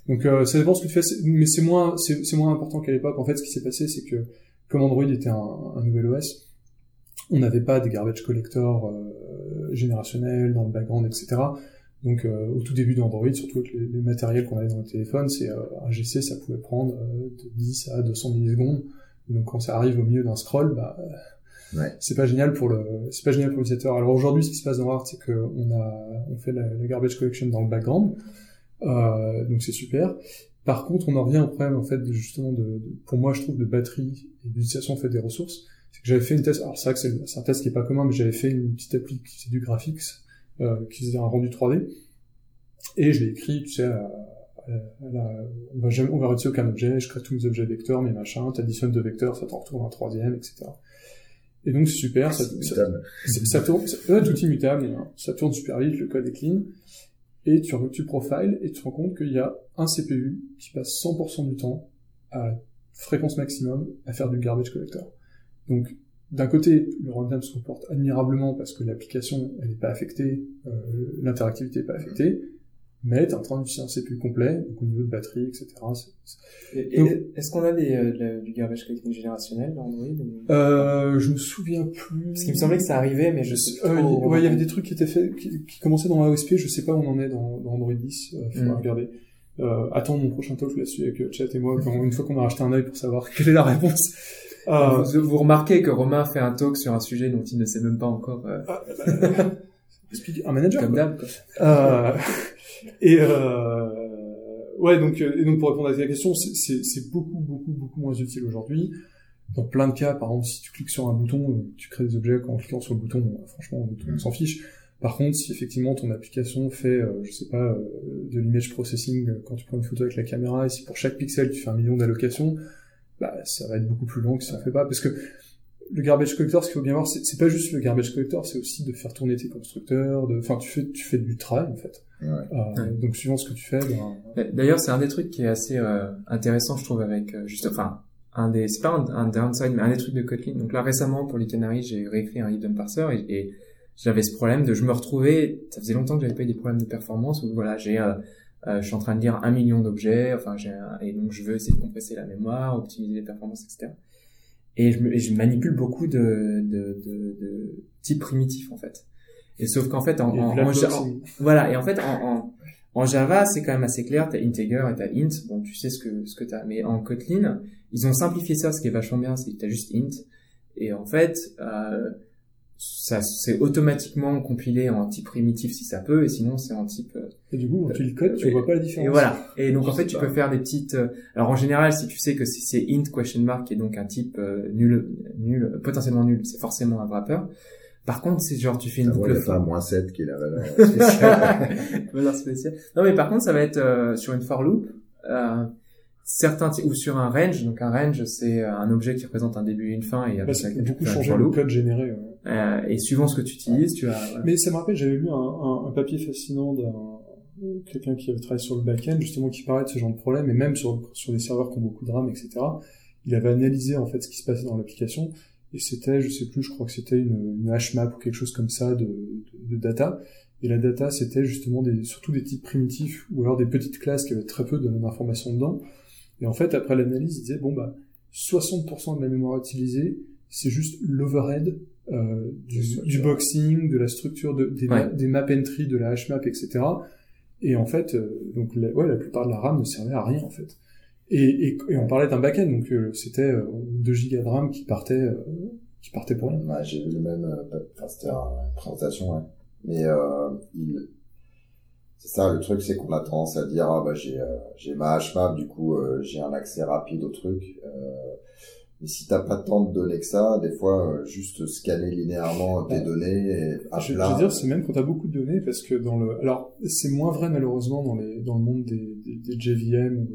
Donc euh, ça dépend ce que tu fais, c'est- mais c'est moins c'est c'est moins important qu'à l'époque. En fait, ce qui s'est passé, c'est que comme Android était un, un nouvel OS, on n'avait pas des garbage collectors euh, générationnels dans le background, etc. Donc euh, au tout début d'Android, surtout avec les, les matériels qu'on avait dans le téléphone, c'est euh, un GC, ça pouvait prendre euh, de 10 à 200 millisecondes. Donc quand ça arrive au milieu d'un scroll, bah Ouais. c'est pas génial pour le c'est pas génial pour l'utilisateur. Alors aujourd'hui, ce qui se passe dans Art, c'est que on a on fait la, la garbage collection dans le background, euh, donc c'est super. Par contre, on en revient au problème en fait de, justement de, de- pour moi je trouve de batterie et d'utilisation en fait des ressources. C'est que j'avais fait une test. Alors c'est vrai que c'est un test qui est pas commun, mais j'avais fait une petite appli qui faisait du graphics, euh, qui faisait un rendu 3D, et je l'ai écrit, tu sais. à- à on va jamais, on va aucun objet, je crée tous mes objets vecteurs, mes machins, t'additionnes deux vecteurs, ça t'en retourne un troisième, etc. Et donc c'est super, ça, ça, ça tourne, c'est ouais, tout immutable, hein. ça tourne super vite, le code est clean, et tu, tu profiles, et tu te rends compte qu'il y a un CPU qui passe 100% du temps à fréquence maximum à faire du garbage collector. Donc, d'un côté, le runtime se comporte admirablement parce que l'application, elle n'est pas affectée, euh, l'interactivité n'est pas affectée, mais t'es en train d'utiliser un CPU complet, donc au niveau de batterie, etc. Et- Est-ce qu'on a des, euh, de- du garbage collecting générationnel dans Android ou- Euh, je me souviens plus. Parce qu'il me semblait que ça arrivait, mais je sais Euh, il- ouais, il y avait des trucs qui étaient faits, qui, qui commençaient dans AOSP, je sais pas où on en est dans, dans Android 10, euh, faudra Mm. regarder. Euh, attends mon prochain talk là-dessus avec euh, Chat et moi, quand, une fois qu'on a racheté un œil pour savoir quelle est la réponse. Euh, Vous, vous remarquez que Romain fait un talk sur un sujet dont il ne sait même pas encore, euh, explique- un manager. comme d'hab. Euh, et euh, ouais, donc, euh, et donc pour répondre à ta question, c'est- beaucoup, beaucoup, beaucoup moins utile aujourd'hui. Dans plein de cas, par exemple, si tu cliques sur un bouton, euh, tu crées des objets en cliquant sur le bouton, franchement, monde s'en fiche. Par contre, si effectivement ton application fait, euh, je sais pas, euh, de l'image processing euh, quand tu prends une photo avec la caméra, et si pour chaque pixel tu fais un million d'allocations, bah ça va être beaucoup plus long que si ça fait pas, parce que le garbage collector, ce qu'il faut bien voir, c'est c'est pas juste le garbage collector, c'est aussi de faire tourner tes constructeurs, de, enfin tu fais, tu fais du travail en fait. Ouais. Euh, Ouais. Donc suivant ce que tu fais, ben, D'ailleurs, c'est un des trucs qui est assez euh, intéressant, je trouve, avec euh, juste, enfin, un des, c'est pas un, un downside, mais un des trucs de Kotlin. Donc là, récemment, pour les Canaries, j'ai réécrit un hidden parser et, et j'avais ce problème de, je me retrouvais, ça faisait longtemps que j'avais pas eu des problèmes de performance où voilà, j'ai, euh, je suis en train de lire un million d'objets, enfin, j'ai, un- et donc je veux essayer de compresser la mémoire, optimiser les performances, etc. Et je, me, et je manipule beaucoup de, de, de, de types primitifs en fait. Et sauf qu'en fait, en, en, en- voilà, et en fait, en, en, en Java, c'est quand même assez clair, t'as integer et t'as int, bon, tu sais ce que, ce que t'as. Mais en Kotlin, ils ont simplifié ça, ce qui est vachement bien, c'est que t'as juste int. Et en fait, euh, ça, c'est automatiquement compilé en type primitif si ça peut, et sinon c'est en type, euh, et du coup, quand tu le codes, tu Et- vois pas la différence. et voilà. Et donc Je en fait, tu pas. peux faire des petites. euh, Alors en général, si tu sais que si c'est int question mark qui est donc un type euh, nul, nul, potentiellement nul, c'est forcément un wrapper. Par contre, c'est genre tu fais une Ça boucle pas moins 7 qui est la valeur spéciale. Valeur spéciale. Non mais par contre, ça va être euh, sur une for loop. Euh, certains ou sur un range. Donc un range, c'est euh, un objet qui représente un début et une fin et Bah, avec beaucoup changé for le loop. code généré. ouais. Euh, et suivant ce que tu utilises, tu as. Mais ça me rappelle, j'avais lu un, papier fascinant d'un quelqu'un qui avait travaillé sur le back-end, justement, qui parlait de ce genre de problème, et même sur, sur des serveurs qui ont beaucoup de RAM, etc. Il avait analysé, en fait, ce qui se passait dans l'application, et c'était, je sais plus, je crois que c'était une, une HMAP ou quelque chose comme ça de, de, de data. Et la data, c'était justement des, surtout des types primitifs, ou alors des petites classes qui avaient très peu d'informations dedans. Et en fait, après l'analyse, il disait, bon, bah, 60% de la mémoire utilisée, c'est juste l'overhead euh, du, du boxing, de la structure de, des, Ouais. ma- des map entry, de la HMAP, etc. Et en fait, euh, donc la, ouais, la plupart de la RAM ne servait à rien en fait. Et, et, et on parlait d'un backend, donc euh, c'était euh, 2 gigas de RAM qui partait, euh, qui partait pour rien. Ouais, j'ai vu le même, euh, enfin, c'était une présentation, ouais. Mais, euh, il, c'est ça, le truc, c'est qu'on a tendance à dire, ah, bah, j'ai, euh, j'ai ma HMAP, du coup, euh, j'ai un accès rapide au truc. Euh, mais si t'as pas tant de données que ça, des fois, euh, juste scanner linéairement tes données et à Je, je plat. veux dire, c'est même quand t'as beaucoup de données, parce que dans le, alors c'est moins vrai malheureusement dans les, dans le monde des, des, des JVM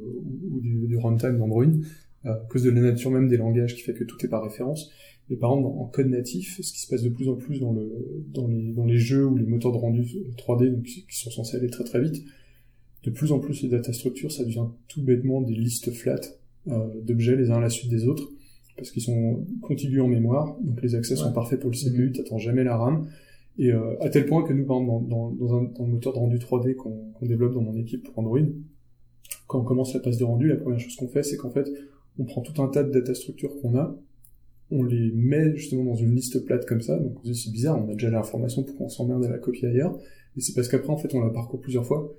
ou, du, du runtime d'Android, euh, à cause de la nature même des langages qui fait que tout est par référence. Mais par exemple, en code natif, ce qui se passe de plus en plus dans le, dans les, dans les jeux ou les moteurs de rendu 3D, donc, qui qui sont censés aller très très vite, de plus en plus les data structures, ça devient tout bêtement des listes flat euh, d'objets les uns à la suite des autres, parce qu'ils sont contigus en mémoire, donc les accès sont parfaits pour le CPU, t'attends jamais la RAM, et euh, à tel point que nous, par exemple, dans, un, dans le moteur de rendu 3D qu'on développe dans mon équipe pour Android, quand on commence la passe de rendu, la première chose qu'on fait, c'est qu'en fait, on prend tout un tas de data structures qu'on a, on les met justement dans une liste plate comme ça, donc on se dit c'est bizarre, on a déjà l'information pour qu'on s'emmerde à la copier ailleurs, et c'est parce qu'après, en fait, on la parcourt plusieurs fois,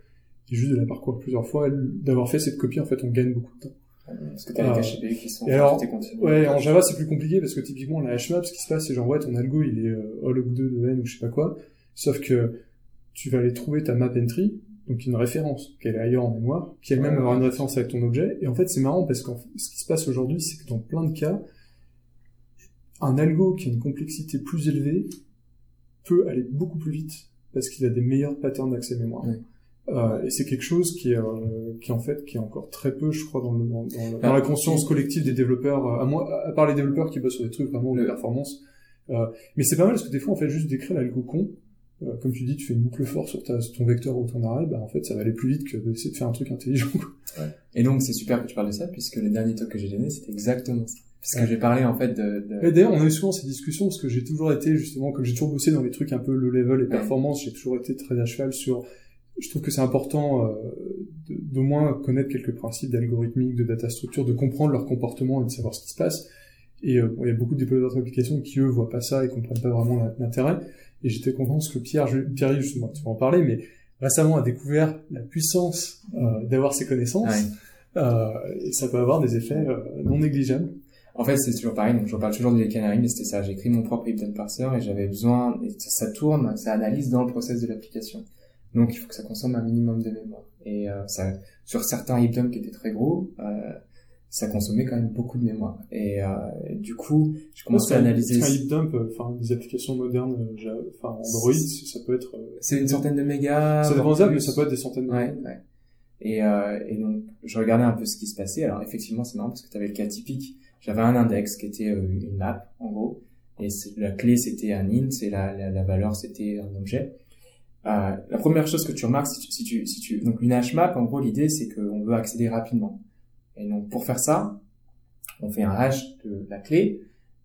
et juste de la parcourir plusieurs fois, d'avoir fait cette copie, en fait, on gagne beaucoup de temps. Parce que t'as les caches qui sont Et alors. Ouais, en Java, c'est plus compliqué parce que typiquement, la HMAP, ce qui se passe, c'est genre, ouais, ton algo, il est euh, log 2 de n ou je sais pas quoi. Sauf que tu vas aller trouver ta map entry, donc une référence, qu'elle est ailleurs en mémoire, qui elle-même aura une référence avec ton objet. Et en fait, c'est marrant parce que ce qui se passe aujourd'hui, c'est que dans plein de cas, un algo qui a une complexité plus élevée peut aller beaucoup plus vite parce qu'il a des meilleurs patterns d'accès mémoire. Ouais. Euh, et c'est quelque chose qui est, euh, qui en fait, qui est encore très peu, je crois, dans, le, dans, le- Ah. dans la conscience collective des développeurs, euh, à, moins, à part les développeurs qui bossent sur des trucs vraiment de Le- performance. Euh, mais c'est pas mal parce que des fois, en fait, juste d'écrire l'algo con, euh, comme tu dis, tu fais une boucle fort sur, ta, sur ton vecteur ou ton arrêt, bah en fait, ça va aller plus vite que d'essayer de faire un truc intelligent. quoi. Et donc c'est super que tu parles de ça puisque le dernier talk que j'ai donné c'était exactement ça. Parce que Ouais. j'ai parlé en fait de, de... Et d'ailleurs, on a eu souvent ces discussions parce que j'ai toujours été justement, comme j'ai toujours bossé dans les trucs un peu low level et Ouais. performance, j'ai toujours été très à cheval sur. Je trouve que c'est important euh, d'au moins connaître quelques principes d'algorithmique, de data structure, de comprendre leur comportement et de savoir ce qui se passe. Et euh, bon, il y a beaucoup de développeurs d'applications qui eux voient pas ça et comprennent pas vraiment l'intérêt. Et j'étais content parce que Pierre, Pierre justement, tu vas en parler, mais récemment a découvert la puissance euh, d'avoir ces connaissances. Ouais. Euh, et ça peut avoir des effets euh, non négligeables. En fait, c'est toujours pareil, donc je parle toujours du canary, mais c'était ça. J'ai écrit mon propre hidden parser et j'avais besoin, et ça, ça tourne, ça analyse dans le process de l'application. Donc il faut que ça consomme un minimum de mémoire. Et euh, ça, sur certains dumps qui étaient très gros, euh, ça consommait quand même beaucoup de mémoire. Et euh, du coup, je commençais à analyser. Un heap dump, euh, enfin des applications modernes, euh, enfin Android, ça peut être. C'est une centaine de mégas. Ça dépend mais ça peut être des centaines de ouais, Ouais. Et, euh, et donc, je regardais un peu ce qui se passait. Alors, effectivement, c'est marrant parce que tu avais le cas typique. J'avais un index qui était une map, en gros. Et la clé, c'était un int, et la, la, la valeur, c'était un objet. Euh, la première chose que tu remarques, si tu, si tu, si tu donc une hashmap, en gros, l'idée c'est qu'on veut accéder rapidement. Et donc pour faire ça, on fait un hash de la clé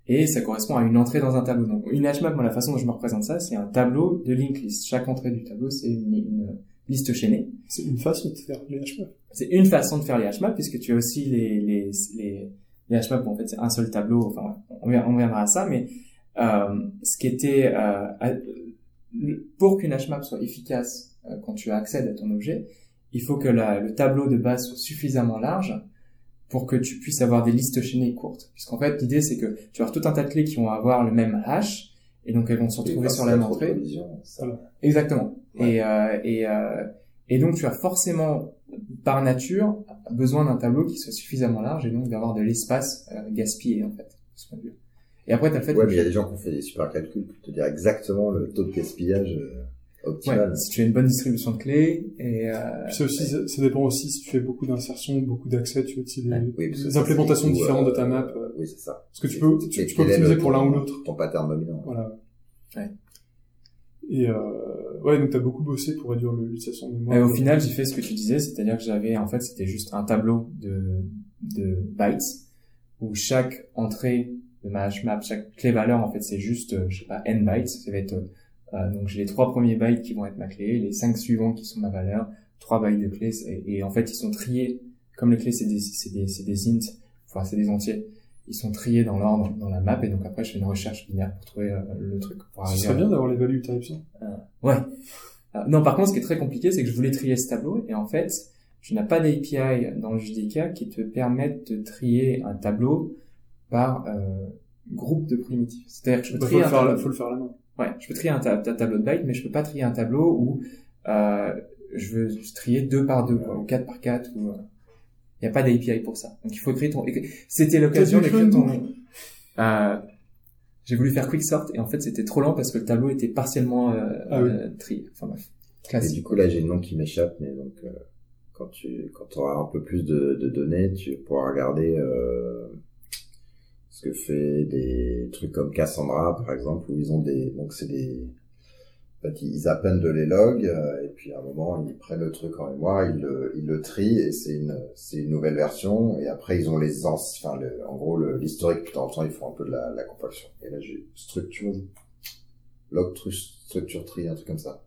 et ça correspond à une entrée dans un tableau. Donc une hashmap, moi la façon dont je me représente ça, c'est un tableau de linked list. Chaque entrée du tableau, c'est une, une, liste chaînée. C'est une façon de faire les hashmaps. C'est une façon de faire les hashmaps puisque tu as aussi les les les, les. Bon, en fait, c'est un seul tableau. Enfin, on, on reviendra à ça, mais euh, ce qui était euh, pour qu'une HMAP soit efficace euh, quand tu accèdes à ton objet, il faut que la, le tableau de base soit suffisamment large pour que tu puisses avoir des listes chaînées courtes. Puisqu'en fait, l'idée, c'est que tu vas avoir tout un tas de clés qui vont avoir le même hash, et donc elles vont se retrouver sur la même entrée. Exactement. Et, euh, et, euh, et donc, tu as forcément, par nature, besoin d'un tableau qui soit suffisamment large, et donc d'avoir de l'espace euh, gaspillé, en fait, de ce point de vue. Et après, t'as le fait. Ouais, mais il y a des gens qui ont fait des super calculs pour te dire exactement le taux de gaspillage euh, optimal. Ouais, si tu as une bonne distribution de clés et. Euh, c'est aussi, ça, dépend aussi si tu fais beaucoup d'insertions, beaucoup d'accès, tu as aussi des, implémentations différentes de ta map. Euh, oui, c'est ça. Parce que tu peux, tu, peux optimiser pour l'un ou l'autre. Ton pattern dominant. Voilà. Ouais. Et euh, ouais, donc t'as beaucoup bossé pour réduire l'utilisation de mémoire. Et au final, j'ai fait ce que tu disais, c'est-à-dire que j'avais, en fait, c'était juste un tableau de, de bytes où chaque entrée de ma hashmap, chaque clé valeur, en fait, c'est juste, euh, je sais pas, n bytes. Ça va être, euh, euh, donc j'ai les trois premiers bytes qui vont être ma clé, les cinq suivants qui sont ma valeur, trois bytes de clés, et, en fait, ils sont triés, comme les clés, c'est des, c'est des, c'est des ints, enfin, c'est des entiers. Ils sont triés dans l'ordre, dans la map, et donc après, je fais une recherche binaire pour trouver le truc. Pour Ce serait bien d'avoir les value types, hein. ouais. non, par contre, ce qui est très compliqué, c'est que je voulais trier ce tableau, et en fait, tu n'as pas d'API dans le JDK qui te permette de trier un tableau par euh, groupe de primitifs. C'est-à-dire que je peux bah, trier faut, un le faire, faut le faire à la main. Ouais, je peux trier un tableau de bytes, mais je peux pas trier un tableau où euh, je veux trier deux par deux, quoi, ou quatre par quatre, ou il euh, n'y a pas d'API pour ça. Donc il faut écrire ton. C'était l'occasion d'écrire ton. Euh, j'ai voulu faire quicksort et en fait c'était trop lent parce que le tableau était partiellement euh, ah euh, trié. Enfin bref. Et du coup là j'ai le nom qui m'échappe, mais donc euh, quand tu quand auras un peu plus de, de données, tu pourras regarder euh, ce que fait des trucs comme Cassandra par exemple où ils ont des donc c'est des en fait, ils appellent de les logs euh, et puis à un moment ils prennent le truc en mémoire ils le ils le trient et c'est une c'est une nouvelle version et après ils ont les anciens enfin le, en gros l'historique de temps en temps ils font un peu de la, la compaction et là j'ai structure log structure tree un truc comme ça.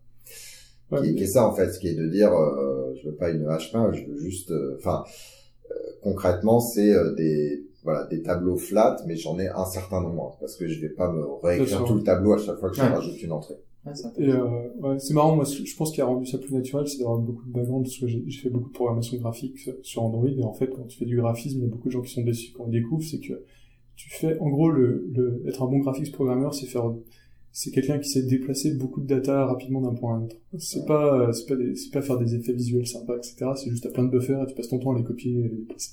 Qui, qui, est ça en fait ce qui est de dire euh, je veux pas une H1 je veux juste euh, enfin euh, concrètement c'est des voilà des tableaux flat mais j'en ai un certain nombre parce que je vais pas me réécrire tout le tableau à chaque fois que je rajoute une entrée et euh, ouais, c'est marrant moi je pense qu'il a rendu ça plus naturel c'est d'avoir beaucoup de background parce que j'ai fait beaucoup de programmation graphique sur Android et en fait quand tu fais du graphisme il y a beaucoup de gens qui sont déçus quand ils découvrent c'est que tu fais en gros le, le être un bon graphics programmeur c'est faire c'est quelqu'un qui sait déplacer beaucoup de data rapidement d'un point à un autre. C'est pas, c'est pas, c'est pas faire des effets visuels sympas, etc. C'est juste à plein de buffers et tu passes ton temps à les copier et les déplacer.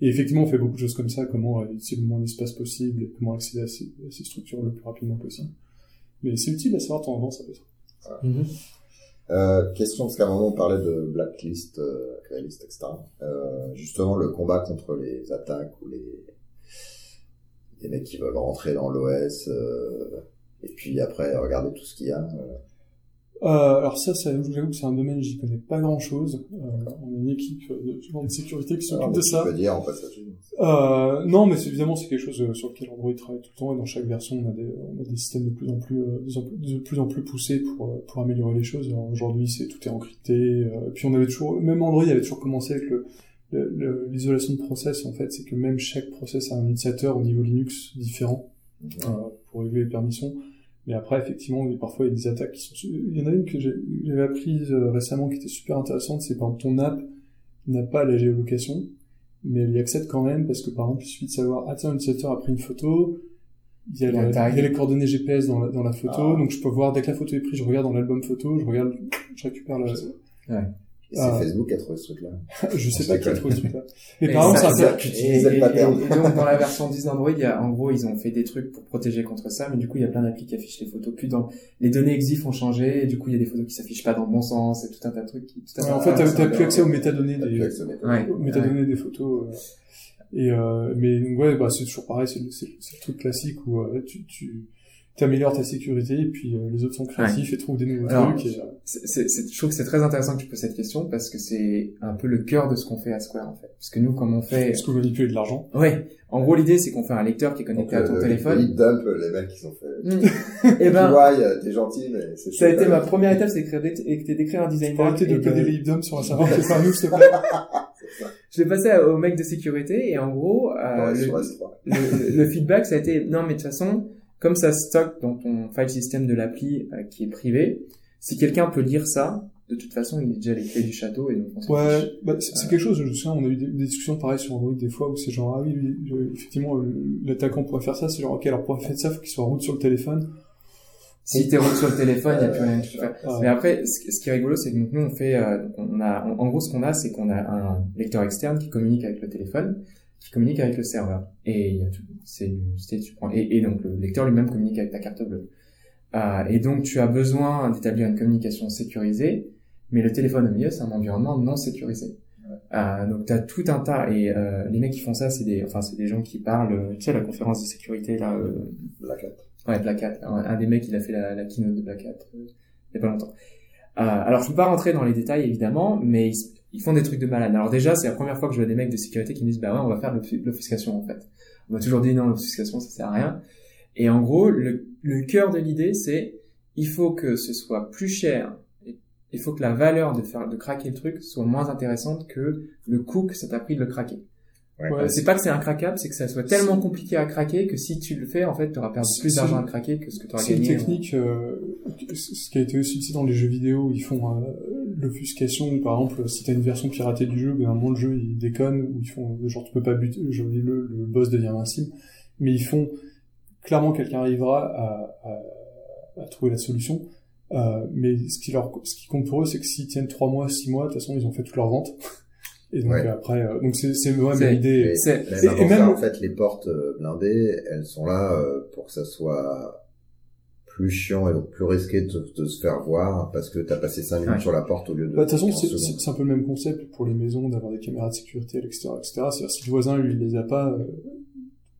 Et effectivement, on fait beaucoup de choses comme ça, comment utiliser le moins d'espace possible, et comment accéder à ces, structures le plus rapidement possible. Mais c'est utile à savoir de temps en temps, ça peut être. Mhm. Euh, question, parce qu'à un moment on parlait de blacklist, euh, etc. Euh, justement, le combat contre les attaques ou les, les mecs qui veulent rentrer dans l'OS, euh, et puis après regarder tout ce qu'il y a. Euh, euh, alors ça, ça j'avoue que c'est un domaine j'y connais pas grand chose. Euh, on a une équipe de, de sécurité qui s'occupe de ça. Dire, passe euh, non, mais évidemment c'est quelque chose euh, sur lequel Android travaille tout le temps et dans chaque version on a des, on a des systèmes de plus en plus euh, de plus en plus poussés pour euh, pour améliorer les choses. Aujourd'hui c'est tout est encrypté. puis on avait toujours même Android avait toujours commencé avec le l'isolation de process en fait, c'est que même chaque process a un utilisateur au niveau Linux différent pour régler les permissions. Mais après, effectivement, parfois, il y a des attaques qui sont... Il y en a une que j'avais apprise euh, récemment qui était super intéressante, c'est par exemple ton app n'a pas la géolocation, mais elle y accède quand même parce que par exemple, il suffit de savoir, ah tiens, l'utilisateur a pris une photo, il y a, il y a les coordonnées GPS dans la, dans la photo, ah. donc je peux voir, dès que la photo est prise, je regarde dans l'album photo, je regarde je récupère le. Ouais. Et c'est Ah. Facebook qui a trouvé ce truc-là. je sais pas qui a trouvé ce truc-là. Mais par exemple, ça- ça, ça- et, et- pattern. et- et donc dans la version 10 d'Android, il y a, en gros, ils ont fait des trucs pour protéger contre ça, mais du coup, il y a plein d'applis qui affichent les photos plus dans les données EXIF ont changé, et du coup, il y a des photos qui s'affichent pas dans le bon sens, et tout un tas de trucs qui. Tout un en fait, t'as plus accès aux métadonnées des. Ouais. métadonnées des photos. euh, et euh, mais donc, ouais, bah c'est toujours pareil, c'est le, c'est- c'est le truc classique où euh, tu tu améliores ta sécurité et puis euh, les autres sont créatifs et trouvent des nouveaux Alors, trucs. Et, euh, C'est- c'est- c'est- je trouve que c'est très intéressant que tu poses cette question parce que c'est un peu le cœur de ce qu'on fait à Square en fait. Parce que nous, comme on fait, parce qu'on manipule de l'argent. ouais, en gros l'idée c'est qu'on fait un lecteur qui est connecté Donc, à ton euh, téléphone. Ils dump les mecs qui sont fait. Mm. et Tu ben, vois, a- t'es gentil, mais c'est ça a été ma première étape, c'est d'écrire d'écrire un design Faut arrêter de coder les hebdoms sur un serveur qui est pas à nous, s'il te plaît. Je l'ai passé au mec de sécurité et en gros, euh, Ouais, le, sur S3. le, le feedback ça a été non mais de toute façon, comme ça stocke dans ton file system de l'appli euh, qui est privé, si quelqu'un peut lire ça, de toute façon il est déjà les clés du château et donc on Ouais, bah, c'est c'est quelque chose, je me souviens, on a eu des, des discussions pareilles sur Android des fois où c'est genre, ah oui, lui, euh, effectivement, euh, l'attaquant pourrait faire ça, c'est genre, ok, alors pour faire ça, faut qu'il soit route sur le téléphone. Si t'es route sur le téléphone, il n'y a plus rien que tu faire. Ah, Mais après, ce ce qui est rigolo, c'est que donc, nous, on fait, euh, on a, en gros, ce qu'on a, c'est qu'on a un lecteur externe qui communique avec le téléphone, qui communique avec le serveur. Et il y a tout- c'est tu prends- et, et donc le lecteur lui-même communique avec ta carte bleue. Euh, et donc, tu as besoin d'établir une communication sécurisée, mais le téléphone au milieu, c'est un environnement non sécurisé. Euh, donc, tu as tout un tas, et euh, les mecs qui font ça, c'est des, enfin, c'est des gens qui parlent, tu sais, la conférence de sécurité, là, Black Hat. Ouais, Black Hat. Un, un des mecs, il a fait la, la keynote de Black Hat il y a pas longtemps. Alors, je peux pas rentrer dans les détails, évidemment, mais ils font des trucs de malade. Alors déjà, c'est la première fois que je vois des mecs de sécurité qui me disent, bah ouais, on va faire l'obfuscation, en fait. On m'a toujours dit, non, l'obfuscation, ça sert à rien. Et en gros, le, le cœur de l'idée, c'est, il faut que ce soit plus cher, il faut que la valeur de faire, de craquer le truc soit moins intéressante que le coût que ça t'a pris de le craquer. Ouais. Ouais, C'est pas que c'est incraquable, c'est que ça soit tellement compliqué à craquer que si tu le fais, en fait, tu auras perdu plus d'argent à craquer que ce que tu auras C'est une gagné. technique, euh, ce qui a été aussi dans les jeux vidéo, ils font euh, l'obfuscation, où, par exemple, si t'as une version piratée du jeu, ben, à un moment le jeu il déconne, ou ils font, genre tu peux pas buter, genre, le, le boss devient invincible, mais ils font, clairement quelqu'un arrivera à, à, à trouver la solution, euh, mais ce qui leur, ce qui compte pour eux, c'est que s'ils tiennent trois mois, six mois, de toute façon ils ont fait toute leur vente. Et donc Ouais. après, euh, donc c'est, c'est vraiment C'est- l'idée. Et et- même- ça, en fait, les portes euh, blindées, elles sont là euh, pour que ça soit plus chiant et donc plus risqué de, de se faire voir parce que t'as passé 5 minutes Ouais. sur la porte au lieu de Bah, de toute façon, 15 c'est, secondes. c'est, c'est un peu le même concept pour les maisons d'avoir des caméras de sécurité à l'extérieur, etc. C'est-à-dire si le voisin lui il les a pas, euh,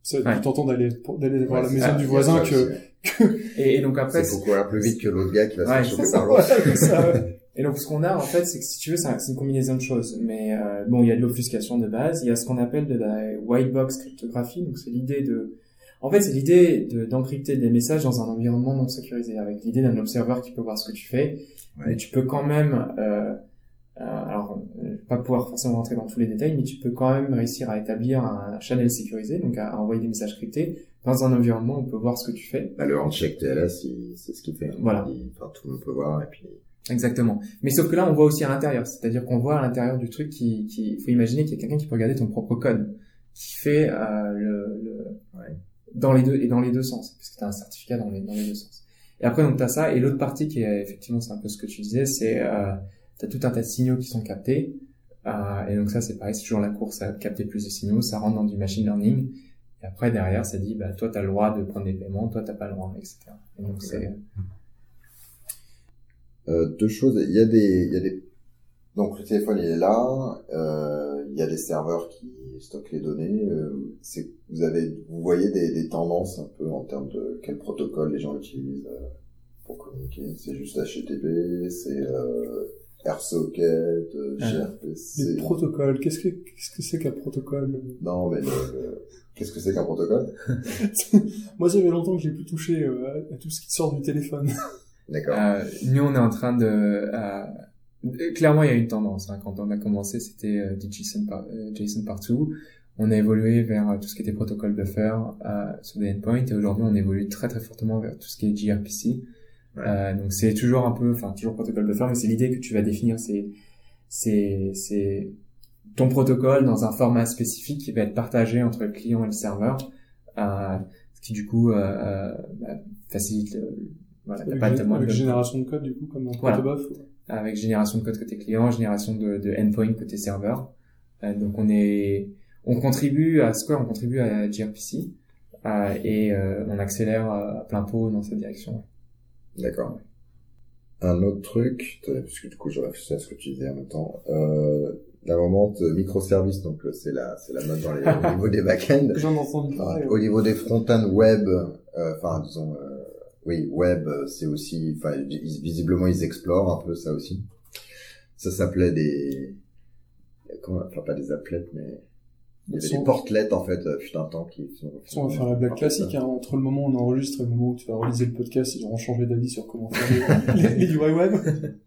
ça Ouais. plus tentant d'aller d'aller voir la Ouais, maison du voisin que. aussi. Et, et donc après, C'est beaucoup aller plus vite que l'autre gars qui va se Ouais, faire choper par l'autre. Et donc ce qu'on a en fait, c'est que si tu veux, c'est un- c'est une combinaison de choses. Mais euh, bon, il y a de l'obfuscation de base, il y a ce qu'on appelle de la white box cryptographie. Donc c'est l'idée de, en fait, c'est l'idée de d'encrypter des messages dans un environnement non sécurisé, avec l'idée d'un observeur qui peut voir ce que tu fais, Ouais. mais tu peux quand même, euh, euh, alors pas pouvoir forcément rentrer dans tous les détails, mais tu peux quand même réussir à établir un channel sécurisé, donc à, à envoyer des messages cryptés dans un environnement où on peut voir ce que tu fais. Bah, le handshake TLS, c'est ce qu'il fait. Voilà. Il- Enfin, tout le monde peut voir et puis. Exactement. Mais sauf que là, on voit aussi à l'intérieur. C'est-à-dire qu'on voit à l'intérieur du truc qui, qui, faut imaginer qu'il y a quelqu'un qui peut regarder ton propre code, qui fait euh, le, le Ouais. dans les deux et dans les deux sens, puisque tu as un certificat dans les dans les deux sens. Et après, donc t'as ça. Et l'autre partie qui est effectivement, c'est un peu ce que tu disais, c'est euh, t'as tout un tas de signaux qui sont captés. Euh, et donc ça, c'est pareil, c'est toujours la course à capter plus de signaux. Ça rentre dans du machine learning. Et après, derrière, ça dit, bah toi, t'as le droit de prendre des paiements, toi, t'as pas le droit, etc. Et donc c'est Euh, deux choses. Il y a des, il y a des. Donc le téléphone il est là. Euh, il y a des serveurs qui stockent les données. Euh, c'est, vous avez, vous voyez des, des tendances un peu en termes de quel protocole les gens utilisent euh, pour communiquer. C'est juste HTTP, c'est euh, RSocket, euh, Ah. gRPC. Les protocoles, qu'est-ce que qu'est-ce que c'est qu'un protocole? Non, mais le- le- qu'est-ce que c'est qu'un protocole? Moi, ça fait longtemps que j'ai plus touché euh, à, à tout ce qui sort du téléphone. D'accord. Euh, nous, on est en train de... euh, clairement, il y a une tendance. hein. Quand on a commencé, c'était euh, du JSON, par, euh, JSON partout. On a évolué vers euh, tout ce qui était protocole buffer euh, sur des endpoints. Et aujourd'hui, on évolue très très fortement vers tout ce qui est gRPC. Ouais. Euh, donc, c'est toujours un peu... Enfin, toujours protocole buffer, mais c'est l'idée que tu vas définir. C'est c'est c'est ton protocole dans un format spécifique qui va être partagé entre le client et le serveur. Euh, ce qui, du coup, bah, facilite... Le, voilà, t'as pas tellement avec de- génération de code, du coup, comme dans Voilà. Protobuf. ou- avec génération de code côté client, génération de, de endpoint côté serveur. Euh, donc on est, on contribue à Square, on contribue à gRPC euh, et euh, on accélère à plein pot dans cette direction. D'accord. Un autre truc, parce que du coup je réfléchis à ce que tu disais en même temps. Euh, la moment de microservices, donc c'est la c'est la mode dans les, au niveau des backends. J'en entends parler. Au niveau des front-end web, enfin disons oui, web, c'est aussi, enfin, visiblement, ils explorent un peu ça aussi. Ça s'appelait des, comment, enfin, pas des applettes, mais il y avait des portelettes, en fait, putain, un temps qui sont... on va faire la blague classique, hein, entre le moment où on enregistre et le moment où tu vas réaliser le podcast, ils auront changé d'avis sur comment faire les, les, UI web.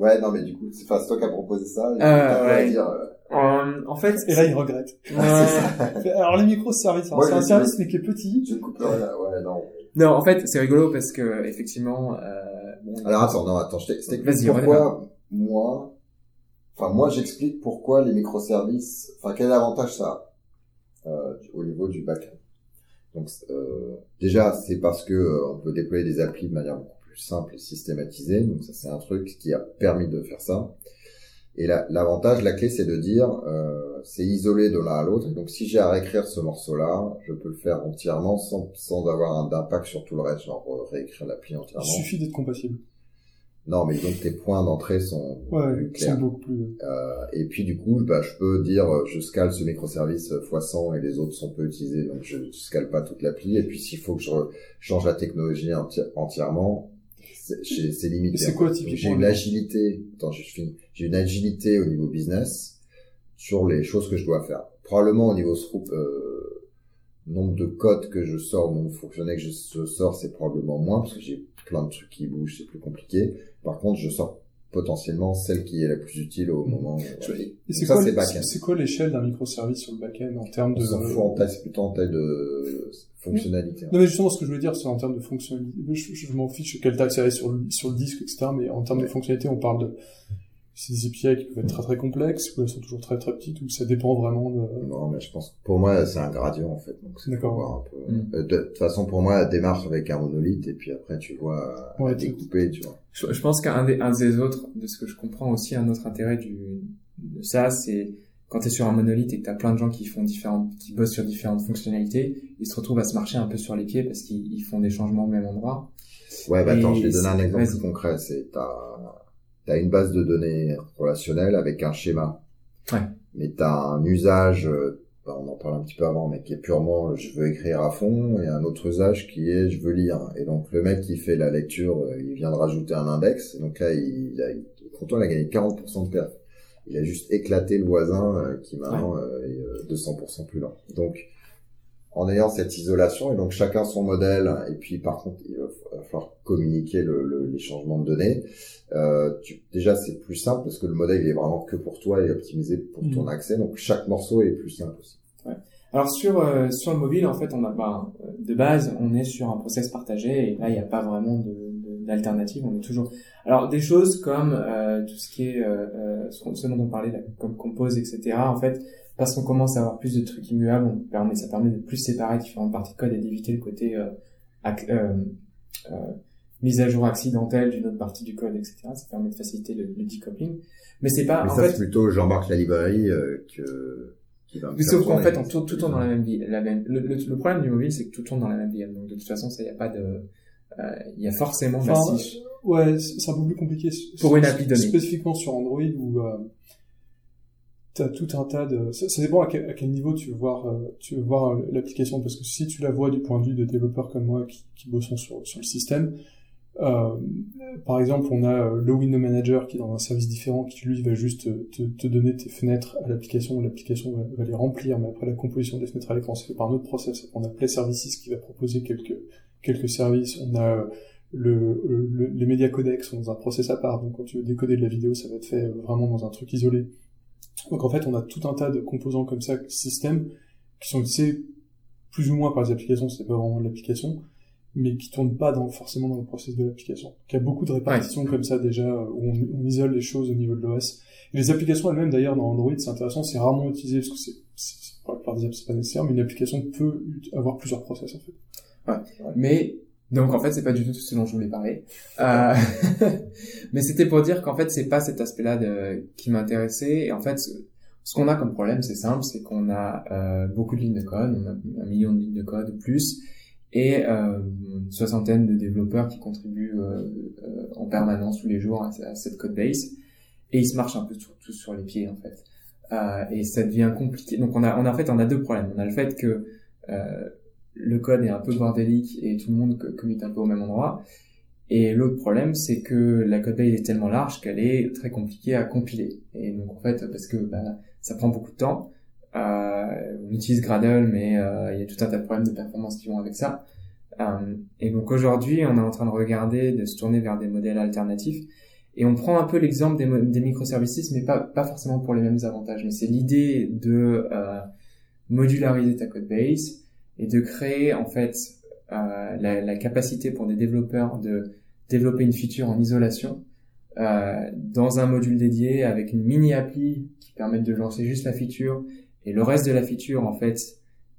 Ouais, non, mais du coup, c'est toi qui as proposé ça. Euh, ouais. Dire, euh... Euh, en fait, et là il regrette. Alors les microservices, c'est un service mais qui est petit. Je coupe ouais, non. Non, en fait, c'est rigolo parce que effectivement. Euh, bon, Alors attends, non, attends, je t'explique pourquoi moi, enfin moi j'explique pourquoi les microservices, enfin quel avantage ça a euh, au niveau du backend. Donc euh, déjà c'est parce que euh, on peut déployer des applis de manière beaucoup plus simple et systématisée. Donc ça c'est un truc qui a permis de faire ça. Et l'avantage, la, clé, c'est de dire, euh, c'est isolé de l'un à l'autre. Donc, si j'ai à réécrire ce morceau-là, je peux le faire entièrement sans, sans avoir un impact sur tout le reste, genre euh, réécrire l'appli entièrement. Il suffit d'être compatible. Non, mais donc tes points d'entrée sont ouais, plus clairs. Sont beaucoup plus... Euh, et puis du coup, bah, je peux dire, euh, je scale ce microservice x100 et les autres sont peu utilisés, donc je scale pas toute l'appli. Et puis s'il faut que je change la technologie entièrement, c'est limité. C'est quoi typiquement J'ai une agilité. Attends, je finis. J'ai une agilité au niveau business sur les choses que je dois faire. Probablement au niveau euh, nombre de codes que je sors, nombre de fonctionnels que je, sors, c'est probablement moins parce que j'ai plein de trucs qui bougent, c'est plus compliqué. Par contre, je sors potentiellement celle qui est la plus utile au moment. Où, et c'est quoi, c'est quoi l'échelle d'un microservice sur le backend en termes de. On s'en fout en taille, c'est plutôt en taille de fonctionnalité. Non, mais justement, ce que je veux dire, c'est en termes de fonctionnalité. Je, je, m'en fiche quelle taille c'est sur le, sur le disque, etc. Mais en termes de fonctionnalité, on parle de c'est des API qui peuvent être très très complexes ou elles sont toujours très très petites ou ça dépend vraiment de... Non, mais je pense pour moi c'est un gradient en fait. Donc c'est D'accord. Un peu... Mm. Euh, de, toute façon pour moi démarche avec un monolithe et puis après tu vois ouais, découper, tu vois. Je, je pense qu'un des, un des autres, de ce que je comprends aussi, un autre intérêt du, de ça, c'est quand tu es sur un monolithe et que tu as plein de gens qui font différentes, qui bossent sur différentes fonctionnalités, ils se retrouvent à se marcher un peu sur les pieds parce qu'ils font des changements au même endroit. Ouais, bah attends, je vais donner un exemple concret. C'est t'as t'as une base de données relationnelle avec un schéma. Ouais. Mais t'as un usage, bah, on en parle un petit peu avant, mais qui est purement je veux écrire à fond, et un autre usage qui est je veux lire. Et donc le mec qui fait la lecture, euh, il vient de rajouter un index, et donc là il, a, il, il a gagné 40% de perte il a juste éclaté le voisin euh, qui maintenant euh, est 200% euh, plus lent. Donc, en ayant cette isolation et donc chacun son modèle et puis par contre il va falloir communiquer le, les changements de données. Euh, tu, déjà c'est plus simple parce que le modèle il est vraiment que pour toi et optimisé pour ton mmh. accès donc chaque morceau est plus simple aussi. Ouais. Alors sur sur le mobile en fait on a bah, de base on est sur un process partagé et là il n'y a pas vraiment de d'alternatives, on est toujours. Alors des choses comme euh, tout ce qui est euh, euh ce, dont on parlait là, comme compose, etc. En fait, parce qu'on commence à avoir plus de trucs immuables, on permet, ça permet de plus séparer différentes parties de code et d'éviter le côté euh, euh, euh, mise à jour accidentelle d'une autre partie du code, etc. Ça permet de faciliter le, le decoupling. Mais c'est pas. Mais en ça, fait, c'est plutôt Jean-Marc la librairie que. Qui va mais sauf qu'en fait, on tourne tout tourne dans la même vie. La même, le, le, problème du mobile, c'est que tout tourne dans la même vie. Donc de toute façon, ça, y a pas de, euh, il y a forcément enfin, Ouais, c'est un peu plus compliqué. Pour une appli donnée. Spécifiquement sur Android euh, tu as tout un tas de... Ça, dépend à quel, niveau tu veux voir, euh, tu veux voir euh, l'application, parce que si tu la vois du point de vue de développeurs comme moi qui, qui bossent sur, sur le système, euh, par exemple, on a le Window Manager qui est dans un service différent, qui lui va juste te, donner tes fenêtres à l'application, l'application va, les remplir, mais après la composition des fenêtres à l'écran, c'est fait par un autre process. On a Play Services qui va proposer quelques quelques services. On a le, le, les médias codecs sont dans un process à part, donc quand tu veux décoder de la vidéo, ça va être fait vraiment dans un truc isolé. Donc en fait, on a tout un tas de composants comme ça, systèmes, qui sont utilisés plus ou moins par les applications, c'est pas vraiment l'application, mais qui tournent pas dans, forcément dans le process de l'application. Il y a beaucoup de répartitions comme ça déjà, où on, on, isole les choses au niveau de l'OS. Les applications elles-mêmes d'ailleurs dans Android, c'est intéressant, c'est rarement utilisé parce que c'est, pour la plupart des apps c'est pas nécessaire, mais une application peut avoir plusieurs process en fait. Ouais. Mais Donc en fait, c'est pas du tout ce dont je voulais parler. Euh... mais c'était pour dire qu'en fait, c'est pas cet aspect-là de... qui m'intéressait. Et en fait, ce qu'on a comme problème, c'est simple, c'est qu'on a euh, beaucoup de lignes de code, on a un million de lignes de code ou plus, et euh, une soixantaine de développeurs qui contribuent euh, euh en permanence tous les jours à, cette code base, et ils se marchent un peu tous sur les pieds en fait. Euh, et ça devient compliqué. Donc on a, on a en fait, on a deux problèmes. On a le fait que euh, le code est un peu bordélique et tout le monde commit un peu au même endroit. Et l'autre problème, c'est que la code base est tellement large qu'elle est très compliquée à compiler. Et donc en fait, parce que bah, ça prend beaucoup de temps, euh, on utilise Gradle, mais euh, il y a tout un tas de problèmes de performance qui vont avec ça. Euh, et donc aujourd'hui, on est en train de regarder, de se tourner vers des modèles alternatifs. Et on prend un peu l'exemple des, microservices, mais pas, pas forcément pour les mêmes avantages. Mais c'est l'idée de euh, modulariser ta code base et de créer en fait euh, la, la, capacité pour des développeurs de développer une feature en isolation euh, dans un module dédié avec une mini appli qui permet de lancer juste la feature et le reste de la feature en fait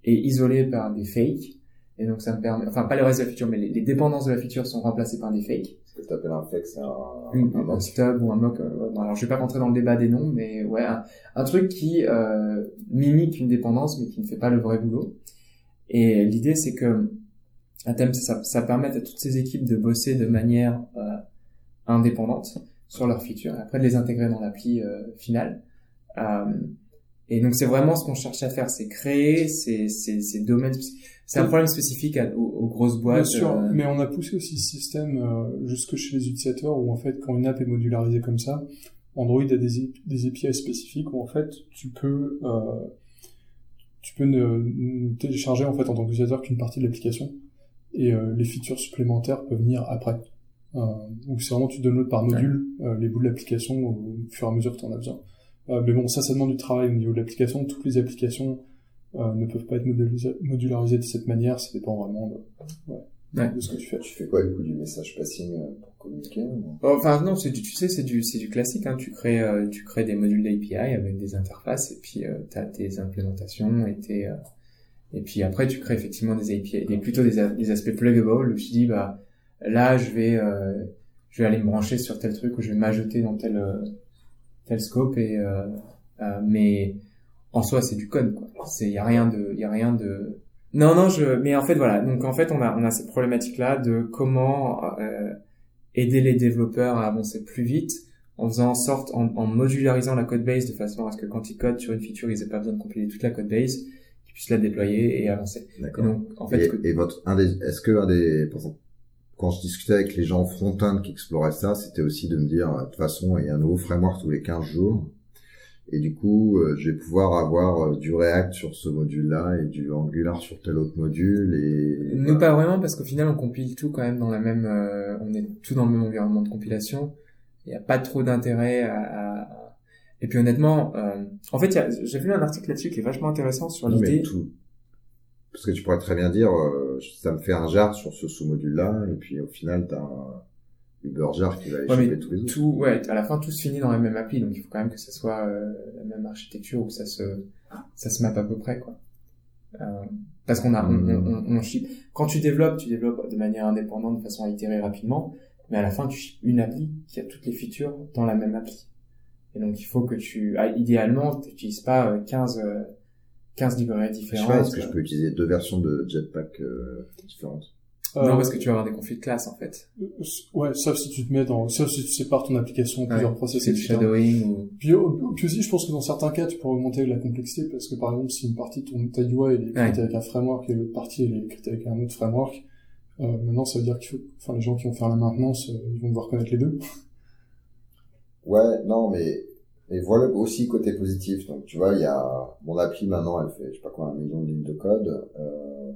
est isolé par des fakes. Et donc ça me permet enfin pas le reste de la feature mais les, dépendances de la feature sont remplacées par des fakes. Ce que tu appelles un fake c'est un, un, un, stub ou un mock euh, alors je vais pas rentrer dans le débat des noms mais ouais un, un truc qui euh, mimique une dépendance mais qui ne fait pas le vrai boulot et l'idée, c'est que à thème, ça, ça permet à toutes ces équipes de bosser de manière euh, indépendante sur leurs features, et après de les intégrer dans l'appli euh, finale. Euh, et donc c'est vraiment ce qu'on cherche à faire, c'est créer ces, ces, ces domaines. C'est un problème spécifique aux, grosses boîtes. Bien sûr, euh, mais on a poussé aussi ce système euh, jusque chez les utilisateurs où en fait quand une app est modularisée comme ça, Android a des, des API spécifiques où en fait tu peux euh, tu peux ne, télécharger en fait en tant qu'utilisateur qu'une partie de l'application et euh, les features supplémentaires peuvent venir après. Euh, donc c'est vraiment tu downloads par module euh, les bouts de l'application au fur et à mesure que tu en as besoin. Euh, mais bon, ça, ça demande du travail au niveau de l'application. Toutes les applications ne peuvent pas être modularisées de cette manière. Ça dépend vraiment de, ouais, ouais. de ce que tu fais. Tu fais quoi du coup du message passing communiquer Enfin non, c'est du, tu sais, c'est du, c'est du classique. Hein. Tu crées, euh, tu crées des modules d'API avec des interfaces et puis euh, tu as tes implémentations et tes, euh, et puis après tu crées effectivement des API, des plutôt des, des aspects pluggable où tu dis bah là je vais, euh, je vais aller me brancher sur tel truc ou je vais m'ajouter dans tel tel scope et mais en soi c'est du code quoi. C'est y a rien de, y a rien de non, non, je, mais en fait, voilà. Donc, en fait, on a, on a cette problématique-là de comment euh, aider les développeurs à avancer plus vite en faisant en sorte, en, en, modularisant la code base de façon à ce que quand ils codent sur une feature, ils aient pas besoin de compiler toute la code base, qu'ils puissent la déployer et avancer. D'accord. Donc, en fait, et, votre, un des, est-ce que un des, quand je discutais avec les gens front-end qui exploraient ça, c'était aussi de me dire, de toute façon, il y a un nouveau framework tous les 15 jours. Et du coup, euh, je vais pouvoir avoir euh, du React sur ce module-là et du Angular sur tel autre module. Et nous pas vraiment parce qu'au final, on compile tout quand même dans la même. Euh, on est tout dans le même environnement de compilation. Il n'y a pas trop d'intérêt à, à, Et puis honnêtement, en fait, j'ai vu un article là-dessus qui est vachement intéressant sur l'idée. Tout... Parce que tu pourrais très bien dire, ça me fait un jar sur ce sous-module-là, et puis au final, t'as un Uberjar qui va ouais, tous les autres. Tout, ouais, à la fin, tout se finit dans la même appli, donc il faut quand même que ça soit euh, la même architecture où ça se, ça se mappe à peu près, quoi. Euh, parce qu'on a, on, on, on, ship. Quand tu développes, tu développes de manière indépendante, de façon à itérer rapidement, mais à la fin, tu ships une appli qui a toutes les features dans la même appli. Et donc, il faut que tu, ah, idéalement, tu n'utilises pas 15, euh, 15 librairies différentes. Je sais pas, est-ce que je peux utiliser deux versions de Jetpack différentes? Non, parce que tu vas avoir des conflits de classe, en fait. Euh, ouais, sauf si tu te mets dans, sauf si tu sépares ton application en plusieurs processus. C'est du shadowing ou... Puis, puis, aussi, je pense que dans certains cas, tu peux augmenter la complexité parce que par exemple, si une partie de ton, ta UI est écrite avec un framework et l'autre partie elle est écrite avec un autre framework, euh, maintenant, ça veut dire qu'il faut, enfin, les gens qui vont faire la maintenance, euh, ils vont devoir connaître les deux. Ouais, non, mais, mais voilà aussi côté positif. Donc, tu vois, il y a, mon appli maintenant, elle fait, je sais pas quoi, un million de lignes de code, euh,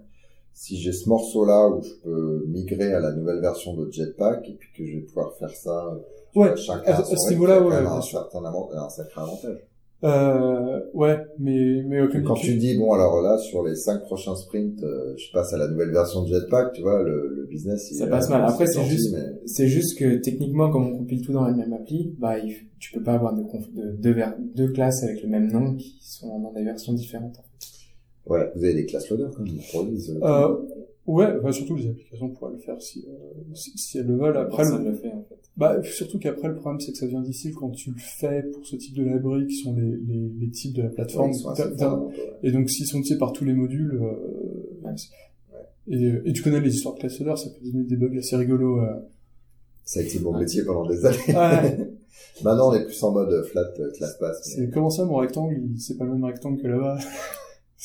si j'ai ce morceau-là où je peux migrer à la nouvelle version de Jetpack et puis que je vais pouvoir faire ça, ouais, chacun à, ce niveau-là, ouais, un, certain un sacré avantage. Euh, ouais, mais mais quand tu... dis bon alors là sur les cinq prochains sprints, euh, je passe à la nouvelle version de Jetpack, tu vois le, le business. ça passe mal. Après c'est juste c'est juste que techniquement comme on compile tout dans la même appli, bah tu peux pas avoir de, de deux, deux classes avec le même nom qui sont dans des versions différentes. Ouais, vous avez des classes loaders quand même euh, Ouais, enfin, surtout les applications pourraient le faire si, euh, si, si, elles le veulent. Après, Personne le... le fait, en fait. bah, surtout qu'après, le problème, c'est que ça devient difficile quand tu le fais pour ce type de librairie qui sont les, les, les types de la plateforme. Ouais. Et donc, s'ils sont utilisés par tous les modules, euh, Ouais. c'est- et, et tu connais les histoires de classe header, ça peut donner des bugs assez rigolos. euh. Ça a été mon métier pendant des années. Ouais. Maintenant, on est plus en mode flat euh, class pass. c'est comment ça, mon rectangle, il- c'est pas le même rectangle que là-bas?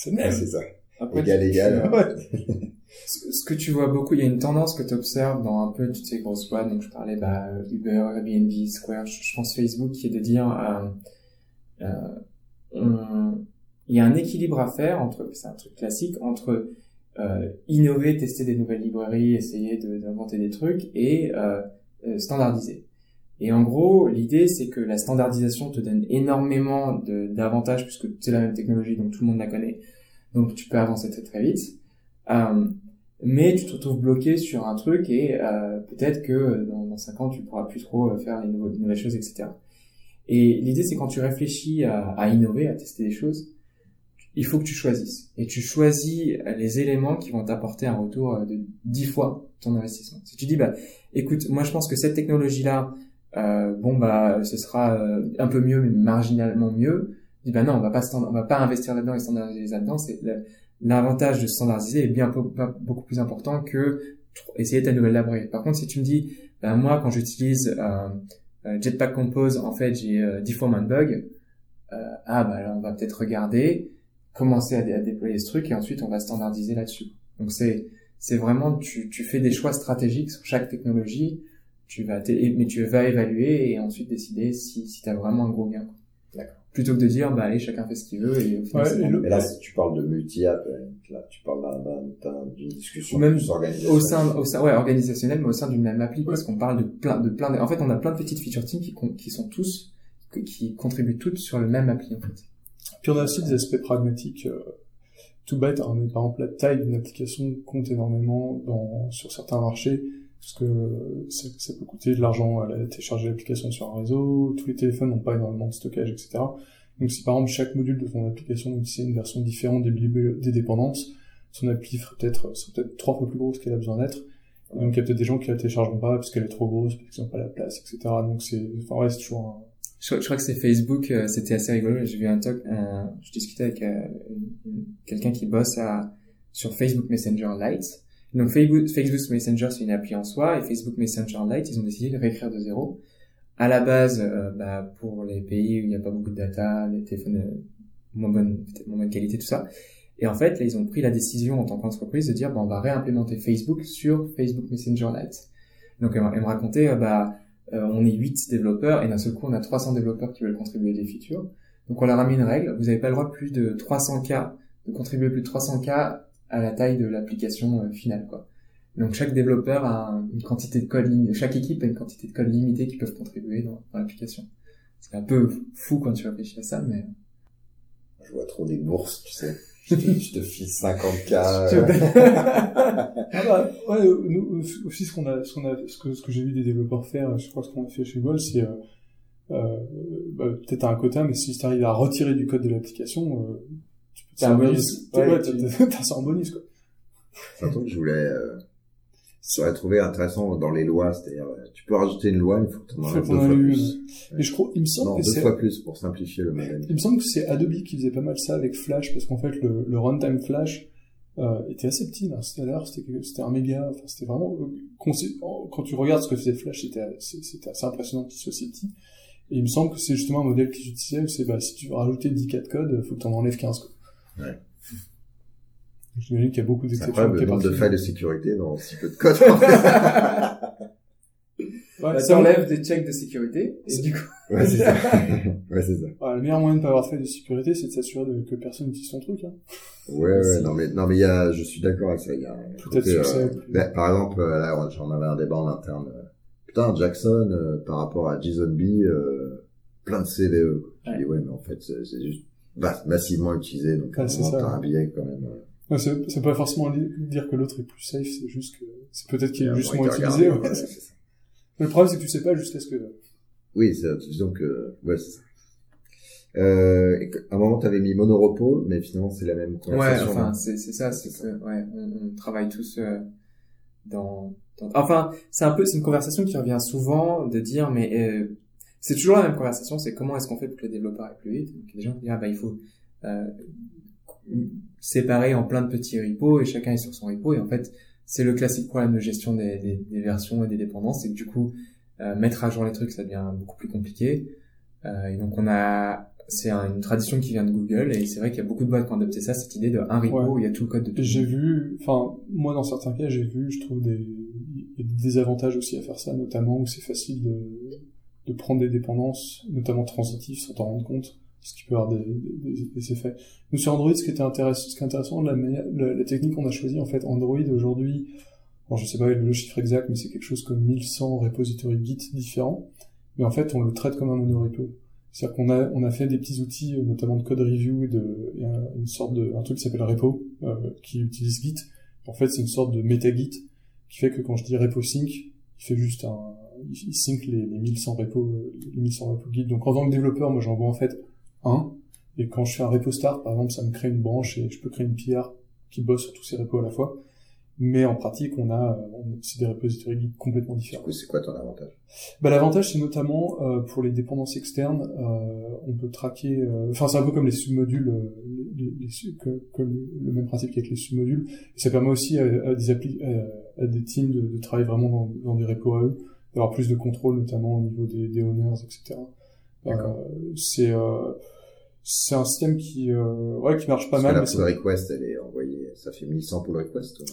c'est. Ouais, c'est ça. Après, Égal, égal. Ouais. Ce ce que tu vois beaucoup, il y a une tendance que tu observes dans un peu toutes ces grosses boîtes, donc je parlais bah, Uber, Airbnb, Square, je, je pense Facebook, qui est de dire euh, euh, on- il y a un équilibre à faire entre, c'est un truc classique, entre euh, innover, tester des nouvelles librairies, essayer de- d'inventer des trucs et euh, euh, standardiser. Et en gros, l'idée c'est que la standardisation te donne énormément d'avantages puisque c'est la même technologie, donc tout le monde la connaît, donc tu peux avancer très très vite. Euh, mais tu te retrouves bloqué sur un truc et euh, peut-être que dans, dans 5 ans tu pourras plus trop euh, faire les nouvelles choses, etc. Et l'idée c'est quand tu réfléchis à, à innover, à tester des choses, il faut que tu choisisses. Et tu choisis les éléments qui vont t'apporter un retour euh, de 10 fois ton investissement. Si tu dis, bah, écoute, moi je pense que cette technologie-là, euh, bon bah, ce sera euh, un peu mieux, mais marginalement mieux. Dis, bah non, on va pas on va pas investir là-dedans et standardiser là-dedans. C'est l'avantage de standardiser est bien beaucoup plus important que essayer ta nouvelle librairie. Par contre, si tu me dis, bah moi quand j'utilise euh, euh, Jetpack Compose, en fait j'ai euh, 10 fois moins de bugs. Euh, ah bah là on va peut-être regarder, commencer à, à déployer ce truc et ensuite on va standardiser là-dessus. Donc c'est c'est vraiment tu tu fais des choix stratégiques sur chaque technologie. Tu vas mais tu vas évaluer et ensuite décider si si t'as vraiment un gros gain. D'accord. Plutôt que de dire bah allez chacun fait ce qu'il veut et au final, Ouais, c'est et le- Mais là, si tu parles de multi-app, là, tu parles d'un- d'un- d'un- d'une discussion Même plus organisationnelle. au sein au sein ouais organisationnel mais au sein d'une même appli parce qu'on parle de plein de plein de... en fait on a plein de petites feature teams qui qui sont tous qui contribuent toutes sur le même appli en fait. Puis on a aussi des aspects pragmatiques. euh, tout bête, hein, mais par exemple la taille d'une application compte énormément dans, sur certains marchés, parce que euh, ça, ça peut coûter de l'argent à la- télécharger l'application sur un réseau, tous les téléphones n'ont pas énormément de stockage, etc. Donc si par exemple chaque module de ton application utilisait une version différente des, dépendances, son appli ferait peut-être peut-être trois fois plus grosse qu'elle a besoin d'être. Donc il y a peut-être des gens qui la téléchargeront pas parce qu'elle est trop grosse, parce qu'ils n'ont pas la place, etc. Donc c'est, enfin ouais, c'est toujours un, Je, je crois que c'est Facebook, euh, c'était assez rigolo. J'ai vu un talk, un- je discutais avec euh, quelqu'un qui bosse à, sur Facebook Messenger Lite. Donc Facebook, Messenger c'est une appli en soi et Facebook Messenger Lite ils ont décidé de réécrire de zéro. À la base, euh, bah, pour les pays où il n'y a pas beaucoup de data, les téléphones euh, moins bonne, moins bonne qualité, tout ça. Et en fait, là, ils ont pris la décision en tant qu'entreprise de dire, bon, on va réimplémenter Facebook sur Facebook Messenger Lite. Donc, elle, me racontait, euh, bah, euh, on est 8 développeurs et d'un seul coup, on a 300 développeurs qui veulent contribuer des features. Donc, on leur a mis une règle. Vous n'avez pas le droit plus de 300K, de contribuer plus de 300K à la taille de l'application euh, finale, quoi. Donc, chaque développeur a un- une quantité de code limitée, chaque équipe a une quantité de code limitée qui peuvent contribuer dans, dans l'application. C'est un peu fou quand tu réfléchis à ça, mais... Je vois trop des bourses, tu sais. Je te, je te file 50K. Ah bah, ouais, nous, aussi, ce qu'on a, ce qu'on a, ce que, ce que j'ai vu des développeurs faire, je crois que ce qu'on a fait chez Gold, c'est, euh, euh, bah, peut-être à un quota, mais si tu arrives à retirer du code de l'application, euh, tu peux te T'as un bonus. ouais, Ouais, t'as- ça en bonus, quoi. C'est un truc que je voulais, euh, j'aurais trouvé intéressant dans les lois, c'est-à-dire, euh, tu peux rajouter une loi, mais il faut que tu en Faut enlèves qu'on deux fois plus. Et je crois, il me semble Non, que deux c'est, fois plus pour simplifier le modèle. il me semble que c'est Adobe qui faisait pas mal ça avec Flash, parce qu'en fait, le, le runtime Flash, euh, était assez petit, là. C'était, d'ailleurs, c'était, c'était un méga, enfin, c'était vraiment, euh, quand tu regardes ce que faisait Flash, c'était, c'est- c'était assez impressionnant qu'il soit si petit. Et il me semble que c'est justement un modèle qu'ils utilisaient, c'est, bah, si tu veux rajouter 10 cas de code, faut que t'en enlèves 15, quoi. Ouais. J'imagine qu'il y a beaucoup C'est d'exceptions. incroyable qui le nombre de failles de sécurité dans si peu de code. Ouais, Bah, ça, t'enlèves des checks de sécurité, et C'est- du coup, ouais, c'est ça. ouais, c'est ça. ouais, le meilleur moyen de pas avoir de faille de sécurité, c'est de s'assurer de- que personne n'utilise ton truc, hein. Ouais, ouais, non, mais, non, mais il y a, je suis d'accord avec ça. Il y a de succès, euh, plus- ben, par exemple, euh, là, j'en avais un débat en interne. euh, Putain, Jackson, euh, par rapport à JSONB, euh, plein de CVE. quoi. Je Ouais. dis, ouais, mais en fait, c'est c'est juste massivement utilisé, donc Ouais, c'est un billet quand même. euh, Ouais, c'est, c'est pas forcément dire que l'autre est plus safe, c'est juste que, c'est peut-être qu'il est juste moins utilisé, regarder, ouais. ouais, c'est ça. Le problème, c'est que tu sais pas jusqu'à ce que, Oui, c'est, disons que, ouais, c'est ça. Euh, à un moment, tu avais mis monorepo, mais finalement, c'est la même Ouais, conversation. enfin, hein. c'est c'est ça, c'est que, ouais, on, on travaille tous euh, dans, dans- Enfin, c'est un peu, c'est une conversation qui revient souvent de dire, mais euh, c'est toujours la même conversation, c'est comment est-ce qu'on fait pour que le développeur aille plus vite? Donc, il y a des gens qui disent, ah bah il faut euh, séparer en plein de petits repos et chacun est sur son repo. Et en fait, c'est le classique problème de gestion des, des, des versions et des dépendances, c'est que du coup, euh, mettre à jour les trucs, ça devient beaucoup plus compliqué. Euh, et donc on a, c'est un- une tradition qui vient de Google et c'est vrai qu'il y a beaucoup de boîtes qui ont adopté ça, cette idée de un repo Ouais. où il y a tout le code de tout. J'ai vu, enfin, moi dans certains cas, j'ai vu, je trouve des, des désavantages aussi à faire ça, notamment où c'est facile de, de prendre des dépendances, notamment transitives, sans t'en rendre compte, ce qui peut avoir des, effets. Nous sur Android, ce qui était intéressant, ce qui est intéressant, la, technique qu'on a choisie, en fait, Android aujourd'hui, bon, je sais pas le chiffre exact, mais c'est quelque chose comme 1100 repositories Git différents, mais en fait, on le traite comme un monorepo. C'est-à-dire qu'on a, on a fait des petits outils, notamment de code review et de, et un- une sorte de, un truc qui s'appelle repo, euh, qui utilise Git. En fait, c'est une sorte de meta-Git qui fait que quand je dis repo sync, il fait juste un, il il sync les, les 1100 repos, les 1100 repos Git. Donc en tant que développeur, moi j'en vois en fait un. Et quand je fais un repo start, par exemple, ça me crée une branche et je peux créer une PR qui bosse sur tous ces repos à la fois. Mais en pratique, on a, c'est des repositories Git complètement Du différents. coup, c'est quoi ton avantage? Bah, l'avantage, c'est notamment euh, pour les dépendances externes, euh, on peut traquer. euh, Enfin, c'est un peu comme les submodules, euh, les, les- que, que le, même principe qu'avec les submodules. Et ça permet aussi à, à des appli à, à des teams de, de travailler vraiment dans, dans des repos à eux, d'avoir plus de contrôle, notamment au niveau des, des owners, etc. Euh, c'est euh, c'est un système qui euh, ouais qui marche pas Parce mal. que la pull request, elle est envoyée, ça fait 1100 pull request. ouais.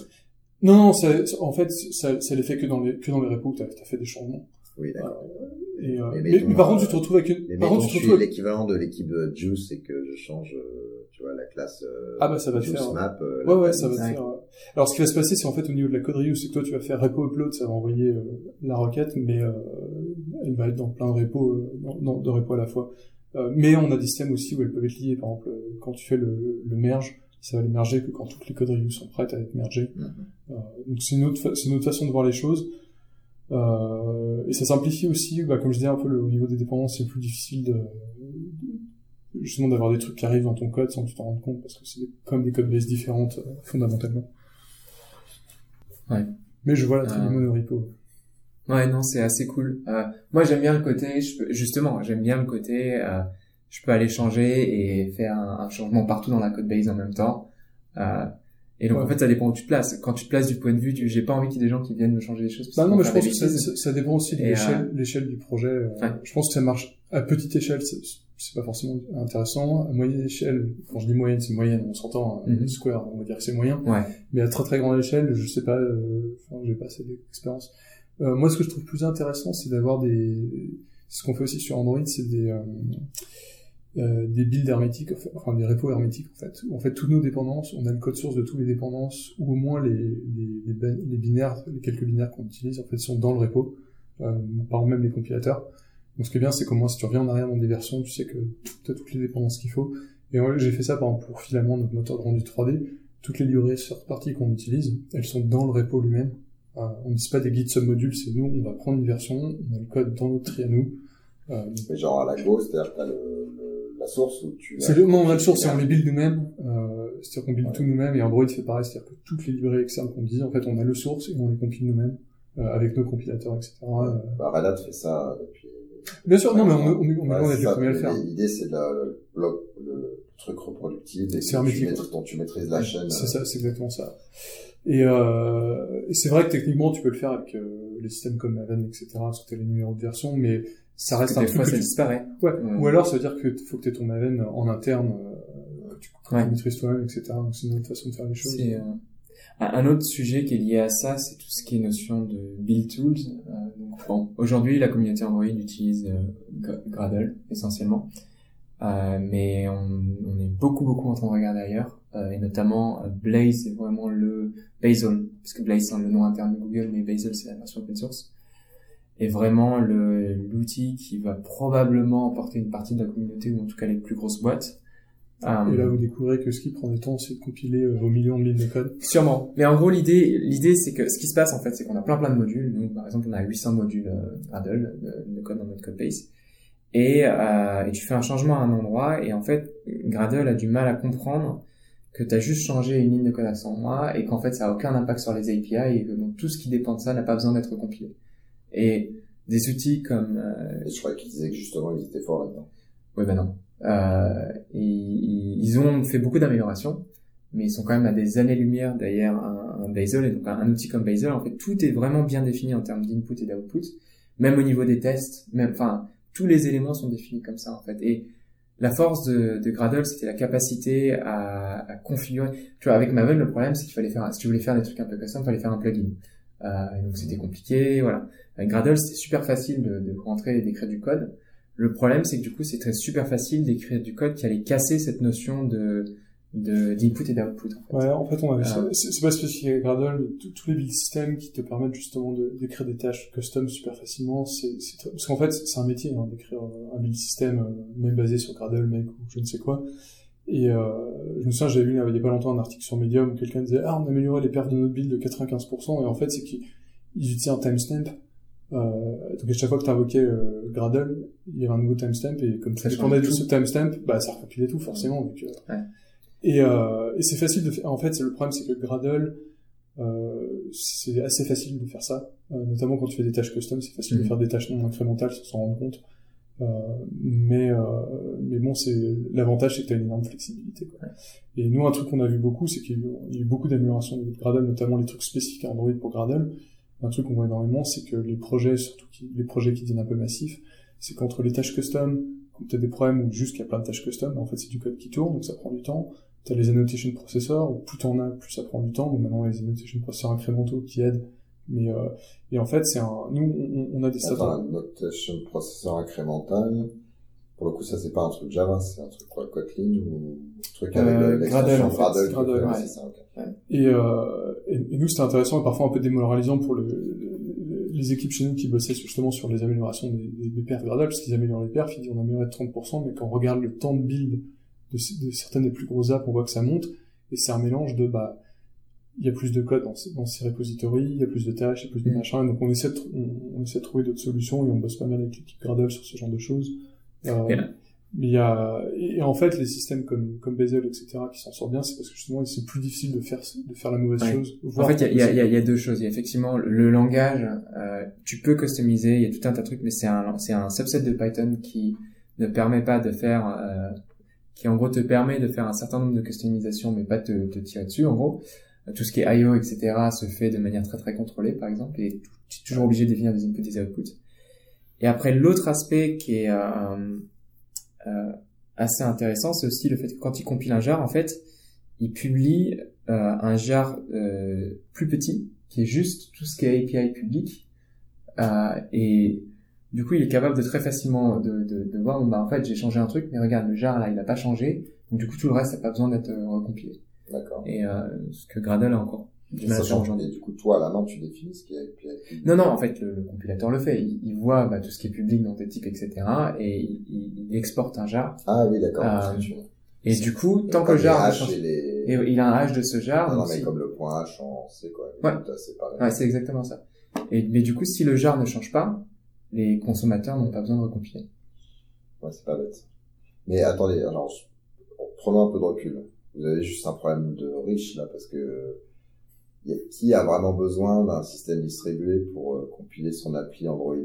Non, non, ça- en fait, ça, ça les fait que dans les que dans les repos où t'as as fait des changements. Oui, d'accord. Et, euh, Mais mais, mettons, mais par contre, tu te retrouves avec une. Par contre, tu te retrouves. l'équivalent de l'équipe euh, Juice et que je change, euh, tu vois, la classe euh, Ah bah ça va te faire. map. Ouais, ouais, classe- ça va te Ouais. faire. Alors, ce qui va se passer, c'est en fait au niveau de la code review, c'est que toi, tu vas faire repo upload, ça va envoyer la requête, mais euh, elle va être dans plein de repos, dans- de repos à la fois. Euh, mais on a des systèmes aussi où elles peuvent être liées. Par exemple, quand tu fais le, le merge, ça va les merger que quand toutes les code reviews sont prêtes à être mergées. Mhm. Donc c'est une autre, c'est une autre façon de voir les choses. Euh, et ça simplifie aussi, bah, comme je disais un peu le, au niveau des dépendances, c'est plus difficile de, de- justement d'avoir des trucs qui arrivent dans ton code sans que tu t'en rendes compte parce que c'est comme des codes bases différentes euh, fondamentalement. Ouais. Mais je vois la très Euh, monorepo. Ouais, non, c'est assez cool. Euh, moi, j'aime bien le côté, je peux, justement, j'aime bien le côté, euh, je peux aller changer et faire un, un changement partout dans la code base en même temps. Euh, et donc, Ouais. en fait, ça dépend où tu te places. Quand tu te places du point de vue du, j'ai pas envie qu'il y ait des gens qui viennent me changer les choses. Bah non, mais je pense que ça, dépend aussi de l'échelle, l'échelle du projet. euh, Ouais. Je pense que ça marche à petite échelle, c'est, pas forcément intéressant. À moyenne échelle, quand je dis moyenne, c'est moyenne, on s'entend, Mhm. square, on va dire que c'est moyen. Ouais. Mais à très très grande échelle, je sais pas, euh, enfin, j'ai pas assez d'expérience. Euh, moi, ce que je trouve plus intéressant, c'est d'avoir des, ce qu'on fait aussi sur Android, c'est des, euh, euh, des builds hermétiques, enfin des repos hermétiques en fait. En fait, toutes nos dépendances, on a le code source de toutes les dépendances, ou au moins les, les, les, bin- les binaires, les quelques binaires qu'on utilise, en fait, sont dans le repo, euh, par même les compilateurs. Donc ce qui est bien, c'est qu'au moins si tu reviens en arrière dans des versions, tu sais que tu as toutes les dépendances qu'il faut. Et j'ai fait ça par exemple pour Filament, notre moteur de rendu 3D. Toutes les librairies third party qu'on utilise, elles sont dans le repo lui-même. Euh, on n'utilise pas des guides submodules, c'est nous, on va prendre une version, on a le code dans notre tri à nous. Euh, Mais genre à la gauche, c'est-à-dire que t'as le, le- la source où tu. c'est le, non, on a le source et on les build nous-mêmes. Euh, c'est-à-dire qu'on build Ouais. tout nous-mêmes et Android fait pareil, c'est-à-dire que toutes les librairies externes qu'on dit, en fait, on a le source et on les compile nous-mêmes euh, avec nos compilateurs, etc. Euh, Bah, Red Hat fait ça depuis. Bien sûr, non, mais on, on, on, on Ouais, est loin c'est d'être les premiers à le faire. L'idée, c'est de la- le bloc, le truc reproductible et C'est que tu maîtrises, dont tu maîtrises la chaîne. C'est ça, c'est exactement ça. Et, euh, c'est vrai que techniquement, tu peux le faire avec euh, les systèmes comme Maven, etc., sur tes numéros de version, mais ça reste Parce que un des truc fois, que ça tu... disparaît. Ouais. Ouais. Ou alors, ça veut dire que faut que tu aies ton Maven en interne, euh, que tu, que Ouais. tu maîtrises toi-même, etc. Donc c'est une autre façon de faire les choses. C'est euh, un autre sujet qui est lié à ça, c'est tout ce qui est notion de build tools. Euh, donc, bon, aujourd'hui, la communauté Android utilise euh, Gra- Gradle essentiellement, Euh, mais on, on est beaucoup beaucoup en train de regarder ailleurs, euh, et notamment euh, Blaze c'est vraiment le Bazel, puisque Blaze c'est le nom interne de Google, mais Bazel c'est la version open source, est vraiment le l'outil qui va probablement emporter une partie de la communauté ou en tout cas les plus grosses boîtes. Euh, Et là, vous découvrez que ce qui prend du temps, c'est de compiler euh, vos millions de lignes de code. Sûrement. Mais en gros, l'idée, l'idée, c'est que ce qui se passe, en fait, c'est qu'on a plein plein de modules. Nous, par exemple, on a 800 modules euh, Gradle de, de code dans notre code base. et, euh, et tu fais un changement à un endroit et en fait Gradle a du mal à comprendre que tu as juste changé une ligne de code à cet endroit et qu'en fait ça a aucun impact sur les API et que donc tout ce qui dépend de ça n'a pas besoin d'être compilé. Et des outils comme... Euh, je crois qu'ils disaient que justement ils étaient forts là-dedans. Oui, ben non. Euh, ils, ils ont fait beaucoup d'améliorations, mais ils sont quand même à des années-lumière derrière un, un Bazel. Et donc un, outil comme Bazel, en fait, tout est vraiment bien défini en termes d'input et d'output, même au niveau des tests, même, enfin, tous les éléments sont définis comme ça en fait. Et la force de, de Gradle, c'était la capacité à, à, configurer. Tu vois, avec Maven, le problème, c'est qu'il fallait faire, si tu voulais faire des trucs un peu custom, il fallait faire un plugin. Euh, et donc c'était compliqué, voilà. Avec Gradle, c'était super facile de, de rentrer et d'écrire du code. Le problème, c'est que du coup, c'est très super facile d'écrire du code qui allait casser cette notion de d'input et d'output. En fait. Ouais, en fait, on avait, euh, c'est pas spécifique avec Gradle, tous les build systems qui te permettent justement d'écrire des tâches custom super facilement, c'est, parce qu'en fait, c'est un métier, hein, d'écrire un build system, euh, même basé sur Gradle, mec, ou je ne sais quoi. Et euh, je me souviens, j'avais lu il y a pas longtemps un article sur Medium où quelqu'un disait ah on a amélioré les perfs de notre build de 95% et en fait c'est qu'ils utilisaient un timestamp. Euh, donc à chaque fois que tu invoquais euh, Gradle, il y avait un nouveau timestamp et comme ça dépendait de ce timestamp, bah ça recompilait tout forcément. Donc, euh, ouais. Et, euh, et c'est facile de faire. En fait, le problème, c'est que Gradle, euh, c'est assez facile de faire ça. Euh, notamment quand tu fais des tâches custom, c'est facile de mm. faire des tâches non incrémentales sans s'en rendre compte. Euh, mais euh, mais bon, c'est l'avantage, c'est que tu as une énorme flexibilité. Quoi. Et nous, un truc qu'on a vu beaucoup, c'est qu'il y a eu beaucoup d'améliorations de Gradle, notamment les trucs spécifiques à Android pour Gradle. Un truc qu'on voit énormément, c'est que les projets, surtout qui, les projets qui deviennent un peu massifs, c'est qu'entre les tâches custom, quand tu as des problèmes ou juste qu'il y a plein de tâches custom, en fait c'est du code qui tourne, donc ça prend du temps t'as les annotation processors, où plus t'en as, plus ça prend du temps. Donc maintenant, les annotation processors incrémentaux qui aident. Mais euh, et en fait, c'est un. Nous, on, on a des. Attends, annotation processeur incrémental. Pour le coup, ça c'est pas un truc Java, c'est un truc quoi, Kotlin ou un truc avec euh, Gradle, en fait. Gradle, ouais. ça, okay. et, euh, et, et, nous, c'était intéressant et parfois un peu démoralisant pour le, les équipes chez nous qui bossaient justement sur les améliorations des, des, des perfs Gradle, parce qu'ils améliorent les perfs, ils disent on amélioré de 30%, mais quand on regarde le temps de build de, de, certaines des plus grosses apps, on voit que ça monte, et c'est un mélange de, bah, il y a plus de code dans, dans ces repositories, il y a plus de tâches, il y a plus de mm. machins, donc on essaie de, on, essaie de trouver d'autres solutions, et on bosse pas mal avec l'équipe Gradle sur ce genre de choses. Euh, il y a, et en fait, les systèmes comme, comme Bezel, etc., qui s'en sortent bien, c'est parce que justement, c'est plus difficile de faire, de faire la mauvaise chose. En fait, il y a, y, a, y a, deux choses. Il y a effectivement le langage, euh, tu peux customiser, il y a tout un tas de trucs, mais c'est un, c'est un subset de Python qui ne permet pas de faire, euh, qui en gros te permet de faire un certain nombre de customisations, mais pas te, te tirer dessus. En gros, tout ce qui est I.O., etc., se fait de manière très très contrôlée, par exemple, et tu es toujours obligé de définir des inputs et des outputs. Et après, l'autre aspect qui est euh, euh, assez intéressant, c'est aussi le fait que quand il compile un jar, en fait, il publie euh, un jar euh, plus petit, qui est juste tout ce qui est API public, euh, et du coup, il est capable de très facilement de, de, de voir, bah, en fait, j'ai changé un truc, mais regarde, le jar, là, il n'a pas changé. Donc, du coup, tout le reste, n'a pas besoin d'être recompilé. D'accord. Et euh, ce que Gradle a encore du mal à changer. Et du coup, toi, à la main, tu définis ce qui est API. Non, non, en fait, le, compilateur le fait. Il, il voit bah, tout ce qui est public dans tes types, etc. Et il, il, exporte un jar. Ah oui, d'accord. Euh, et du coup, tant que le jar... Et, et, il a un hash de ce jar. Non, non mais comme le point H en C, quoi. Ouais, ouais c'est exactement ça. Et, mais du coup, si le jar ne change pas, les consommateurs n'ont pas besoin de recompiler. Ouais, c'est pas bête. Mais attendez, alors, prenons un peu de recul. Vous avez juste un problème de riche, là, parce que qui a vraiment besoin d'un système distribué pour euh, compiler son appli Android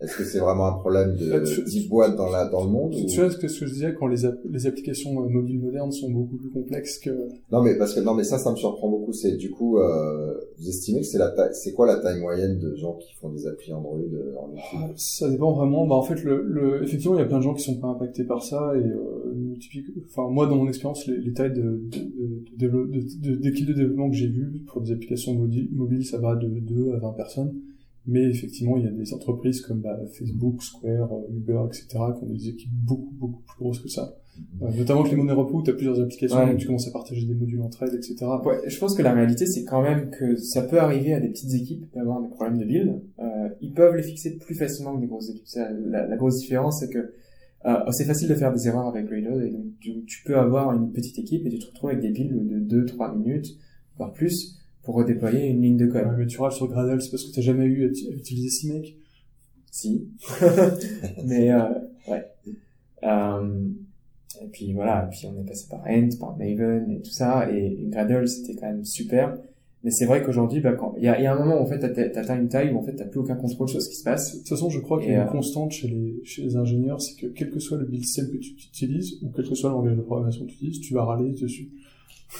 est-ce que c'est vraiment un problème de tu, boîtes dans la dans le monde Tu, tu vois ce que, ce que je disais quand les, les applications euh, mobiles modernes sont beaucoup plus complexes que Non mais parce que non mais ça ça me surprend beaucoup. C'est du coup euh, vous estimez que c'est la taille c'est quoi la taille moyenne de gens qui font des applis Android euh, en ah, Ça dépend vraiment. Bah en fait le, le effectivement il y a plein de gens qui sont pas impactés par ça et euh, typique enfin moi dans mon expérience les, les tailles de d'équipes de, de, de, développement que j'ai vues pour des applications mobiles ça va de 2 à 20 personnes mais effectivement, il y a des entreprises comme bah, Facebook, Square, euh, Uber, etc., qui ont des équipes beaucoup, beaucoup plus grosses que ça. Mhm. Euh, notamment avec les monnaies repos tu as plusieurs applications, où tu commences à partager des modules entre elles, etc. Ouais, je pense que la réalité, c'est quand même que ça peut arriver à des petites équipes d'avoir des problèmes de build. Euh, ils peuvent les fixer plus facilement que des grosses équipes. La, la, grosse différence, c'est que euh, c'est facile de faire des erreurs avec Gradle, et donc tu, tu, peux avoir une petite équipe et tu te retrouves avec des builds de 2-3 minutes, voire plus, pour redéployer une ligne de code. mais tu râles sur Gradle, c'est parce que t'as jamais eu à utiliser CMake. si. Mais euh, ouais. Euh, et puis voilà, et puis on est passé par Ant, par Maven et tout ça, et, et Gradle c'était quand même super. Mais c'est vrai qu'aujourd'hui, bah, quand il y a, y a, un moment où en fait t'atteins une taille où en fait t'as plus aucun contrôle sur ce qui se passe. De toute façon, je crois qu'il y a une euh, constante chez les chez les ingénieurs, c'est que quel que soit le build system que tu utilises ou quel que soit le langage de programmation que tu utilises, tu vas râler dessus.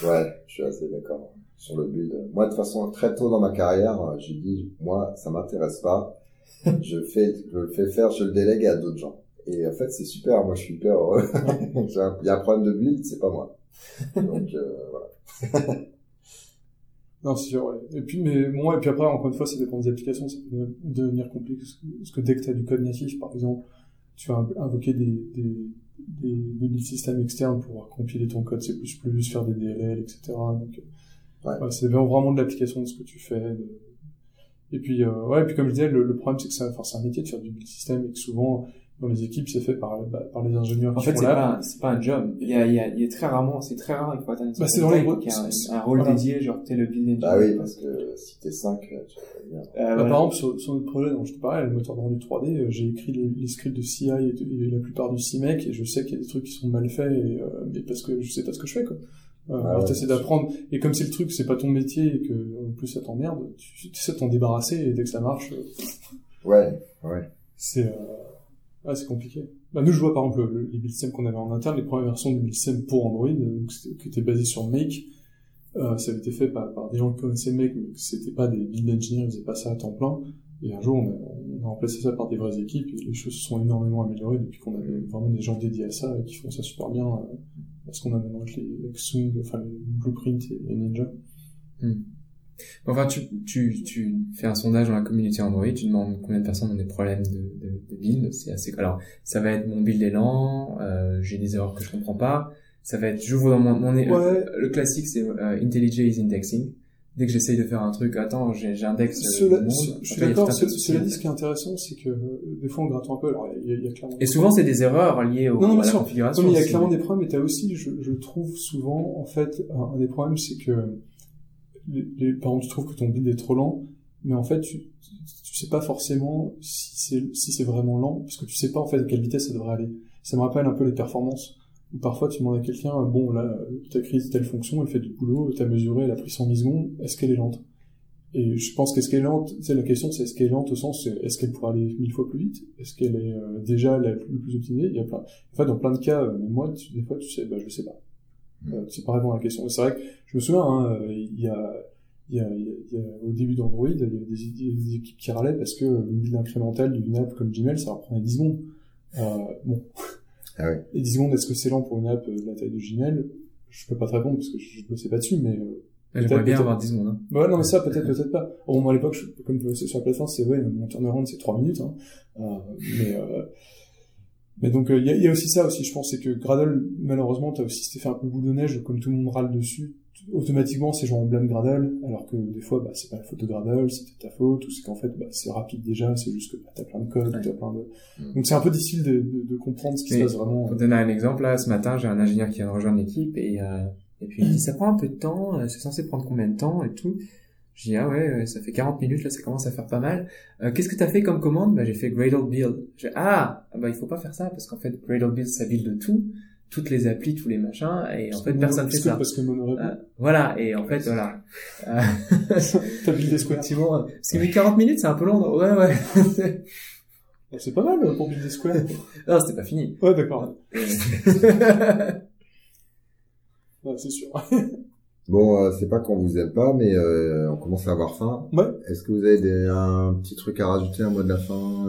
Ouais, je suis assez d'accord sur le build. Moi, de toute façon, très tôt dans ma carrière, j'ai dit, moi, ça m'intéresse pas. je fais, je le fais faire, je le délègue à d'autres gens. Et en fait, c'est super. Moi, je suis hyper heureux. Il y a un problème de build, c'est pas moi. Donc, euh, voilà. non, c'est sûr, ouais. Et puis, mais bon, et puis après, encore une fois, ça dépend des applications. Ça peut devenir compliqué. Parce que dès que tu as du code natif, par exemple, tu vas invoquer des, des, des, des build systems externes pour compiler ton code C++, faire des DLL, etc. Donc, ouais. ouais c'est vraiment de l'application de ce que tu fais. De... Et puis, euh, ouais, et puis comme je disais, le, le problème, c'est que c'est un métier de faire du build system et que souvent, dans les équipes, c'est fait par, bah, par les ingénieurs. En fait, c'est pas, c'est pas un job. Il y a, il y a, il y a très rarement, c'est très rare, il faut atteindre bah, c'est dans les y a un, un rôle dédié, genre, t'es le build engineer. Bah oui, parce que si t'es 5, tu vas bien. Euh, bah, voilà. Par exemple, sur, sur notre projet dont je te parlais, le moteur de rendu 3D, euh, j'ai écrit les, les, scripts de CI et, et, la plupart du CMake, et je sais qu'il y a des trucs qui sont mal faits, et, euh, mais parce que je sais pas ce que je fais, quoi. Euh, ah t'essaies d'apprendre, et comme c'est le truc, c'est pas ton métier, et que, en plus, ça t'emmerde, tu essaies de t'en débarrasser, et dès que ça marche, euh, ouais, ouais. C'est, euh, ah, c'est compliqué. Bah, nous, je vois par exemple le, les build systems qu'on avait en interne, les premières versions du build system pour Android, donc, qui étaient basées sur Make. Euh, ça avait été fait par, par, des gens qui connaissaient Make, mais c'était pas des build engineers, ils faisaient pas ça à temps plein. Et un jour, on a, on a remplacé ça par des vraies équipes, et les choses se sont énormément améliorées depuis qu'on avait vraiment des gens dédiés à ça et qui font ça super bien. Euh, parce qu'on a maintenant avec les avec enfin les Blueprint et, et Ninja. Hmm. Enfin, tu, tu, tu fais un sondage dans la communauté Android, tu demandes combien de personnes ont des problèmes de, de, de build. C'est assez. Alors, ça va être mon build est lent, euh, j'ai des erreurs que je comprends pas. Ça va être, j'ouvre dans mon, mon ouais. le classique, c'est euh, IntelliJ is indexing. Dès que j'essaye de faire un truc, attends, j'indexe le monde. Je suis d'accord. Cela dit, ce qui est intéressant, c'est que euh, des fois on gratte un peu. Alors, il y a, il y a clairement. Et souvent, c'est des erreurs liées au, non, non, à la configuration. Non, mais il y a clairement des problèmes. Et t'as aussi, je, je trouve souvent, en fait, un, un des problèmes, c'est que les, les, par exemple, tu trouves que ton build est trop lent, mais en fait, tu, tu sais pas forcément si c'est si c'est vraiment lent, parce que tu sais pas en fait à quelle vitesse ça devrait aller. Ça me rappelle un peu les performances, parfois tu demandes à quelqu'un, bon là, tu as créé telle fonction, elle fait du boulot, tu as mesuré, elle a pris 100 millisecondes, est-ce qu'elle est lente? Et je pense qu'est-ce qu'elle est lente, c'est la question, c'est est-ce qu'elle est lente au sens, est-ce qu'elle pourrait aller mille fois plus vite? Est-ce qu'elle est, euh, déjà la plus, plus optimisée? Il y a plein, en fait, dans plein de cas, euh, moi, tu, des fois, tu sais, bah je sais pas. Euh, c'est pas vraiment la question. C'est vrai que je me souviens, hein, il y a, il y a, il y a, au début d'Android, il y avait des, des, équipes qui râlaient parce que une build incrémentale d'une app comme Gmail, ça leur prenait 10 secondes. Euh, bon. Ah. Et 10 secondes, est-ce que c'est lent pour une app de la taille de Gmail? Je peux pas te répondre parce que je, je sais pas dessus, mais... Euh, J'aimerais bien avoir 10 secondes. Hein. Bah ouais, non, mais ça, peut-être, peut-être pas. Au moins, à l'époque, comme c'est sur la plateforme, c'est ouais, mon turnaround, c'est 3 minutes. Hein. Euh, mais... Euh, mais donc il y, a, y, a, aussi ça aussi, je pense, c'est que Gradle, malheureusement, t'as aussi fait un peu boule de neige, comme tout le monde râle dessus, automatiquement ces gens on blâme Gradle, alors que des fois bah, c'est pas la faute de Gradle, c'est ta faute, ou c'est qu'en fait bah, c'est rapide déjà, c'est juste que bah, t'as plein de code, ouais. t'as plein de... Mm. Donc c'est un peu difficile de, de, de comprendre ce qui Mais se passe vraiment. Pour donner un exemple, là, ce matin j'ai un ingénieur qui vient de rejoindre l'équipe et, euh, et puis il dit ça prend un peu de temps, euh, c'est censé prendre combien de temps et tout? Je dis ah ouais, ça fait 40 minutes là, ça commence à faire pas mal. Euh, Qu'est-ce que t'as fait comme commande? Bah j'ai fait Gradle build. J'ai ah bah il faut pas faire ça parce qu'en fait Gradle build ça build de tout toutes les applis, tous les machins, et en fait, personne fait ça. Parce que euh, voilà, et en fait, voilà. Euh, T'as buildé Square. Effectivement. Parce que 40 minutes, c'est un peu long. Ouais, ouais. c'est pas mal euh, pour builder Square. non, c'était pas fini. Ouais, d'accord. ouais, c'est sûr. Bon, euh, c'est pas qu'on vous aime pas, mais euh, on commence à avoir faim. Ouais. Est-ce que vous avez des, un petit truc à rajouter, un mot de la fin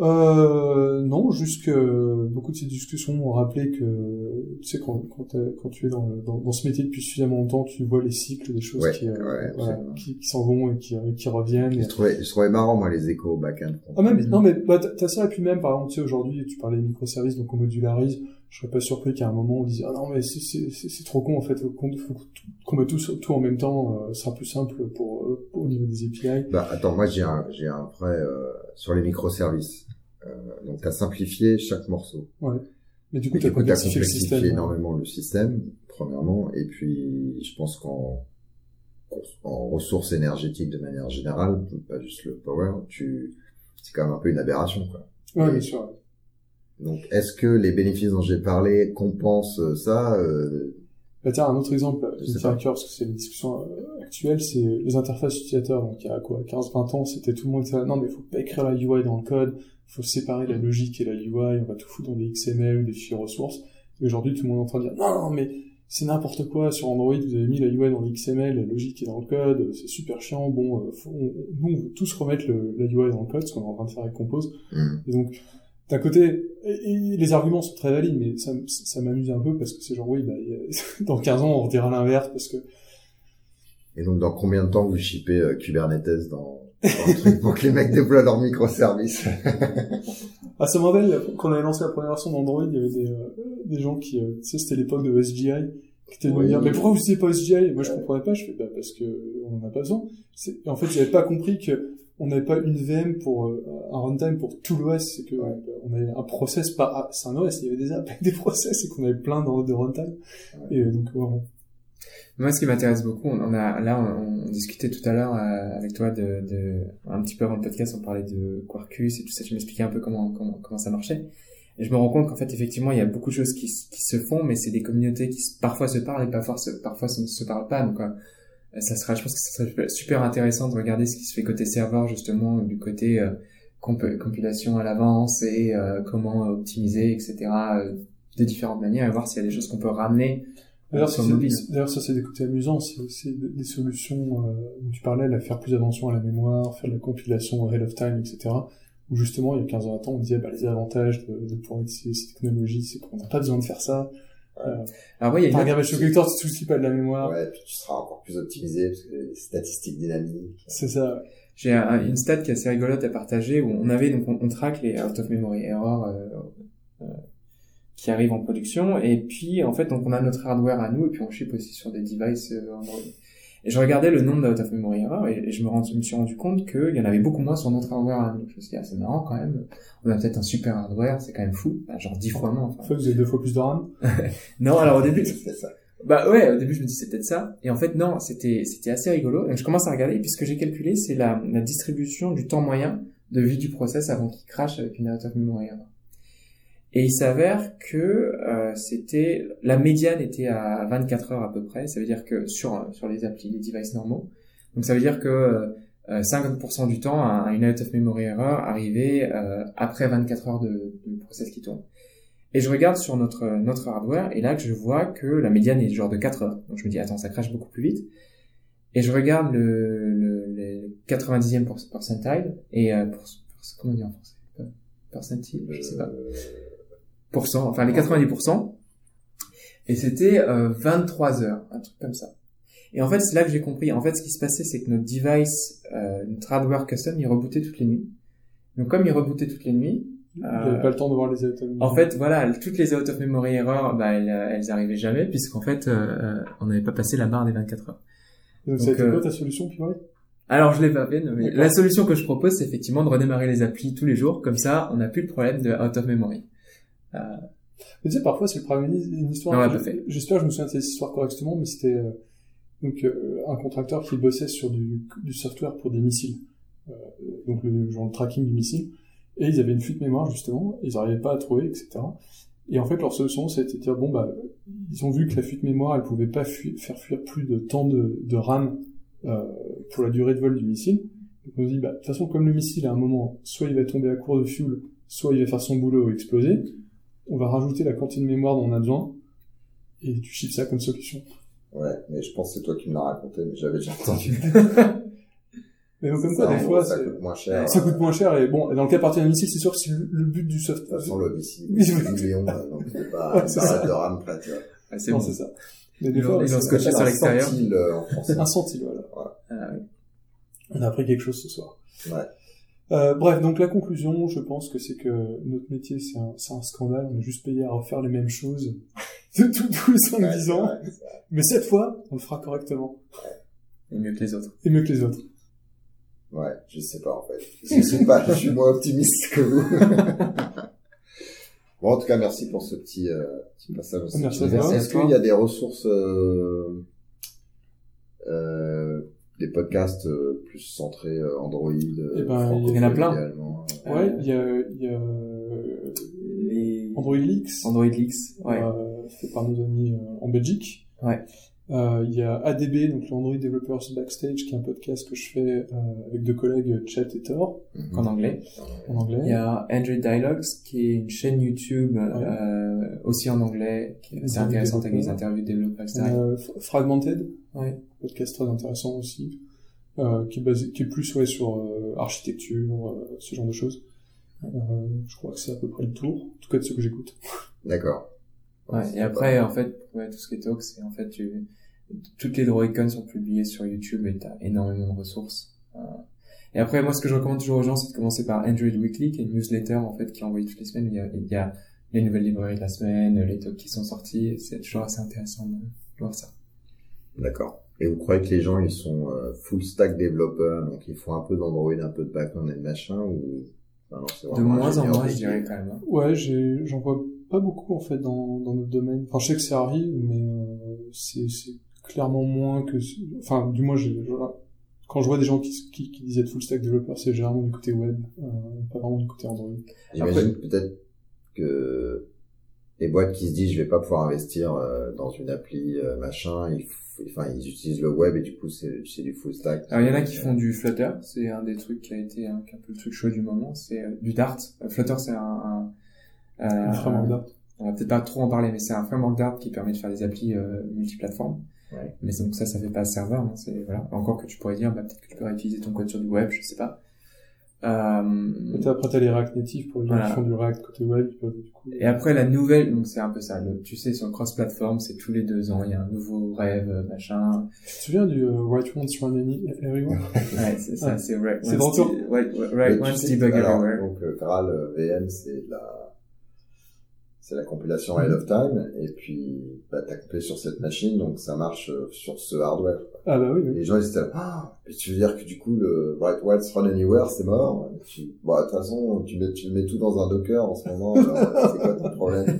euh... Non, juste que beaucoup de ces discussions m'ont rappelé que, tu sais, quand, quand, quand tu es dans, dans, dans, ce métier depuis suffisamment longtemps, tu vois les cycles des choses ouais, qui, euh, ouais, voilà, qui, qui s'en vont et qui, qui reviennent. Je trouvais, je trouvais marrant, moi, les échos au back-end. Ah, même, non, mais, bah, t'as ça, et puis même, par exemple, tu sais, aujourd'hui, tu parlais des microservices, donc on modularise. Je serais pas surpris qu'à un moment, on dise, ah non, mais c'est trop con, en fait, qu'on qu met tout, tout en même temps, euh, sera plus simple pour, euh, au niveau des API. Bah, attends, moi, j'ai un, j'ai un vrai, euh, sur les microservices. Euh, donc, tu as simplifié chaque morceau. Ouais. Mais du coup, tu as complexifié, le système, énormément le système, premièrement. Et puis, je pense qu'en en ressources énergétiques de manière générale, pas juste le power, tu c'est quand même un peu une aberration, quoi. Ouais, bien sûr. Donc, est-ce que les bénéfices dont j'ai parlé compensent ça euh... bah, Tiens, un autre exemple, cœur, parce que c'est une discussion euh, actuelle, c'est les interfaces utilisateurs. Donc, il y a quoi, 15-20 ans, c'était tout le monde qui disait, non, mais faut pas écrire la UI dans le code, faut séparer la logique et la UI, on va tout foutre dans des XML ou des fichiers ressources. Et aujourd'hui, tout le monde est en train de dire, non, non, mais c'est n'importe quoi, sur Android, vous avez mis la UI dans l'XML, la logique est dans le code, c'est super chiant, bon, euh, faut- on- nous, on veut tous remettre le, la UI dans le code, ce qu'on est en train de faire avec Compose. Hmm. Et donc, d'un côté, et, et les arguments sont très valides, mais ça, m'amuse un peu parce que c'est genre, oui, bah, a- dans 15 ans, on dira l'inverse parce que, Et donc, dans combien de temps vous shippez euh, Kubernetes dans, dans le truc pour que les mecs déploient leurs microservices? Ah, ça me rappelle, quand on avait lancé la première version d'Android, il y avait des, euh, des gens qui, euh, tu sais, c'était l'époque de SGI, qui étaient venus Oui. me dire, mais pourquoi vous utilisez pas SGI? Et moi, je comprenais pas, je fais, bah, parce que on en a pas besoin. Et en fait, j'avais pas compris que on n'avait pas une VM pour, euh, un runtime pour tout l'OS, c'est que, Ouais. euh, on avait un process par, ah, c'est un OS, il y avait des apps avec des process et qu'on avait plein de, de runtime. Et euh, donc, vraiment. Moi, ce qui m'intéresse beaucoup, on on a, là, on, on discutait tout à l'heure euh, avec toi de, de, un petit peu avant le podcast, on parlait de Quarkus et tout ça. Tu m'expliquais un peu comment, comment, comment ça marchait. Et je me rends compte qu'en fait, effectivement, il y a beaucoup de choses qui, qui se font, mais c'est des communautés qui parfois se parlent et parfois, se- parfois se- ne se parlent pas. Donc, euh, ça sera, je pense que ça serait super intéressant de regarder ce qui se fait côté serveur, justement, du côté euh, comp- compilation à l'avance et euh, comment optimiser, etc. euh, de différentes manières et voir s'il y a des choses qu'on peut ramener euh, D'ailleurs, ça c'est des côtés amusants, c'est des solutions euh, où tu parlais, là, faire plus attention à la mémoire, faire de la compilation ahead of time, etc. Où justement, il y a 15 ans à temps, on disait bah, les avantages de, de pouvoir utiliser ces technologies, c'est qu'on n'a pas besoin de faire ça. Euh, Alors, ouais, il y a une collector, tu te soucies pas de la mémoire. Ouais, puis tu seras encore plus optimisé parce que les statistiques dynamiques. C'est ça. J'ai un- une stat qui est assez rigolote à partager où on avait donc on, on traque les out of memory errors euh, euh, qui arrivent en production et puis en fait donc on a notre hardware à nous et puis on ship aussi sur des devices euh, Android. Et je regardais le nombre de of memory errors et, et je me, rends- je me suis rendu compte qu'il y en avait beaucoup moins sur notre hardware à nous. Je me suis dit ah c'est marrant quand même. On a peut-être un super hardware, c'est quand même fou, Bah, genre dix fois moins. En Enfin. fait, vous avez deux fois plus de RAM? Non alors au début ça. bah ouais, au début je me dis c'est peut-être ça. Et en fait non, c'était c'était assez rigolo. Et je commence à regarder, et puis ce que j'ai calculé, c'est la, la distribution du temps moyen de vie du process avant qu'il crache avec une out of memory error. Et il s'avère que euh, c'était la médiane était à 24 heures à peu près. Ça veut dire que sur sur les applis, les devices normaux. Donc ça veut dire que euh, 50% du temps, un- une out of memory error arrivait euh, après 24 heures de, de process qui tourne. Et je regarde sur notre, notre hardware, et là je vois que la médiane est genre de 4 heures. Donc je me dis, attends, ça crache beaucoup plus vite. Et je regarde le, le, le 90e pour- percentile, et euh, pour, pour- comment on dit en français? Percentile, je sais pas. Euh, enfin les 90%. Et c'était euh, 23 heures, un truc comme ça. Et en fait, c'est là que j'ai compris. En fait, ce qui se passait, c'est que notre device, euh, notre hardware custom, il rebootait toutes les nuits. Donc comme il rebootait toutes les nuits, Vous n'avez pas le temps de voir les autonomies. en fait, voilà, toutes les out of memory errors, bah, elles, euh, elles arrivaient jamais, puisqu'en fait, euh, euh, on n'avait pas passé la barre des 24 heures. Et donc, ça a donc, été quoi euh, ta solution, ouais Alors, je l'ai pas fait, mais la solution que je propose, c'est effectivement de redémarrer les applis tous les jours, comme ça, on n'a plus le problème de out of memory. Mais tu sais, parfois, c'est le problème d'une histoire. Fait. J'espère que je me souviens de cette histoire correctement, mais c'était euh, donc euh, un contracteur qui bossait sur du, du software pour des missiles, euh, donc le genre le tracking du missile, et ils avaient une fuite mémoire justement, ils n'arrivaient pas à trouver, etc. Et en fait, leur solution, c'était de dire bon bah, ils ont vu que la fuite mémoire, elle pouvait pas fui- faire fuir plus de temps de, de RAM euh, pour la durée de vol du missile. Donc on se dit bah de toute façon, comme le missile à un moment, soit il va tomber à court de fuel, soit il va faire son boulot ou exploser on va rajouter la quantité de mémoire dont on a besoin, et tu chips ça comme solution. Ouais, mais je pense que c'est toi qui me l'as raconté, mais j'avais déjà entendu. Mais donc, comme Ça, quoi, des fois, ça c'est- coûte moins cher. ça coûte moins cher, et bon, dans le cas partir d'un missile, c'est sûr que si le, le but du De toute software... façon, le missile, Oui, c'est oui. 10 millions, euh, donc c'est pas Ouais, une c'est barrette ça. de RAM tu vois. Ah, c'est bon. c'est ça. Mais des Ils fois, ont- ils ont c'est- scotché sur Un l'extérieur. centile, euh, en français. un centile, voilà. Ah, oui. On a appris quelque chose ce soir. Ouais. Euh, bref, donc la conclusion, je pense que c'est que notre métier, c'est un, un scandale. On est juste payé à refaire les mêmes choses tous tous les 5-10 Ouais, ans. ouais, c'est vrai. Mais cette fois, on le fera correctement. Et mieux que les autres. Et mieux que les autres. Ouais, je sais pas, en fait. Je sais pas, je suis moins optimiste que vous. bon, en tout cas, merci pour ce petit, euh, petit passage. Merci. Est-ce qu'il y a des ressources, euh, euh, des podcasts euh, plus centrés euh, Android. Eh ben, il y en a plein. également. Ouais, il y a, il y a euh, Les Android Leaks, Android Leaks, ouais. euh, fait par nos amis euh, en Belgique. Ouais. Euh, Il y a ADB, donc le Android Developers Backstage, qui est un podcast que je fais euh, avec deux collègues, Chat et Thor, Mhm. en anglais. en anglais. Il y a Android Dialogues, qui est une chaîne YouTube, euh, aussi en anglais, qui est assez Interview intéressante avec des interviews de développeurs, etc. Fragmented, Ouais. podcast très intéressant aussi, euh, qui est basé, qui est plus ouais sur euh, architecture, euh, ce genre de choses. Euh, je crois que c'est à peu près le tour, en tout cas de ce que j'écoute. D'accord. Ouais, et après, en fait, ouais, tout ce qui est talk, c'est en fait, tu, toutes les DroidCon sont publiées sur YouTube et t'as énormément de ressources. Euh, et après, moi, ce que je recommande toujours aux gens, c'est de commencer par Android Weekly, qui est une newsletter, en fait, qui est envoyée toutes les semaines. Il y a, il y a les nouvelles librairies de la semaine, les talks qui sont sortis, c'est toujours assez intéressant de voir ça. D'accord. Et vous croyez que les gens, ils sont euh, full stack développeurs, donc ils font un peu d'Android, un peu de backend et de machin, ou... Enfin, non, c'est De moins en moins, je dirais quand même. hein. Ouais, j'ai, j'en vois pas beaucoup en fait dans, dans notre domaine. Enfin, je sais que ça arrive, mais euh, c'est, c'est clairement moins que, enfin, du moins, quand je vois des gens qui, qui, qui disent être full stack développeur, c'est généralement du côté web, euh, pas vraiment du côté Android. J'imagine peut-être que les boîtes qui se disent je vais pas pouvoir investir euh, dans une appli euh, machin, ils, f- enfin ils utilisent le web et du coup c'est c'est du full stack. Alors, il y en a qui font du Flutter, c'est un des trucs qui a été un, un peu le truc chaud du moment, c'est euh, du Dart. Euh, Flutter, c'est un, un, euh, Un framework Dart. on va peut-être pas trop en parler, mais c'est un framework Dart qui permet de faire des applis euh, multiplateformes. Ouais. Mais donc ça, ça fait pas serveur. Hein, c'est voilà. Encore que tu pourrais dire, bah, peut-être que tu peux réutiliser ton code sur du web, je sais pas. Euh, Et après, t'as les React natifs pour les gens Voilà. qui font du React côté web, ils peuvent du coup. et après la nouvelle, donc c'est un peu ça. Le, tu sais, sur le cross-platform, c'est tous les deux ans, il y a un nouveau rêve, euh, machin. Tu te souviens du euh, Right Once Run Everywhere? Ouais, c'est ça, Ouais. c'est right. C'est once dans right tu once debug everywhere. Donc euh, Graal euh, VM c'est de la c'est la compilation ahead of time et puis bah, t'as compilé sur cette machine donc ça marche euh, sur ce hardware. Ah bah oui, Et les gens ils étaient là, ah, mais tu veux dire que du coup le Right Once Run Anywhere c'est mort? Et tu- Bon, de toute façon, tu mets, tu mets tout dans un Docker en ce moment, alors, c'est quoi ton problème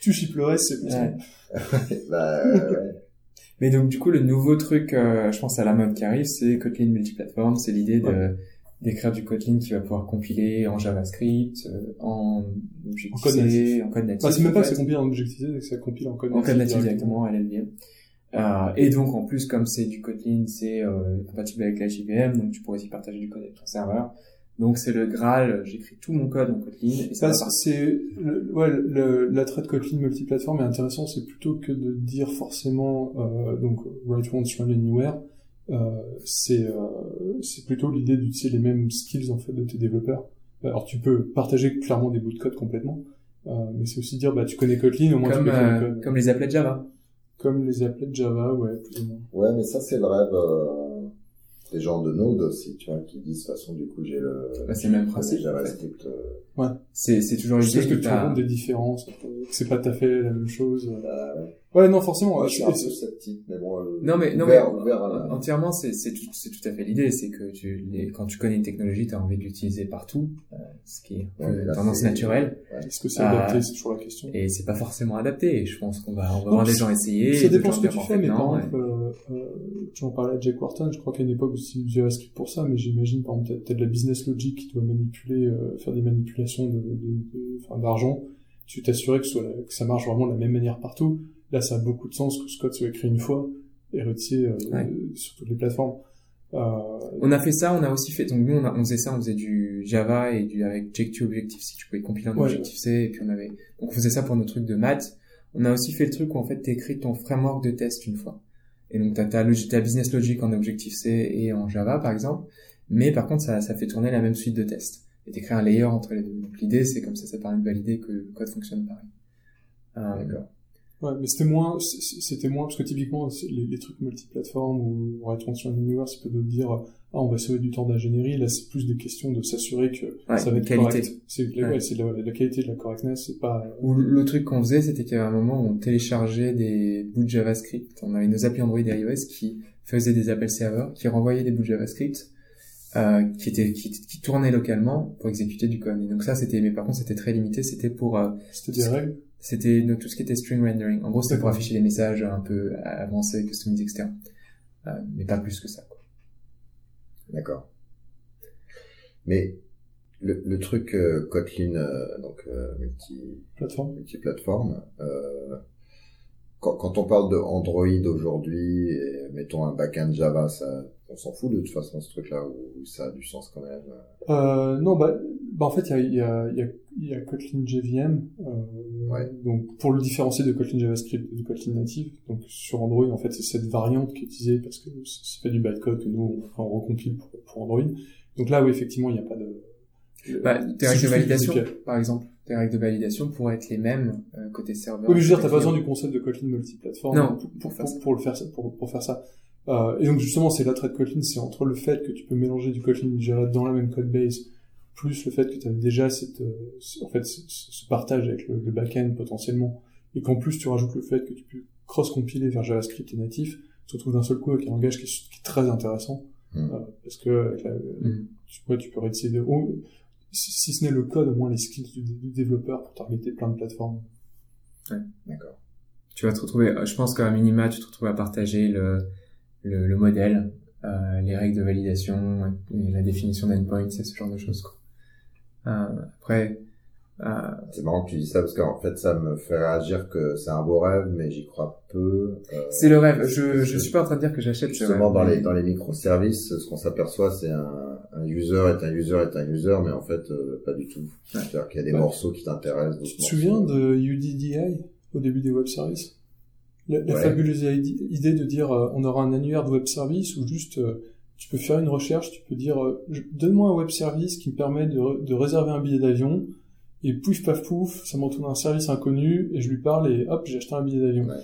tu ships le reste, c'est plus Ouais. Bah, euh, ouais. Mais donc du coup le nouveau truc, euh, je pense à la mode qui arrive, c'est Kotlin multiplateforme. C'est l'idée de Ouais. D'écrire du Kotlin qui va pouvoir compiler en JavaScript, euh, en Objective En code natif. en code natif. Bah, c'est même pas que ça compile en Objective-C, c'est que ça compile en code en code natif directement à LLVM. Euh, et donc en plus comme c'est du Kotlin, c'est euh, compatible avec la JVM, donc tu pourrais aussi partager du code avec ton serveur. Donc c'est le Graal, j'écris tout mon code en Kotlin et ça partir. c'est, le- ouais, l'attrait de Kotlin multiplateforme est intéressant, c'est plutôt que de dire forcément, euh, donc, write once, run anywhere, c'est, euh, c'est plutôt l'idée d'utiliser les mêmes skills, en fait, de tes développeurs. Alors, tu peux partager clairement des bouts de code complètement, euh, mais c'est aussi dire, bah, tu connais Kotlin, au moins Comme, tu connais euh, le code. comme les applets de Java. Comme les applets de Java, ouais, plus ou moins. Ouais, mais ça, c'est le rêve euh, des gens de Node aussi, tu vois, qui disent, de toute façon, du coup, j'ai le, Bah, c'est le même principe, JavaScript. euh, C'est c'est toujours sais l'idée que que tu rencontres des différences, que c'est pas tout à fait la même chose. bah, ouais. Ouais, non, forcément. Euh, je suis un peu sceptique, mais bon, euh, Non mais non ouvert, mais ouvert la- entièrement c'est c'est tout c'est tout à fait l'idée c'est que tu les, quand tu connais une technologie tu as envie de l'utiliser partout euh, ce qui est Ouais, là, tendance c'est- naturelle Est-ce que c'est Euh, adapté, c'est toujours la question. et c'est pas forcément adapté et je pense qu'on va on va Non, voir des gens essayer Ça dépend ce que tu fais, mais par exemple, euh, euh, tu en parlais à Jack Wharton, je crois qu'à une époque aussi du JavaScript pour ça, mais j'imagine, par exemple, t'as, t'as de la business logic qui doit manipuler, euh, faire des manipulations de, de, de- enfin, d'argent. Tu t'assurais soit que ça marche vraiment de la même manière partout. Là, ça a beaucoup de sens que code soit écrit une fois et réutilisé euh, Ouais. sur toutes les plateformes. Euh, on a fait ça on a aussi fait donc nous on, a, on faisait ça on faisait du Java et du avec J2 Objective C tu pouvais compiler en Ouais. Objective C et puis on avait donc on faisait ça pour nos trucs de maths on a aussi fait le truc où en fait t'écris ton framework de test une fois et donc t'as ta, ta business logic en Objective C et en Java par exemple mais par contre ça, ça fait tourner la même suite de tests et t'écris un layer entre les deux donc l'idée c'est comme ça ça permet de valider que le code fonctionne pareil euh, D'accord. Ouais, mais c'était moins, c'était moins, parce que typiquement, les, les trucs multiplateformes ou Return sur Anywhere, c'est peut-être de dire, ah, on va sauver du temps d'ingénierie, là, c'est plus des questions de s'assurer que Ouais, ça va être qualité. correct. C'est, la- Ouais. ouais, c'est la, la qualité de la correctness, c'est pas, Ou le truc qu'on faisait, c'était qu'il y avait un moment où on téléchargeait des bouts de JavaScript. On avait nos applis Android et iOS qui faisaient des appels serveurs, qui renvoyaient des bouts de JavaScript, euh, qui étaient, qui, qui tournaient localement pour exécuter du code. Et donc ça, c'était, mais par contre, c'était très limité. C'était pour, euh, c'était des règles. C'était tout ce qui était string rendering. En gros, c'était pour afficher des messages un peu avancés, customisés, etc. Euh, mais pas plus que ça. Quoi. D'accord. Mais le, le truc euh, Kotlin, euh, donc euh, multi Plateforme. multiplateforme, euh, quand, quand on parle de Android aujourd'hui, et mettons un backend Java, ça, on s'en fout de toute façon ce truc-là ou ça a du sens quand même. Euh, non, bah, bah en fait, il y a, il y, a, il y, a, il y a Kotlin JVM, euh, Ouais. donc pour le différencier de Kotlin JavaScript et de Kotlin native. Donc sur Android, en fait, c'est cette variante qui est utilisée parce que ça fait du bytecode que nous on, on recompile pour, pour Android. Donc là, oui, effectivement, il n'y a pas de. Bah, tes c'est règles de validation, par exemple, tes règles de validation pourraient être les mêmes euh, côté serveur. Oui, mais je veux dire, t'as pas besoin du concept de Kotlin multiplateforme Non, pour, pour faire ça. pour le faire, pour, pour faire ça. Euh, et donc justement, c'est l'attrait de Kotlin, c'est entre le fait que tu peux mélanger du Kotlin et du Java dans la même code base, plus le fait que tu as déjà cette, euh, en fait, ce, ce partage avec le, le back-end potentiellement, et qu'en plus tu rajoutes le fait que tu peux cross-compiler vers JavaScript et natif, tu te retrouves d'un seul coup avec un langage qui est, qui est très intéressant, Hmm. euh, parce que avec la- Mm. tu, ouais, tu peux réutiliser de, oh, si, si ce n'est le code, au moins les skills du, du développeur pour targeter plein de plateformes. D'accord. Tu vas te retrouver, je pense qu'à minima, tu te retrouves à partager le, le, le modèle, euh, les règles de validation, et la définition d'endpoint, c'est ce genre de choses. Quoi. Euh, après, euh, C'est marrant que tu dis ça parce qu'en fait ça me fait réagir que c'est un beau rêve, mais j'y crois peu. Euh, c'est le rêve. Je, je suis pas en train de dire que j'achète ce Justement, rêve, dans mais- les, dans les microservices, ce qu'on s'aperçoit, c'est un, un user est un user est un user, mais en fait, euh, pas du tout. C'est-à-dire qu'il y a des Ouais. morceaux qui t'intéressent. Tu te souviens de UDDI au début des web services? La, la Ouais. fabuleuse id- idée de dire euh, on aura un annuaire de web service où juste euh, tu peux faire une recherche, tu peux dire euh, donne-moi un web service qui me permet de, de réserver un billet d'avion et pouf paf pouf, ça me retourne un service inconnu et je lui parle et hop j'ai acheté un billet d'avion. Ouais.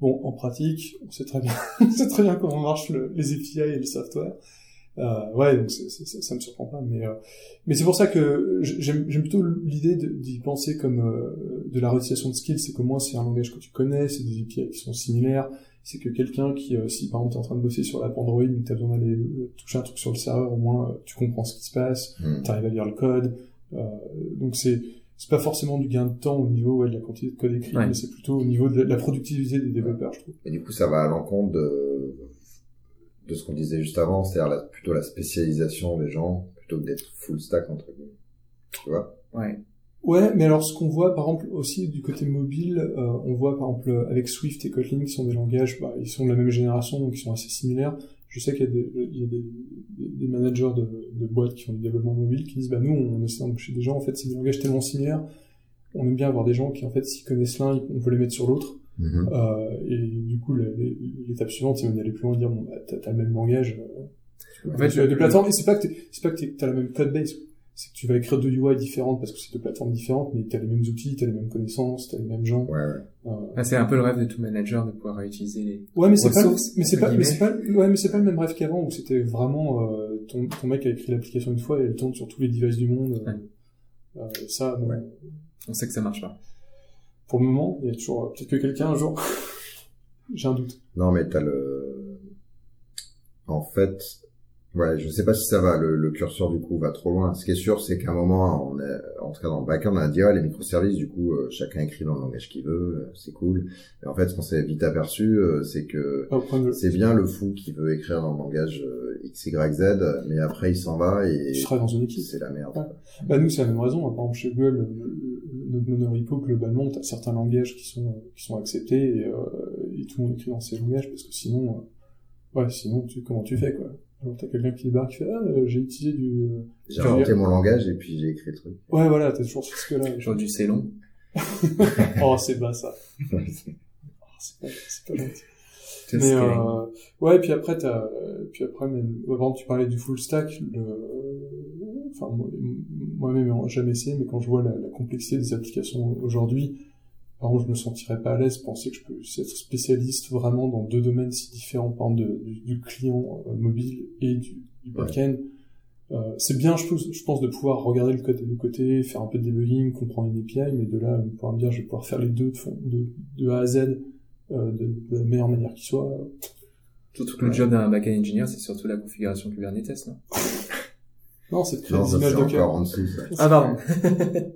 Bon, en pratique, on sait très bien, on sait très bien comment marchent le- les API et le software. Euh, ouais, donc c'est- c'est- ça, ça me surprend pas, mais euh, mais c'est pour ça que j'aime j'aime plutôt l'idée d'y penser comme euh, de la réutilisation de skills, c'est que moi c'est un langage que tu connais, c'est des API qui sont similaires, c'est que quelqu'un qui, euh, si par exemple t'es en train de bosser sur l'app Android, mais que t'as besoin d'aller euh, toucher un truc sur le serveur, au moins euh, tu comprends ce qui se passe, Hmm. t'arrives à lire le code, euh, donc c'est c'est pas forcément du gain de temps au niveau ouais, de la quantité de code écrit, Ouais. mais c'est plutôt au niveau de la, la productivité des développeurs, je trouve. Et du coup, ça va à l'encontre de, de ce qu'on disait juste avant, c'est-à-dire la- plutôt la spécialisation des gens, plutôt que d'être full stack, entre guillemets. Tu vois? ouais. Ouais, mais alors ce qu'on voit par exemple aussi du côté mobile, euh, on voit par exemple avec Swift et Kotlin qui sont des langages, bah, ils sont de la même génération donc ils sont assez similaires. Je sais qu'il y a des, il y a des, des- des managers de, de boîtes qui font du développement mobile qui disent bah nous on essaie d'embaucher des gens en fait c'est des langages tellement similaires, on aime bien avoir des gens qui en fait s'ils connaissent l'un on peut les mettre sur l'autre Mhm. euh, et du coup l'étape suivante c'est même d'aller plus loin et dire bon bah t'as le même langage. Euh, En fait, tu as des plateformes et c'est pas que c'est pas que t'as la même code base c'est que tu vas écrire deux UI différentes parce que c'est deux plateformes différentes, mais t'as les mêmes outils, t'as les mêmes connaissances, t'as les mêmes gens. Ouais, ouais. Euh, Ah, c'est un peu le rêve de tout manager de pouvoir réutiliser les. Ouais, mais c'est pas, ressources, mais c'est entre pas, mais guillemets. c'est pas, ouais, mais c'est pas le même rêve qu'avant où c'était vraiment euh, ton, ton mec a écrit l'application une fois et elle tourne sur tous les devices du monde. Euh, euh, et ça, bon, Ouais. On sait que ça marche pas. Pour le moment, il y a toujours peut-être que quelqu'un un jour. J'ai un doute. Non, mais t'as le... En fait, ouais, je sais pas si ça va, le, le curseur du coup va trop loin. Ce qui est sûr, c'est qu'à un moment, on est, en tout cas dans le backend, on a dit, ah, les microservices, du coup, euh, chacun écrit dans le langage qu'il veut, euh, c'est cool. Mais en fait, ce qu'on s'est vite aperçu, euh, c'est que c'est bien le fou qui veut écrire dans le langage X, Y, Z, mais après il s'en va et Tu seras dans une équipe. c'est la merde. Ouais. Bah nous c'est la même raison. Par exemple chez Google, le- le- notre monorepo globalement, t'as certains langages qui sont euh, qui sont acceptés et, euh, et tout le monde écrit dans ces langages parce que sinon, euh, ouais, sinon tu comment tu fais quoi? Alors t'as quelqu'un qui débarque qui fait ah j'ai utilisé du euh, J'ai inventé mon langage et puis j'ai écrit le truc. ouais voilà t'as toujours ce que là. Genre du c'est long. oh c'est bas ça. Oh, c'est pas pas gentil. Mais euh, ouais, puis après t'as, puis après même, avant tu parlais du full stack, le, enfin moi- moi-même j'ai jamais essayé, mais quand je vois la, la complexité des applications aujourd'hui, par contre je me sentirais pas à l'aise, penser que je peux être spécialiste vraiment dans deux domaines si différents, par exemple de- du, du client euh, mobile et du, du back-end. Euh, c'est bien, je pense, je pense, de pouvoir regarder le code des deux côtés, faire un peu de debugging, comprendre une API, mais de là, pouvoir me dire, je vais pouvoir faire les deux de, fond- de, A à Z euh, de, de la meilleure manière qui soit. Surtout que le job d'un backend engineer, c'est surtout la configuration Kubernetes, non? Non, c'est de créer Non, des images c'est Docker. encore en dessous. Ça. Ah, pardon.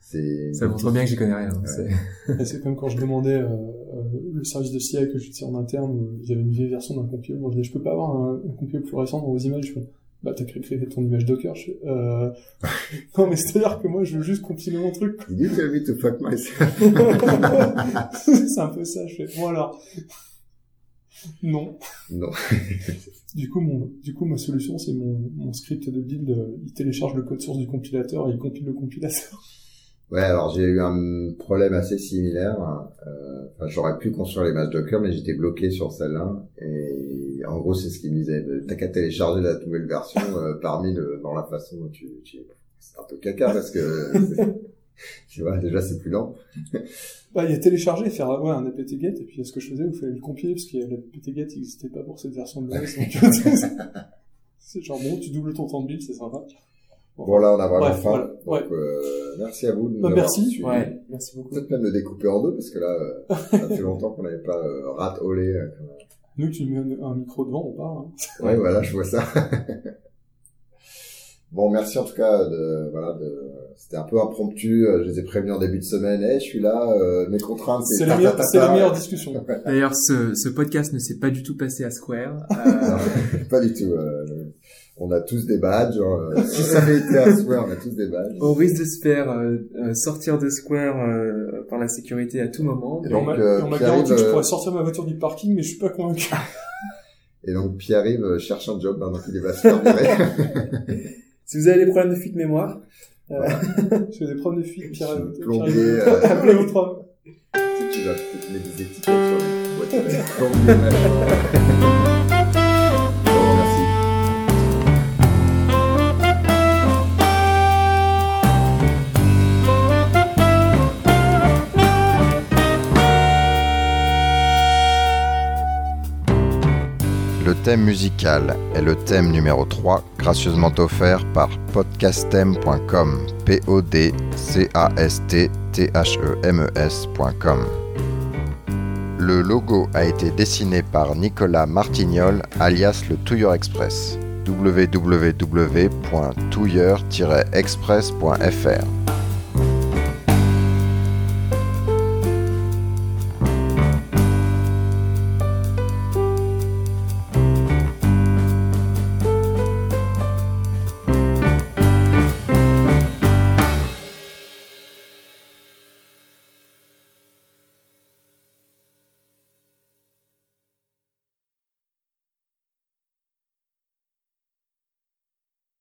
C'est Ça montre bien que j'y connais rien. Ouais. C'est- C'est comme quand je demandais euh, euh, le service de CI que j'utilise en interne, ils avaient une vieille version d'un compile. Moi, je disais, je peux pas avoir un, un compile plus récent dans vos images. Je fais, bah, t'as créé, créé ton image Docker. Je euh... non, mais c'est-à-dire que moi, je veux juste compiler mon truc. You tell me to fuck myself? c'est un peu ça. Je fais, bon alors. Non. non. Du coup, mon, du coup, ma solution, c'est mon, mon script de build. Il télécharge le code source du compilateur et il compile le compilateur. Ouais, alors j'ai eu un problème assez similaire. Euh, enfin, j'aurais pu construire l'image Docker, mais j'étais bloqué sur celle-là. Et en gros, c'est ce qu'il me disait. T'as qu'à télécharger la nouvelle version euh, parmi le, dans la façon dont tu, tu... C'est un peu caca parce que tu vois, déjà c'est plus lent. Bah, il y a télécharger, faire ouais, un apt-get, et puis ce que je faisais, il fallait le compiler, parce que l'apt-get n'existait pas pour cette version de l'OS. c'est genre, bon, tu doubles ton temps de build, c'est sympa. Bon là, on a vraiment Bref, faim. voilà. Donc, euh, merci à vous de nous Bah, avoir merci. Ouais, merci beaucoup. Peut-être même de découper en deux parce que là, euh, ça fait longtemps qu'on n'avait pas euh, rat olé. euh, comme- Nous, tu mets un, un micro devant, on parle. Hein. Ouais, voilà, je vois ça. Bon, merci en tout cas de voilà de c'était un peu impromptu, euh, je les ai prévenus en début de semaine, eh, je suis là, euh, mes contraintes C'est la, meilleure- c'est la meilleure discussion. D'ailleurs, ce, ce podcast ne s'est pas du tout passé à Square. Euh, Non, pas du tout. euh, on a tous des badges. euh, si ça avait été à Square, on a tous des badges. au risque de se faire euh, sortir de Square euh, par la sécurité à tout moment. Et Et on donc, m'a euh, on m'a garanti que je pourrais sortir ma voiture du parking, mais je suis pas convaincu. Et donc Pierre-Yves euh, cherche un job maintenant qu'il va se faire virer. Si vous avez des problèmes de fuite mémoire, J'ai des problèmes de fuite, Pierre. Plombier, euh, Appelez votre homme. tu vas mettre des étiquettes sur les boîtes thème musical est le thème numéro 3, gracieusement offert par podcastem.com. P-O-D-C-A-S-T-T-H-E-M-E-S.com. Le logo a été dessiné par Nicolas Martignol, alias le Touilleur Express. www.touilleur-express.fr